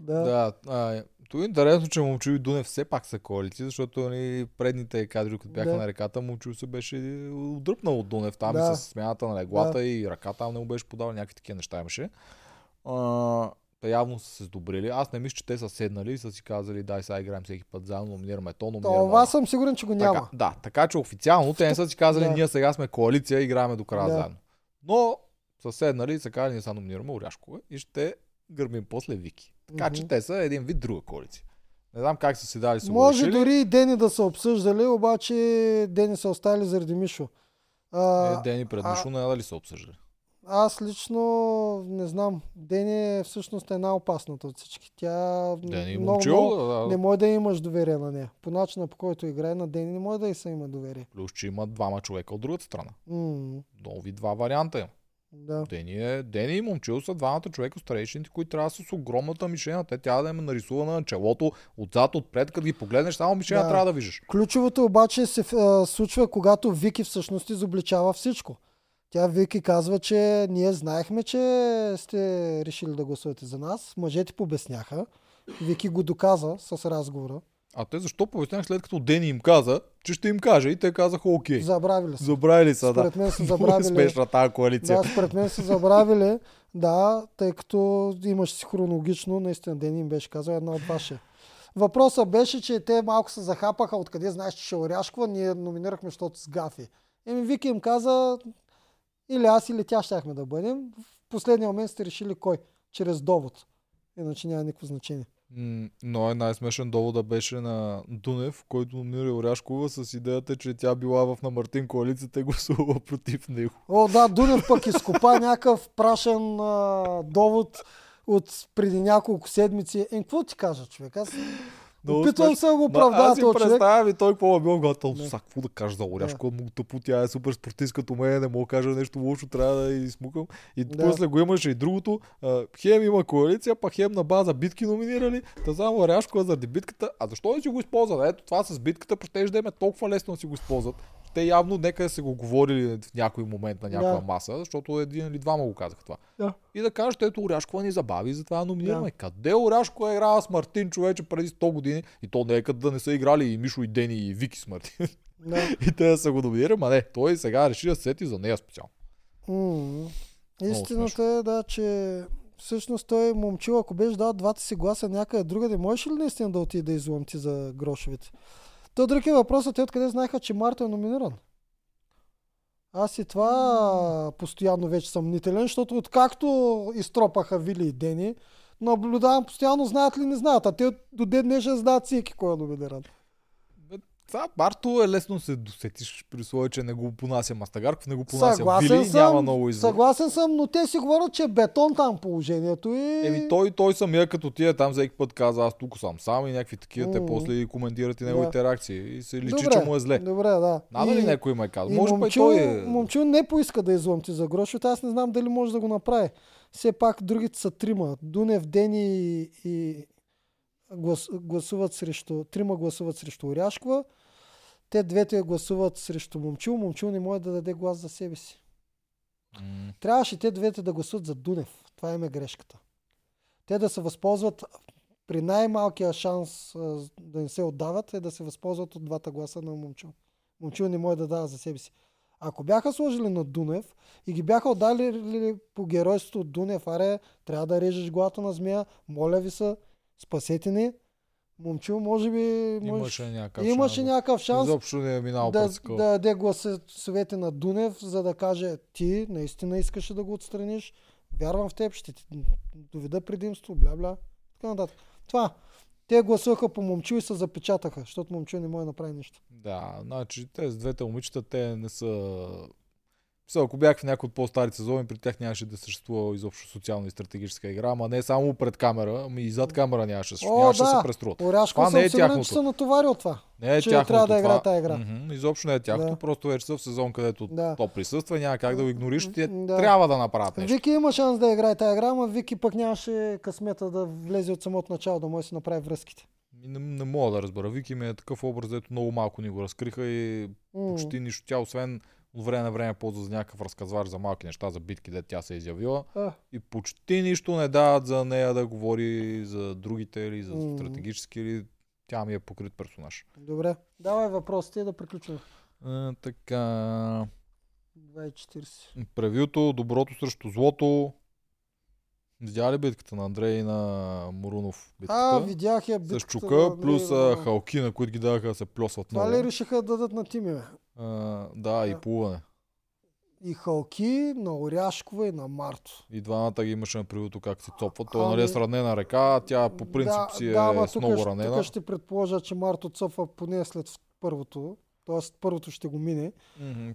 Да. Да, а, то е интересно, че Момчил и Дунев все пак са коалиции, защото ни предните кадри, като бяха Да. на реката, Момчил се беше отдръпнал от Дунев там Да. и с смяната на леглата и ръката там не му беше подал, някакви такива неща имаше. А, те явно са се сдобрили. Аз не мисля, че те са седнали и са си казали, дай сега играем всеки път заедно, номинираме то, номинираме Това това. съм сигурен, че го няма. Така, да, така че официално те не са си казали, Да. ние сега сме коалиция, играем до края Да. заедно. Но са седнали и са казали, ние сега номинираме Оряшкова и ще гърмим после Вики. Така че те са един вид друга коалиция. Не знам как са си дали са Може решили. дори и Дени да са обсъждали, обаче Дени са оставили заради Мишо. А, Е, Дени пред а- Мишо не е дали са обсъждали. аз лично не знам. Дени е всъщност е най-опасната от всички. Тя Дени и много, Момчил, много, да, не може да имаш доверие на нея. По начина по който играе на Дени не може да и се има доверие. плюс, че има двама човека от другата страна. М, Нови два варианта има. Да. Дени, е, Дени и Момчил са двамата човека старейшините, които трябва с огромната мишена. Те трябва да им е нарисувана на челото, отзад, отпред, като ги погледнеш, само мишена Да. трябва да виждаш. Ключовото обаче се а, случва, когато Вики всъщност изобличава всичко. Тя Вики казва, че ние знаехме, че сте решили да гласувате за нас. Мъжете побесняха. Вики го доказа с разговора. А те защо пояснях след като Дени им каза, че ще им каже и те казаха окей. Забравили се. Забравили са, да. Според мен са забравили. смешна тази коалиция. Да, според мен са забравили, да, тъй като имаш си хронологично, наистина Дени им беше казал една от ваше. Въпросът беше, че те малко се захапаха, откъде знаеш, че ще Оряшкова, ние номинирахме, защото с Гафи. Еми Вики им каза, или аз, или тя щяхме да бъдем. В последния момент сте решили кой, чрез довод. Иначе няма никакво значение. Но е най-смешен довод да беше на Дунев, който номинира Оряшкова с идеята, че тя била в на Мартин коалицията и гласувала против него. О, да, Дунев пък изкопа някакъв прашен а, довод от преди няколко седмици. Е, какво ти кажа, човек? Аз Много опитвам се да го оправдая аз си този човек. представям и той какво е бил готов. Да. Са, какво да кажа за Оряшкова? Много тъпо, тя е супер спортист като мен, не мога да кажа нещо лошо, трябва да измукам. И Да. после го имаше и другото. Хем има коалиция, пак хем на база битки номинирали. Та само Оряшкова заради битката. А защо да си го използват? Ето това с битката, ще да им е толкова лесно да си го използват. Те явно нека са го говорили в някой момент на някаква Да. маса, защото един или двама го казаха това. Да. И да кажеш, ето Оряшкова ни забави, затова номинираме. Да. Къде Оряшкова е играла с Мартин човече преди 100 години? И то не е като да не са играли и Мишо, и Дени, и Вики с Мартин. Да. и те да са го номинирали, ма не, той сега реши да се сети за нея специално. М. Истината е, да, че всъщност той момчил, ако беше дал двата си гласа някъде другаде, можеш ли наистина да отиде да излъмти за грошовете? То друг е въпросът, те откъде знаеха, че Марта е номиниран? Аз и това постоянно вече съм мнителен, защото откакто изтропаха Вили и Дени, наблюдавам постоянно знаят ли не знаят, а те до ден днешен знаят всеки кой е номиниран. Това Барто е лесно се досетиш при условие, че не го понася Мастагарков, не го понася Съгласен Вили, съм, няма много избор. съгласен съм, но те си говорят, че е бетон там положението и... Еми той, той самия като тия там всеки път каза аз тук съм сам и някакви такива, те М. после коментират и неговите реакции и се личи, Добре, че му е зле. Добре, да. Надали някой ме казва. Може би момчил, той е... момчил не поиска да излъмти за грошовете. Аз не знам дали може да го направи. Все пак другите са трима. Дунев, Дени и, и глас, гласуват срещу... Трима гласуват срещу Оряшкова. Те двете гласуват срещу Момчил. Момчил не може да даде глас за себе си. М, Трябваше те двете да гласуват за Дунев. Това им е грешката. Те да се възползват при най-малкия шанс да не се отдават е да се възползват от двата гласа на Момчил. Момчил не може да дава за себе си. Ако бяха сложили на Дунев и ги бяха отдали по геройството от Дунев, аре, трябва да режеш главата на змия, моля ви се, спасете ни. Момчил може би... Може... Имаше някакъв Имаше шанс. някакъв шанс Изобщо не е минал да, да даде гласовете на Дунев, за да каже ти наистина искаше да го отстраниш, вярвам в теб, ще ти доведа предимство, бля бля. Така нататък. Това. Те гласуваха по момчил и се запечатаха, защото момчил не може да направи нищо. Да, значи те с двете момичета, те не са... Мисля, ако бях в някои от по-стари сезони, при тях нямаше да съществува изобщо социална и стратегическа игра, ама не само пред камера, ами и зад камера нямаше, О, нямаше да да. се преструват. Оряшко Това не е сигурен, тяхното. че се натовари от това. Не е че тяхното трябва да играе тази игра. Мгм, изобщо не е тяхното, Да. просто вече са в сезон, където Да. то присъства, няма как да го игнориш, те Да. трябва да направят нещо. Вики има шанс да играе тази игра, ама Вики пък нямаше късмета да влезе от самото начало, да може да си направи връзките. Не, не мога да разбера. Вики ми е такъв образ, дето много малко ни го разкриха и М. почти нищо. Тя освен от време на време ползва за някакъв разказвач за малки неща, за битки, де тя се е изявила. А, И почти нищо не дават за нея да говори за другите или за стратегически или тя ми е покрит персонаж. добре. Давай въпросите да приключим. А, така. 2.40. Превюто, доброто срещу злото. Видя ли битката на Андрей и на Мурунов? Битката? А, видях я С битката чука, на плюс Андрей халки, на които ги даваха да се плесват Това много. ли решиха да дадат на Тими? А, да, и плуване. И Халки, на Оряшкова и на Марто. И двамата ги имаше на превюто как се цопват. Той Ами- нали е с ранена ръка, а тя по принцип да, си е да, с много ранена. Тук ще предположа, че Марто цъфа поне след първото. Тоест първото ще го мине.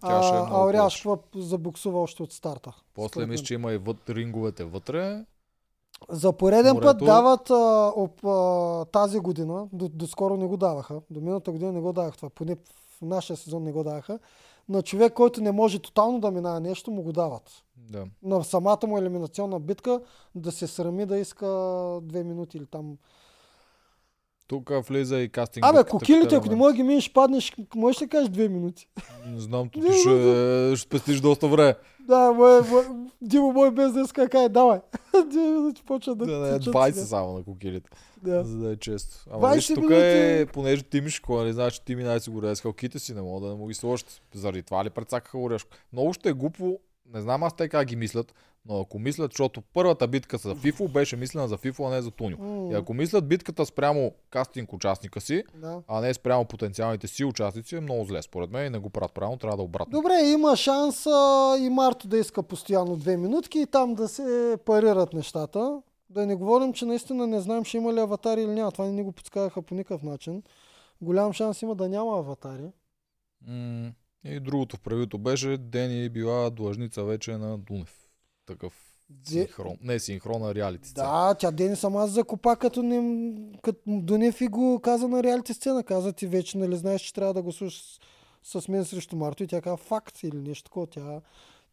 Тя ще е А, а. Оряшкова забуксува още от старта. После мисля, че има и вът, ринговете вътре. За пореден Морето. път дават а, об, а, тази година, до, доскоро не го даваха, до миналата година не го давах това, поне нашия сезон не го даваха, на човек, който не може тотално да минае нещо, му го дават. Да. На самата му елиминационна битка да се срами да иска две минути или там. Тук влиза и кастинг. Абе, кокилите, ако не можеш ги минеш, паднеш, можеш да кажеш две минути. Не знам, тук ще, ще спестиш доста време. Да, мое, Димо мой без да иска, кай, давай. Две минути почва да Да, не, течат 20 сега. само на кокилите. Да. За да е често. Ама 20 виж, тук е, понеже ти ми школа, не знаеш, ти ми най-сигурен с халките си, не мога да не му ги сложат. Заради това ли прецакаха Орешко? Много ще е глупо, не знам аз те как ги мислят, но ако мислят, защото първата битка за Фифо беше мислена за Фифо, а не за Туньо. И ако мислят битката спрямо кастинг участника си, да. а не спрямо потенциалните си участници, е много зле. Според мен и не го правят правилно, трябва да е обратно. Добре, има шанс а, и Марто да иска постоянно две минутки и там да се парират нещата. Да не говорим, че наистина не знаем, ще има ли аватари или няма. Това не ни го подсказаха по никакъв начин. Голям шанс има да няма аватари. М- и другото в правито беше, Дени била длъжница вече на Дунев. Такъв Де... синхрон. Не синхрон, а реалити сцена. Да, тя Дени сама закопа, като, не, като Дунев и го каза на реалити сцена. Каза ти вече, нали знаеш, че трябва да го слушаш с, мен срещу Марто и тя каза факт или нещо такова. Тя,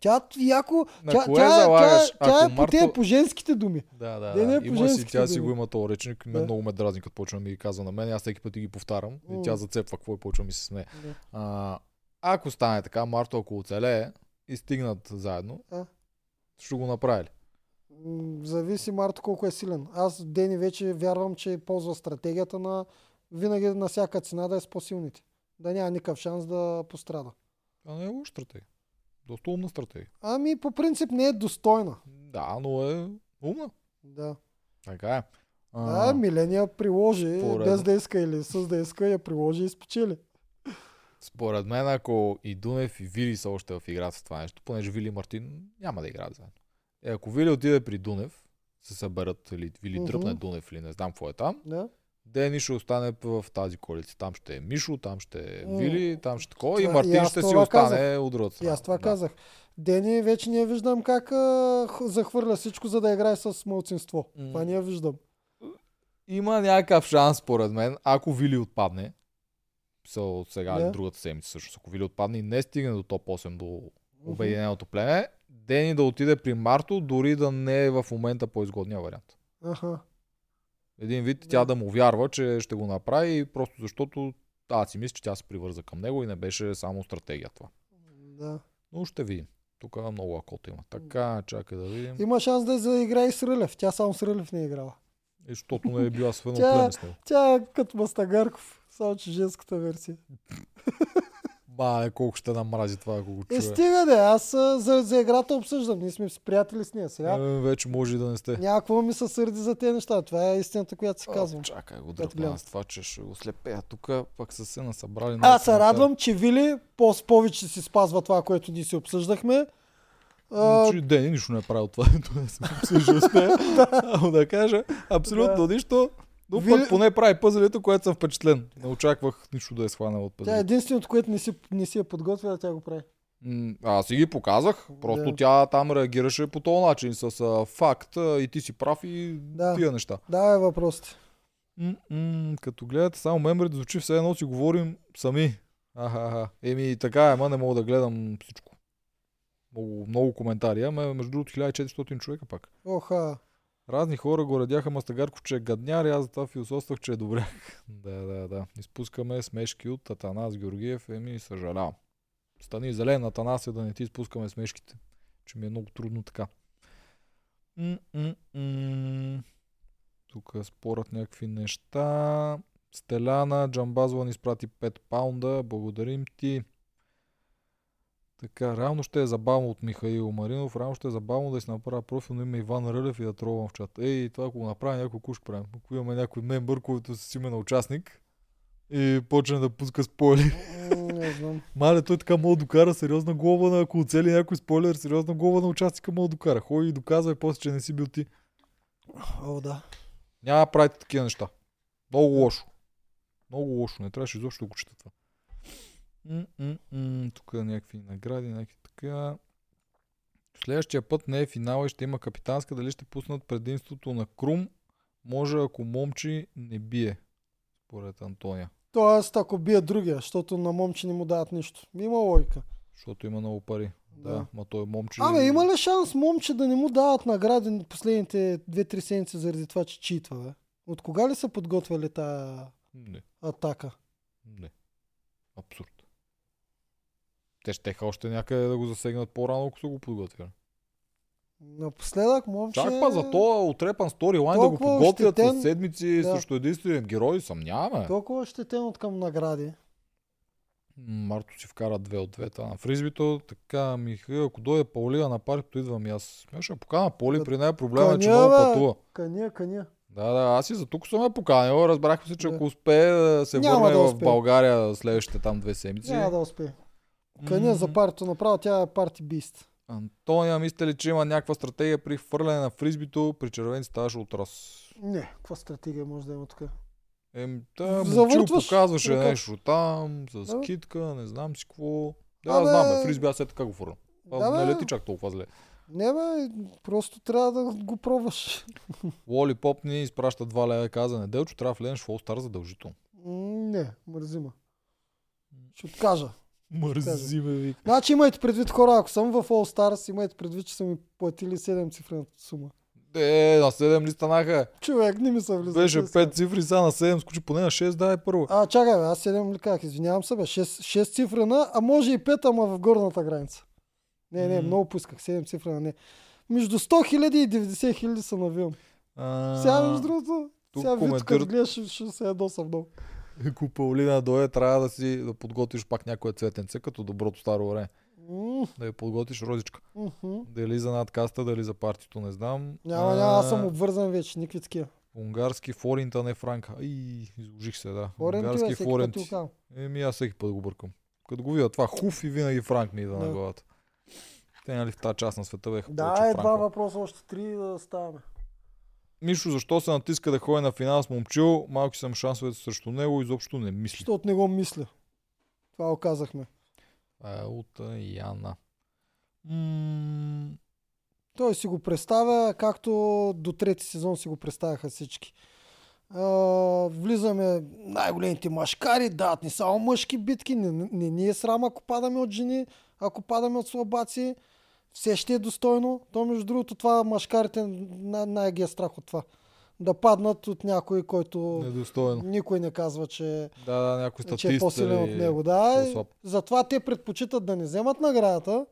тя, яко, На тя, кое тя, тя, залагаш? тя, Ако е по, те Марто- по женските думи. Да, да, Деня да. е по Има си, тя си думи. го има този речник. Мен Да. много ме дразни, като почва да ми ги казва на мен. Аз всеки път ги повтарям. И тя зацепва какво и почва ми се смее. Да. А, ако стане така, Марто, ако оцелее и стигнат заедно, А? ще го направи Зависи Марто колко е силен. Аз Дени вече вярвам, че ползва стратегията на винаги на всяка цена да е с по-силните. Да няма никакъв шанс да пострада. Това не е лоша стратегия. Доста умна стратегия. Ами по принцип не е достойна. Да, но е умна. Да. Така е. А, Миления приложи, Поредно. без да иска или с да иска, я приложи и спечели. Според мен, ако и Дунев и Вили са още в играта с това нещо, понеже Вили и Мартин няма да играят заедно. Е, ако Вили отиде при Дунев, се съберат или Вили Мгм. дръпне Дунев или не знам какво е там, Да. Дени ще остане в тази коалиция. Там ще е Мишо, там ще е. Вили, там ще такова и и Мартин аз ще си остане казах. от другата И страна. аз това да. казах. Дени вече не виждам как а, захвърля всичко, за да играе с мълцинство. М. Това не я виждам. Има някакъв шанс, според мен, ако Вили отпадне, са от сега или Да. другата седмица също, ако Вили отпадне и не стигне до топ 8 до Обединеното племе, Дени да отиде при Марто, дори да не е в момента по-изгодния вариант. Аха. Един вид тя да му вярва, че ще го направи, просто защото аз си мисля, че тя се привърза към него и не беше само стратегия това. Да. Но ще видим. Тук много акото има. Така, чакай да видим. Има шанс да заиграе и с Рълев. Тя само с Рълев не е играла. И защото не е била свено племе с него. Тя е като Мастагарков, само че женската версия. Ба, е, колко ще намрази това, ако го чуе. Е, стига де, аз а, за, за играта обсъждам. Ние сме с приятели с нея сега. Е, вече може и да не сте. Няма какво ми се сърди за тези неща. Това е истината, която си казвам. О, чакай го дръпна с това, че ще го слепея. Тук пък са се насъбрали. Аз се радвам, че Вили по повече си спазва това, което ние си обсъждахме. Че Дени нищо не е правил това, ето не съм обсъждал с. Ама да кажа, абсолютно нищо. Но Вили- пък поне прави пъзелите, което съм впечатлен. Не очаквах нищо да е схванал от тя е единственото, което не си, не си е подготвила, тя го прави. Аз си ги показах, просто Да. тя там реагираше по този начин, с а, факт а, и ти си прав и Да. тия неща. Давай въпросите. М-м, като гледате само мембрите, звучи все едно си говорим сами. Аха, Еми така е, ама не мога да гледам всичко. Много, много коментари, ама между другото 1400 човека пак. Оха. Разни хора го радяха Мастагарков, че е гадняр и аз затова философствах, че е добряк. да, да, да. Изпускаме смешки от Атанас Георгиев. Еми, съжалявам. Стани зелен, Атанасия, да не ти изпускаме смешките. Че ми е много трудно така. Тук спорят някакви неща. Стеляна, Джамбазова ни изпрати 5 паунда. Благодарим ти. Така, реално ще е забавно от Михаил Маринов, реално ще е забавно да си направя профил на име Иван Рълев и да тролвам в чата. Ей, това ако го направя някой куш правим. Ако имаме някой мембър, който си име на участник и почне да пуска спойли. Не знам. Мале, той така мога да докара сериозна глава на ако оцели някой спойлер, сериозна глава на участника мога да докара. Ходи и доказвай после, че не си бил ти. О, да. Няма да правите такива неща. Много лошо. Много лошо. Не трябваше изобщо да го чета това. М-м-м, Тук някакви награди, някакви така. Следващия път не е финал и ще има капитанска. Дали ще пуснат предимството на Крум? Може ако момчи не бие. Според Антония. Тоест, ако бие другия, защото на момче не му дават нищо. Има логика. Защото има много пари. Да, Да. ма той момче. Абе, има ли шанс момче да не му дават награди на последните 2-3 седмици заради това, че читва, бе? От кога ли са подготвили тая Не, атака? не. Абсурд. Те ще още някъде да го засегнат по-рано, ако са го подготвили. Напоследък момче... Чак па за то отрепан сторилайн да го подготвят ощетен. с седмици Да. срещу единствения герой, съмняваме. Толкова щетен от към награди. Марто си вкара две от двете на фризбито. Така, Михаил, ако дойде Паулина на паркито, идвам и аз. Ще покана Поли, при нея проблема е, че много пътува. Каня, каня. Да, да, аз и за тук съм я поканил. Разбрахме се, че Да. ако успее да се Няма върне да в. България следващите там две седмици. Няма да успее. Каня за М, партито направо, тя е парти бист. Антония, мисля ли, че има някаква стратегия при хвърляне на фризбито, при червени ставаше отрас? Не, каква стратегия може да има тук? Ем, та, Завъртваш показваше ръка. нещо там, с Да. китка, не знам си какво. Да, Абе, знам, бе, фризби аз е така го фърлям. Да, не бе. лети чак толкова зле. Не бе, просто трябва да го пробваш. Лоли Поп ни изпраща 2 лева и каза, неделчо трябва да влезеш в All Star задължително. Не, мързима. Ще откажа. Мързи ме, вика. Значи имайте предвид хора, ако съм в All Stars, имайте предвид, че са ми платили 7 цифрената сума. Е, на 7 ли станаха? Човек, не ми се влиза. Беше честно. 5 цифри, сега на 7 скочи поне на 6, дай първо. А, чакай, бе, аз 7 ли казах, извинявам се, бе, 6, 6 цифрена, а може и 5, ама в горната граница. Не, не, М. много поисках, 7 цифрена, не. Между 100 хиляди и 90 хиляди се навивам. А, Сега, между другото, сега Вито, коментират- като гледаш, ще, се ядоса много. Ако Паулина дойде, трябва да си да подготвиш пак някое цветенце, като доброто старо време. Да я подготвиш розичка. Дали за надкаста, дали за партито, не знам. Няма, няма, аз съм обвързан вече, никакви такива. Унгарски форинт, а не франка. Ай, изложих се, да. Форенти, бе, Унгарски го казвам. Еми, аз всеки път го бъркам. Като го видя това хуф и винаги франк ми идва на Да. главата. Те нали в тази част на света беха Да, е два въпроса, още три да ставаме. Мишо, защо се натиска да ходи на финал с момчил? Малки съм шансовете срещу него, изобщо не мисли. Защото не го мисля. Това го казахме. Е от Яна. М, Той си го представя, както до трети сезон си го представяха всички. А, влизаме най-големите машкари, дават ни само мъжки битки, не, не, не ни е срам, ако падаме от жени, ако падаме от слабаци, все ще е достойно. То между другото това машкарите най- най-ги е страх от това. Да паднат от някой, който недостойно. никой не казва, че, Да, да, някой че е по-силен от него. Да, по-слаб. затова те предпочитат да не вземат наградата,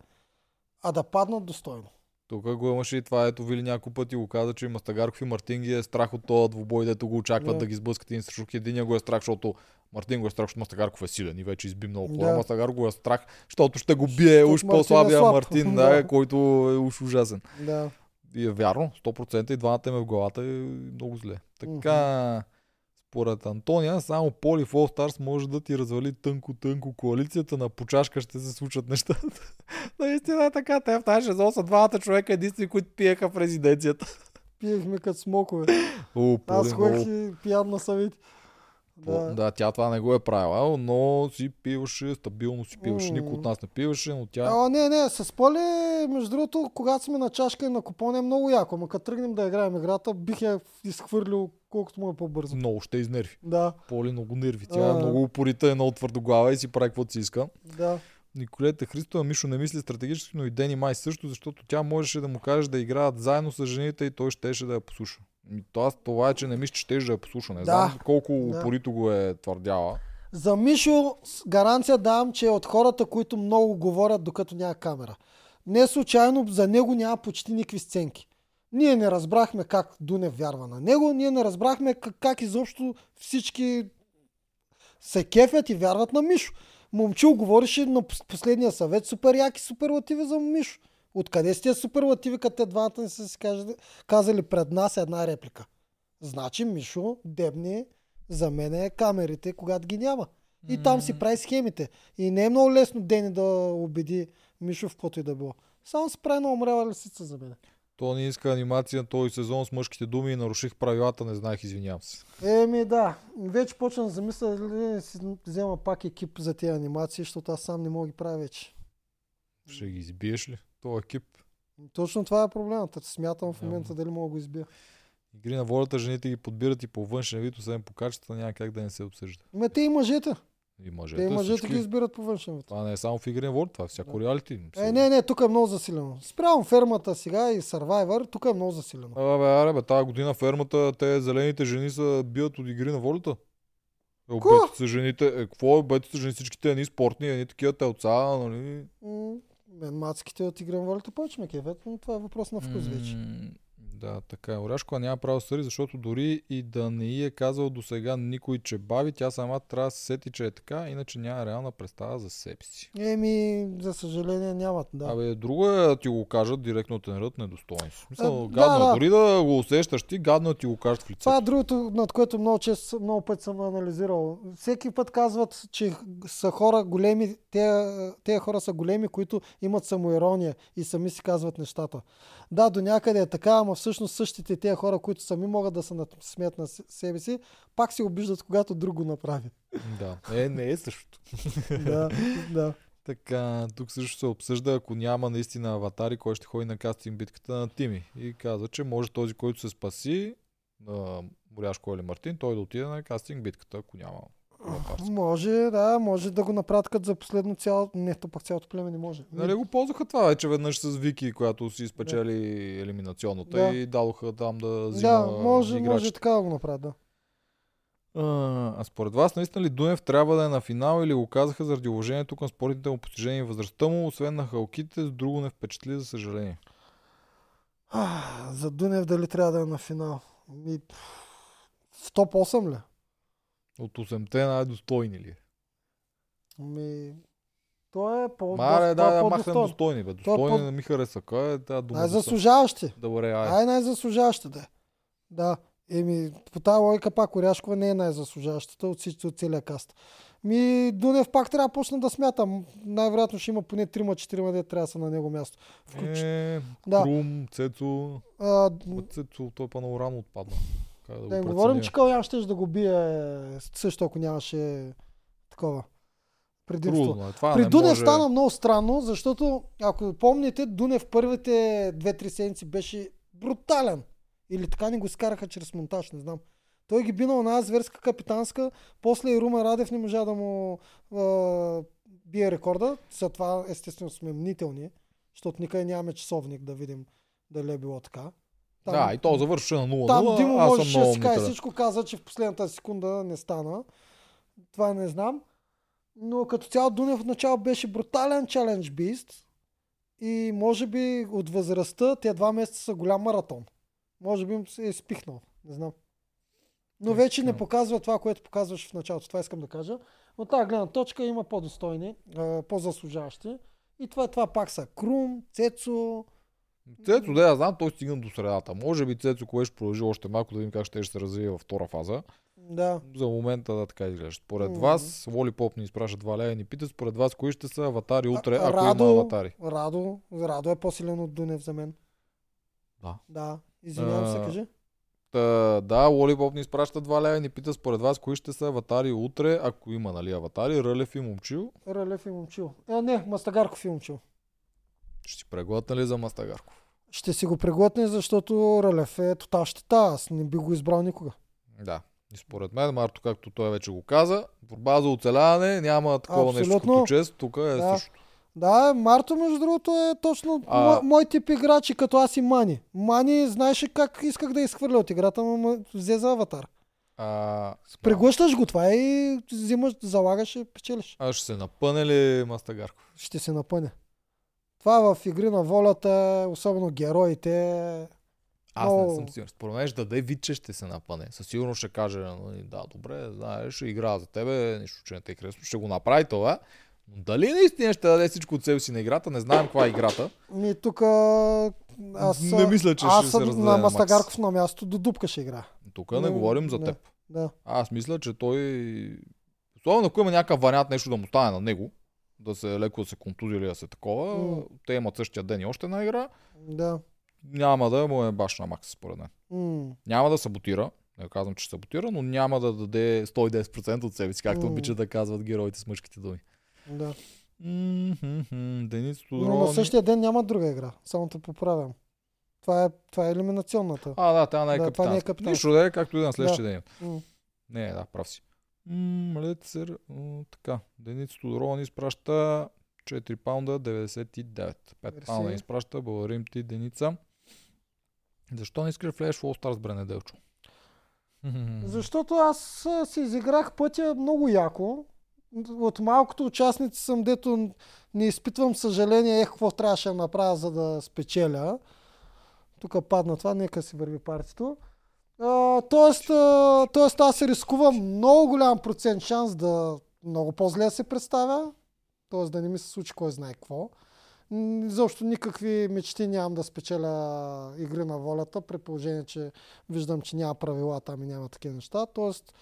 а да паднат достойно. Тук го имаше и това, ето Вили няколко пъти го каза, че Мастагарков и Мартин ги е страх от този двубой, дето го очакват Да. да ги сблъскат един срещу. Единия го е страх, защото Мартин го е страх, защото Мастагарков е силен и вече изби много хора. Да. Мастагарков го е страх, защото ще го бие уж Мартин е по-слабия слаб. Мартин, да, Да. който е уж ужасен. Да. И е вярно, 100% и двамата им е в главата и много зле. Така, според Антония, само Поли в All Stars може да ти развали тънко-тънко коалицията, на почашка ще се случат нещата. Наистина е така, те в тази сезон са двамата човека единствени, които пиеха в резиденцията. Пиехме като смокове. О, Аз много... и пиян на съвет. Да. Да. тя това не го е правила, но си пиваше, стабилно си пиваше. Никой от нас не пиваше, но тя... А, не, не, с Поли, между другото, когато сме на чашка и на купон е много яко. Ама като тръгнем да играем играта, бих я изхвърлил колкото му е по-бързо. Много ще изнерви. Да, Поли много нерви. Тя е А. много упорита, е много твърдоглава и си прави каквото си иска. да. Николета Христова, Мишо не мисли стратегически, но и Дени май също, защото тя можеше да му каже да играят заедно с жените и той щеше да я послуша. И Това, това е, че не мисля, че щеше да я послуша. Не Да. знам колко Да. упорито го е твърдяла. За Мишо гаранция давам, че е от хората, които много говорят, докато няма камера. Не случайно за него няма почти никакви сценки. Ние не разбрахме как Дунев вярва на него, ние не разбрахме как, как изобщо всички се кефят и вярват на Мишо. Момчил говореше на пос- последния съвет супер яки суперлативи за Мишо. Откъде сте суперлативи, като те двамата не са си кажали- казали пред нас една реплика? Значи Мишо дебни за мен е камерите, когато ги няма. И там си прави схемите. И не е много лесно Дени да убеди Мишо в каквото и да било. Само се прави на умряла лисица за мен. То не иска анимация на този сезон с мъжките думи и наруших правилата, не знаех, извинявам се. Еми да, вече почвам да замисля дали си взема пак екип за тези анимации, защото аз сам не мога ги правя вече. Ще ги избиеш ли? Това екип. Точно това е проблемът. Смятам в момента дали мога да го избия. Игри на волята, жените ги подбират и по външен вид, освен по качество, няма как да не се обсъжда. Ме те и мъжете. И мъжете, Те и мъжете всички. ги избират по външен вид. Това не е само в игри на волята, това е всяко Да. реалити. Е, не, не, тук е много засилено. Спрямо фермата сега и Survivor, тук е много засилено. Абе, аре, бе, тази година фермата, те зелените жени са бият от игри на волята. Е, обети са жените. Е, какво е обети са жени? Всичките едни спортни, едни такива телца, нали? М, Мен мацките от игра на волята повече ме кефят, но това е въпрос на вкус вече. Да, така е. Оряшкова няма право да съди, защото дори и да не й е казал до сега никой, че бави, тя сама трябва да се сети, че е така, иначе няма реална представа за себе си. Еми, за съжаление нямат, да. Абе, друго е да ти го кажат директно от си. В Смисъл, да, гадно е. да. Дори да го усещаш ти, гадно е да ти го кажат в лицето. Това е другото, над което много често, много път съм анализирал. Всеки път казват, че са хора големи, те, те хора са големи, които имат самоирония и сами си казват нещата. Да, до някъде е така, ама всъщност същите тези хора, които сами могат да се смеят на се- себе си, пак се обиждат, когато друг го направи. Да, е, не е същото. да, да. Така, тук също се обсъжда, ако няма наистина аватари, кой ще ходи на кастинг битката на Тими. И каза, че може този, който се спаси, на Боряшко или Мартин, той да отиде на кастинг битката, ако няма. Може, да, може да го направят като за последно цяло... Не, то пак цялото племе не може. Нали го ползваха това вече веднъж с Вики, която си спечели елиминационната Да. и дадоха там да взима Да, може, може така да го направят, да. А, според вас, наистина ли Дунев трябва да е на финал или го казаха заради уважението към спортните му постижения и възрастта му, освен на халките, с друго не впечатли, за съжаление. А, за Дунев дали трябва да е на финал? Пф, в топ 8 ли? От 8-те най-достойни ли? е? Ми, той е по Маре, е да, да, махнем достойни, бе. Е Достойни по- не ми хареса. Кой е тази дума? Най-заслужаващи. Добре, ай. Ай, най-заслужаващи да е. Да. Еми, по тази логика пак Оряшкова не е най-заслужаващата от всички от целия каст. Ми, Дунев пак трябва да почна да смятам. Най-вероятно ще има поне 3-4, де трябва да са на него място. Включ... Е, Да. Крум, Цецо. А, Цецо, той по-много рано отпадна. Как да, да не го говорим, че Калян ще да го бие също, ако нямаше такова предимство. Трудно е. Това При не Дунев може... стана много странно, защото ако помните, Дунев първите 2-3 седмици беше брутален. Или така ни го скараха чрез монтаж, не знам. Той ги бина на зверска капитанска, после и Румен Радев не можа да му а, бие рекорда. За това естествено сме мнителни, защото никъде нямаме часовник да видим дали е било така. Да, и то завърши на 0-0. там Димо аз можеше да си каже всичко, каза, че в последната секунда не стана. Това не знам. Но като цяло Дунев отначало беше брутален чалендж бист. И може би от възрастта те два месеца са голям маратон. Може би им се е спихнал. Не знам. Но вече не показва това, което показваш в началото. Това искам да кажа. От тази гледна точка има по-достойни, по-заслужаващи. И това, това пак са Крум, Цецо. Цецо, да, я знам, той стигна до средата. Може би Цецо, кое ще продължи още малко да видим как ще се развие във втора фаза. Да. За момента да така изглежда. Според Мгм. вас, Воли Поп ни изпраща два лея и ни пита, според вас, кои ще са аватари утре, А- ако Радо, има аватари? Радо, Радо е по-силен от Дунев за мен. Да. Да. Извинявам се, кажи. Та, да, Лоли Поп ни изпраща два лея и ни пита според вас кои ще са аватари утре, ако има нали, аватари, Рълев и Момчил. Ралев и Момчил. А, не, Мастагарков и Момчил. Ще си преглътна ли за Мастагарков? Ще си го преглътне, защото Ралев е тотал щета. Аз не би го избрал никога. Да. И според мен, Марто, както той вече го каза, борба за оцеляване няма такова нещо Абсолютно. като чест. Тук е Да. също. Да, Марто, между другото, е точно А- мой, мой тип играчи, като аз и Мани. Мани знаеше как исках да изхвърля от играта, но ме взе за аватар. А, Преглъщаш го това и взимаш, залагаш и печелиш. а ще се напъне ли Мастагарков? Ще се напъне. Това в игри на волята, особено героите, Аз не Много. съм сигурен. Според мен ще даде вид, че ще се напъне. Със сигурност ще каже, нали, да, добре, знаеш, ще игра за тебе, нищо, че не те харесва. Ще го направи това. Но дали наистина ще даде всичко от себе си на играта, не знаем каква е играта. ми тук аз, Не мисля, че аз ще съм се на. Мастагарков на място до дупка ще игра. Тук не Не, говорим за не. теб. Да. Аз мисля, че той... Особено ако има някакъв вариант нещо да му стане на него, да се леко да се контузи или да се такова, М. те имат същия ден и още една игра, Да. няма да му е баш на Макс, според мен. М. Няма да саботира, не казвам, че саботира, но няма да даде 110% от себе си, както М. обичат да казват героите с мъжките думи. Да. Денис Но на Тодоров. същия ден няма друга игра. Само те поправям. Това е, това е елиминационната. А, да, тя не е Да, това не е капитанска. Нищо да е, както и да е на следващия ден. М. Не, да, прав си. М, Лецер, м, така. Деница Тодорова ни изпраща 4 паунда 99. 5 Мерси. паунда ни изпраща. Благодарим ти, Деница. Защо не искаш влезеш в All Stars, бре, неделчо? Защото аз си изиграх пътя много яко. От малкото участници съм, дето не изпитвам съжаление, ех, какво трябваше да направя, за да спечеля. Тук падна това, нека си върви партито. А, тоест, а, тоест аз рискувам много голям процент шанс да много по-зле се представя. Тоест да не ми се случи кой знае какво. Изобщо никакви мечти нямам да спечеля игри на волята, при положение, че виждам, че няма правила там и няма такива неща. Тоест,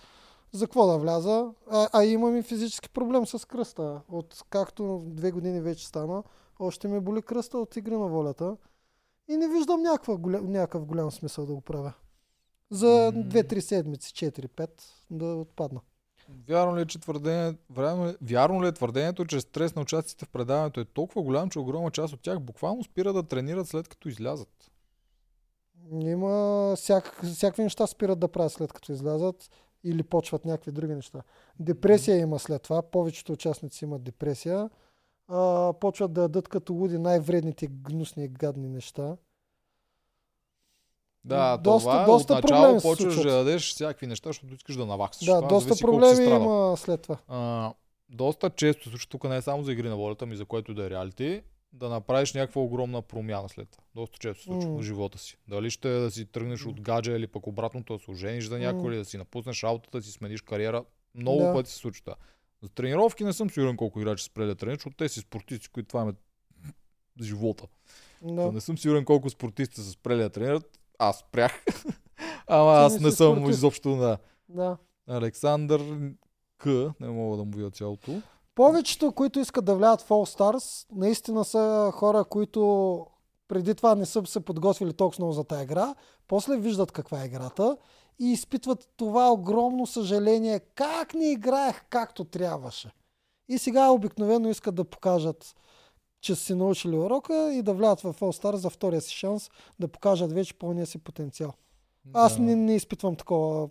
за какво да вляза? А, а имам и физически проблем с кръста. От както две години вече стана, още ме боли кръста от игри на волята. И не виждам някаква, голям, някакъв голям смисъл да го правя. За М. 2-3 седмици, 4-5 да отпадна. Вярно ли, е, че твърдение, вярно, ли, вярно ли е твърдението, че стрес на участниците в предаването е толкова голям, че огромна част от тях буквално спира да тренират след като излязат? Има всяк, всякакви неща спират да правят след като излязат или почват някакви други неща. Депресия има след това. Повечето участници имат депресия. А, почват да ядат като луди най-вредните, гнусни и гадни неща. Да, Доста- това доста отначало почваш да ядеш всякакви неща, защото искаш да наваксаш. Да, Това доста проблеми има след това. А, доста често случва, тук не е само за игри на волята, ми за което да е реалити, да направиш някаква огромна промяна след това. Доста често се случва М. в живота си. Дали ще да си тръгнеш от гаджа или пък обратното да се ожениш за някой М. или да си напуснеш работата, да си смениш кариера. Много Да. пъти се случва. това. За тренировки не съм сигурен колко играчи спрели да тренират, защото те си спортисти, които това е живота. Да. Да. Не съм сигурен колко спортисти са спрели да тренират. Аз спрях. Ама Ти аз не съм спортист. изобщо на да. Александър К. Не мога да му видя цялото. Повечето, които искат да влязат в All Stars, наистина са хора, които преди това не са се подготвили толкова много за тази игра, после виждат каква е играта и изпитват това огромно съжаление, как не играех както трябваше. И сега обикновено искат да покажат, че са си научили урока и да влязат в All Stars за втория си шанс да покажат вече пълния си потенциал. Аз Да. не, не изпитвам такова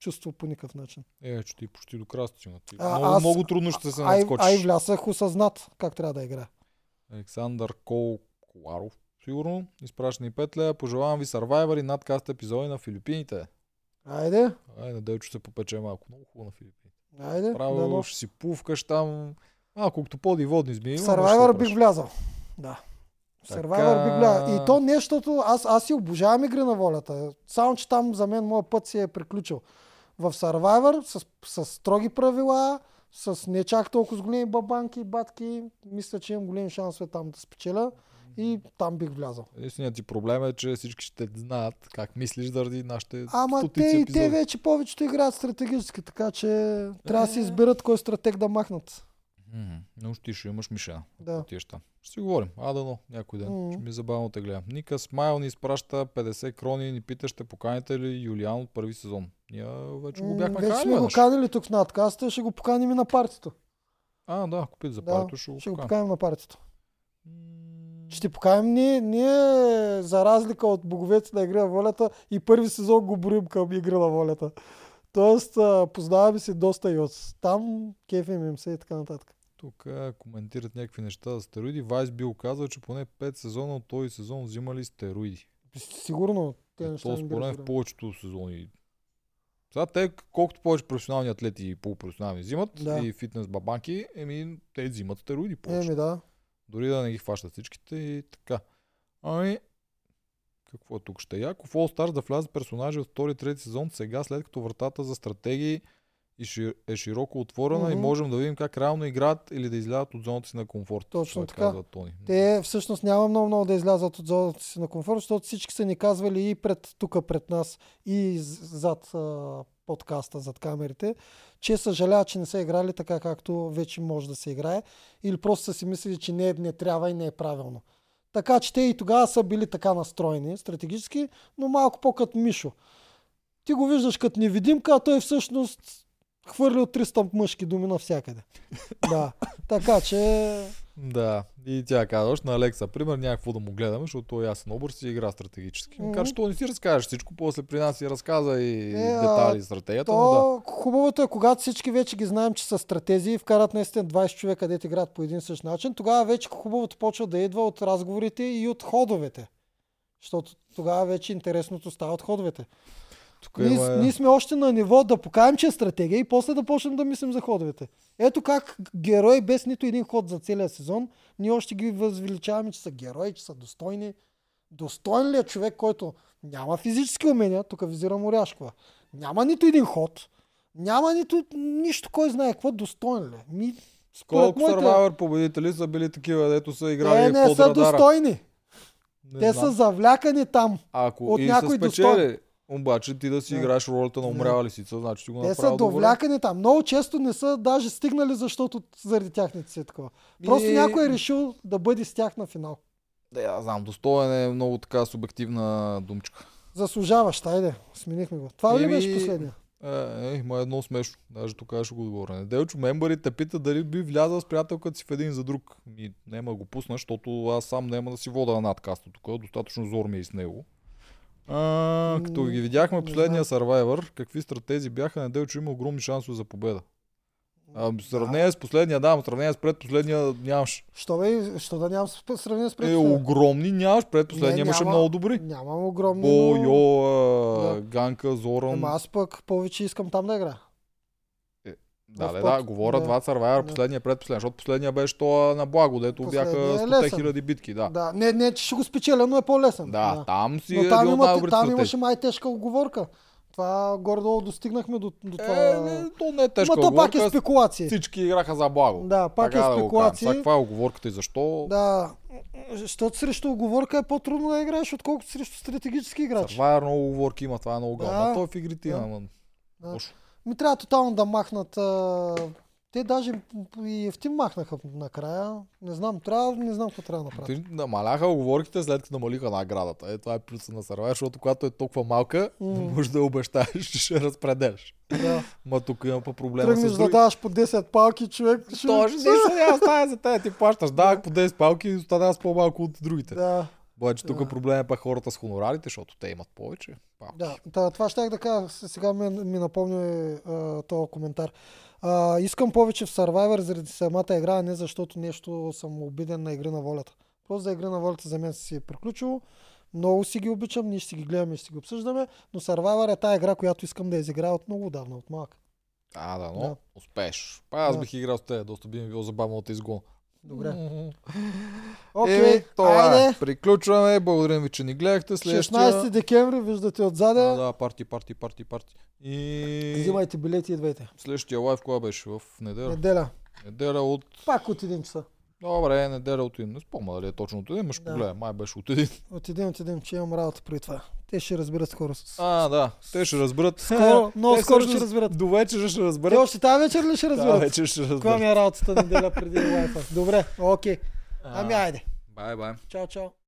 чувство по никакъв начин. Е, че ти почти до края стигна. Ти А, много, аз- много трудно ще се Ай, надскочиш. ай влязах осъзнат как трябва да играе. Александър Кол Коларов, сигурно. Изпраща ни петля. Пожелавам ви Survivor и надкаст епизоди на Филипините. Айде, Ай, Неделчо се попече малко. Много хубаво на Филипините. айде. Право дано. ще си пувкаш там. А, колкото по-ди водни змии. Survivor бих влязал. Да. В Така. Survivor бих влязал. И то нещото, аз, аз си обожавам игри на волята. Само, че там за мен моят път си е приключил. В Survivor с, с строги правила, с не чак толкова с големи бабанки и батки, мисля, че имам големи шансове там да спечеля и там бих влязал. Единственият ти проблем е, че всички ще знаят как мислиш заради нашите Ама те и епизоди. те вече повечето играят стратегически, така че трябва да си Е. изберат кой стратег да махнат. Но ти ще имаш мишена. Да. Отиеш там. Ще си говорим. А, дано, някой ден. М. Ще ми е забавно те гледам. Ника Смайл ни изпраща 50 крони ни пита, ще поканите ли Юлиан от първи сезон. Ние вече го бяхме Вече канали сме го канили тук в надкаста, ще го поканим и на партито. А, да, ако пита за Да, парито, ще го Ще го поканим. на партито. Ще поканим ние, ние, за разлика от боговете на Игра на волята, и първи сезон го броим към Игра на волята. Тоест, познаваме си доста и от там, кефим им се и така нататък. Тук коментират някакви неща за стероиди. Вайс бил казал, че поне 5 сезона от този сезон взимали стероиди. Сигурно, те неща То според в повечето сезони. Сега те, колкото повече професионални атлети и полупрофесионални взимат Да. и фитнес бабанки, еми те взимат стероиди повече. Еми да. Дори да не ги хващат всичките и така. Ами, какво е тук ще е яко? В All Stars да влязат персонажи от втори и трети сезон сега, след като вратата за стратегии и е широко отворена и Мгм. можем да видим как реално играят или да излязат от зоната си на комфорт. Точно Това така. Казва Тони. Те всъщност няма много, много да излязат от зоната си на комфорт, защото всички са ни казвали и пред, тук пред нас, и зад а, подкаста, зад камерите, че съжаляват, че не са играли така, както вече може да се играе, или просто са си мислили, че не, не трябва и не е правилно. Така че те и тогава са били така настроени стратегически, но малко по-като Мишо. Ти го виждаш като невидимка, а той всъщност хвърли от 300 мъжки думи навсякъде. да. Така че Да, и тя казваш на Алекса, пример, някакво да му гледаме, защото той е ясен образ и игра стратегически. Макар че той не си разкажеш всичко, после при нас си разказа и Е, а, детайли за стратегията, но да. То хубавото е, когато всички вече ги знаем, че са стратези и вкарат наистина 20 човека, дете играят по един същ начин, тогава вече хубавото почва да идва от разговорите и от ходовете. Защото тогава вече интересното става от ходовете. Тук Ние, има... ние сме още на ниво да покажем, че е стратегия и после да почнем да мислим за ходовете. Ето как герои без нито един ход за целия сезон, ние още ги възвеличаваме, че са герои, че са достойни. Достоен ли е човек, който няма физически умения, тук визирам Оряшкова, няма нито един ход, няма нито нищо, кой знае какво, достоен ли е? Ми, Колко моите- Survivor победители са били такива, дето са играли те не под са радара? достойни. Не Те знам. са завлякани там. Ако от и някой са спечели, обаче ти да си Да. играеш ролята на Да. умряла лисица, значи ти го Те са довлякани там. Много често не са даже стигнали, защото заради тях не си е такова. Просто И- някой е решил да бъде с тях на финал. Да, я знам, достоен е много така субективна думчка. Заслужаващ, айде, сменихме го. Това ли беше последния? Е, е, има едно смешно. Даже тук ще го отговоря. Неделчо мембарите питат дали би влязал с приятелката си в един за друг. И няма го пусна, защото аз сам няма да си вода на надкаста тук. Достатъчно зор ми е и с него. А, като ги видяхме последния Survivor, какви стратези бяха, Неделчо има огромни шансове за победа. А, в сравнение с последния, да, в сравнение с предпоследния нямаш. Що, бе, що да нямам сравнение с Е, предпоследния? огромни нямаш, предпоследния имаше много добри. Нямам огромни, Бо, но... Йо, а, Да. Ганка, Зоран. Ама аз пък повече искам там да игра. Да, да, да, говоря Да. два Да. последния предпоследния, защото последния беше то на благо, дето Последния бяха е 100 лесен. хиляди битки, да. Да. Не, не, че ще го спечеля, но е по-лесен. Да, там си Но е там, има, там имаше май тежка оговорка. Това горе-долу достигнахме до, до това. Е, не, то не е тежка Ма то пак е оговорка, спекулации. всички играха за благо. Да, пак Така е да спекулации. Сега каква е оговорката и защо? Да, защото срещу оговорка е по-трудно да играеш, отколкото срещу стратегически играч. Това е много оговорки има, това е много Да. гално. А той в игрите Да. има. Да. лошо. Ми трябва тотално да махнат. А... Те даже и ефтин махнаха накрая. Не знам, трябва, не знам какво трябва да направят. Те намаляха оговорките след като намалиха наградата. Е, това е плюса на Survivor, защото когато е толкова малка, не М. можеш да обещаеш, че ще разпределяш. Да. Ма тук има по проблема Тръгнеш с да други. даваш по 10 палки, човек. ще- Точно, нищо няма става за тея. Ти плащаш данък по 10 палки и с по-малко от другите. Да, Обаче тук Да. проблем е пак хората с хонорарите, защото те имат повече. Палки. да. Та, това ще да кажа. Сега ми, ми напомня а, този коментар. А, искам повече в Survivor заради самата игра, а не защото нещо съм обиден на игри на волята. Просто за игри на волята за мен си е приключило. Много си ги обичам, ние ще си ги гледаме ще си ги обсъждаме, но Survivor е тази игра, която искам да изиграя от много давна, от малък. А, да, но Да. успееш. Па аз Да. бих играл с те, доста би ми било забавно да Добре. Еми, Окей, това е. айде. Приключваме. Благодарим ви, че ни гледахте. Следващия... 16 декември, виждате отзаде. А, да, парти, парти, парти, парти. И Взимайте билети и идвайте. следващия лайв кога беше? В неделя? Неделя. Неделя от... Пак от един часа. Добре, неделя от един. Не спомня дали е точно от един, но ще Да. погледам. Май беше от един. От един от един, че имам работа при това. Те ще разберат скоро. А, да. Те ще разберат. Скоро, много Те скоро всъщност ще разберат. До вечера ще Те разберат. още тази вечер ли ще Да, разберат? вече ще Каква разберат. ми е работата неделя преди лайфа? Добре, окей. Ами айде. Бай, бай. Чао, чао.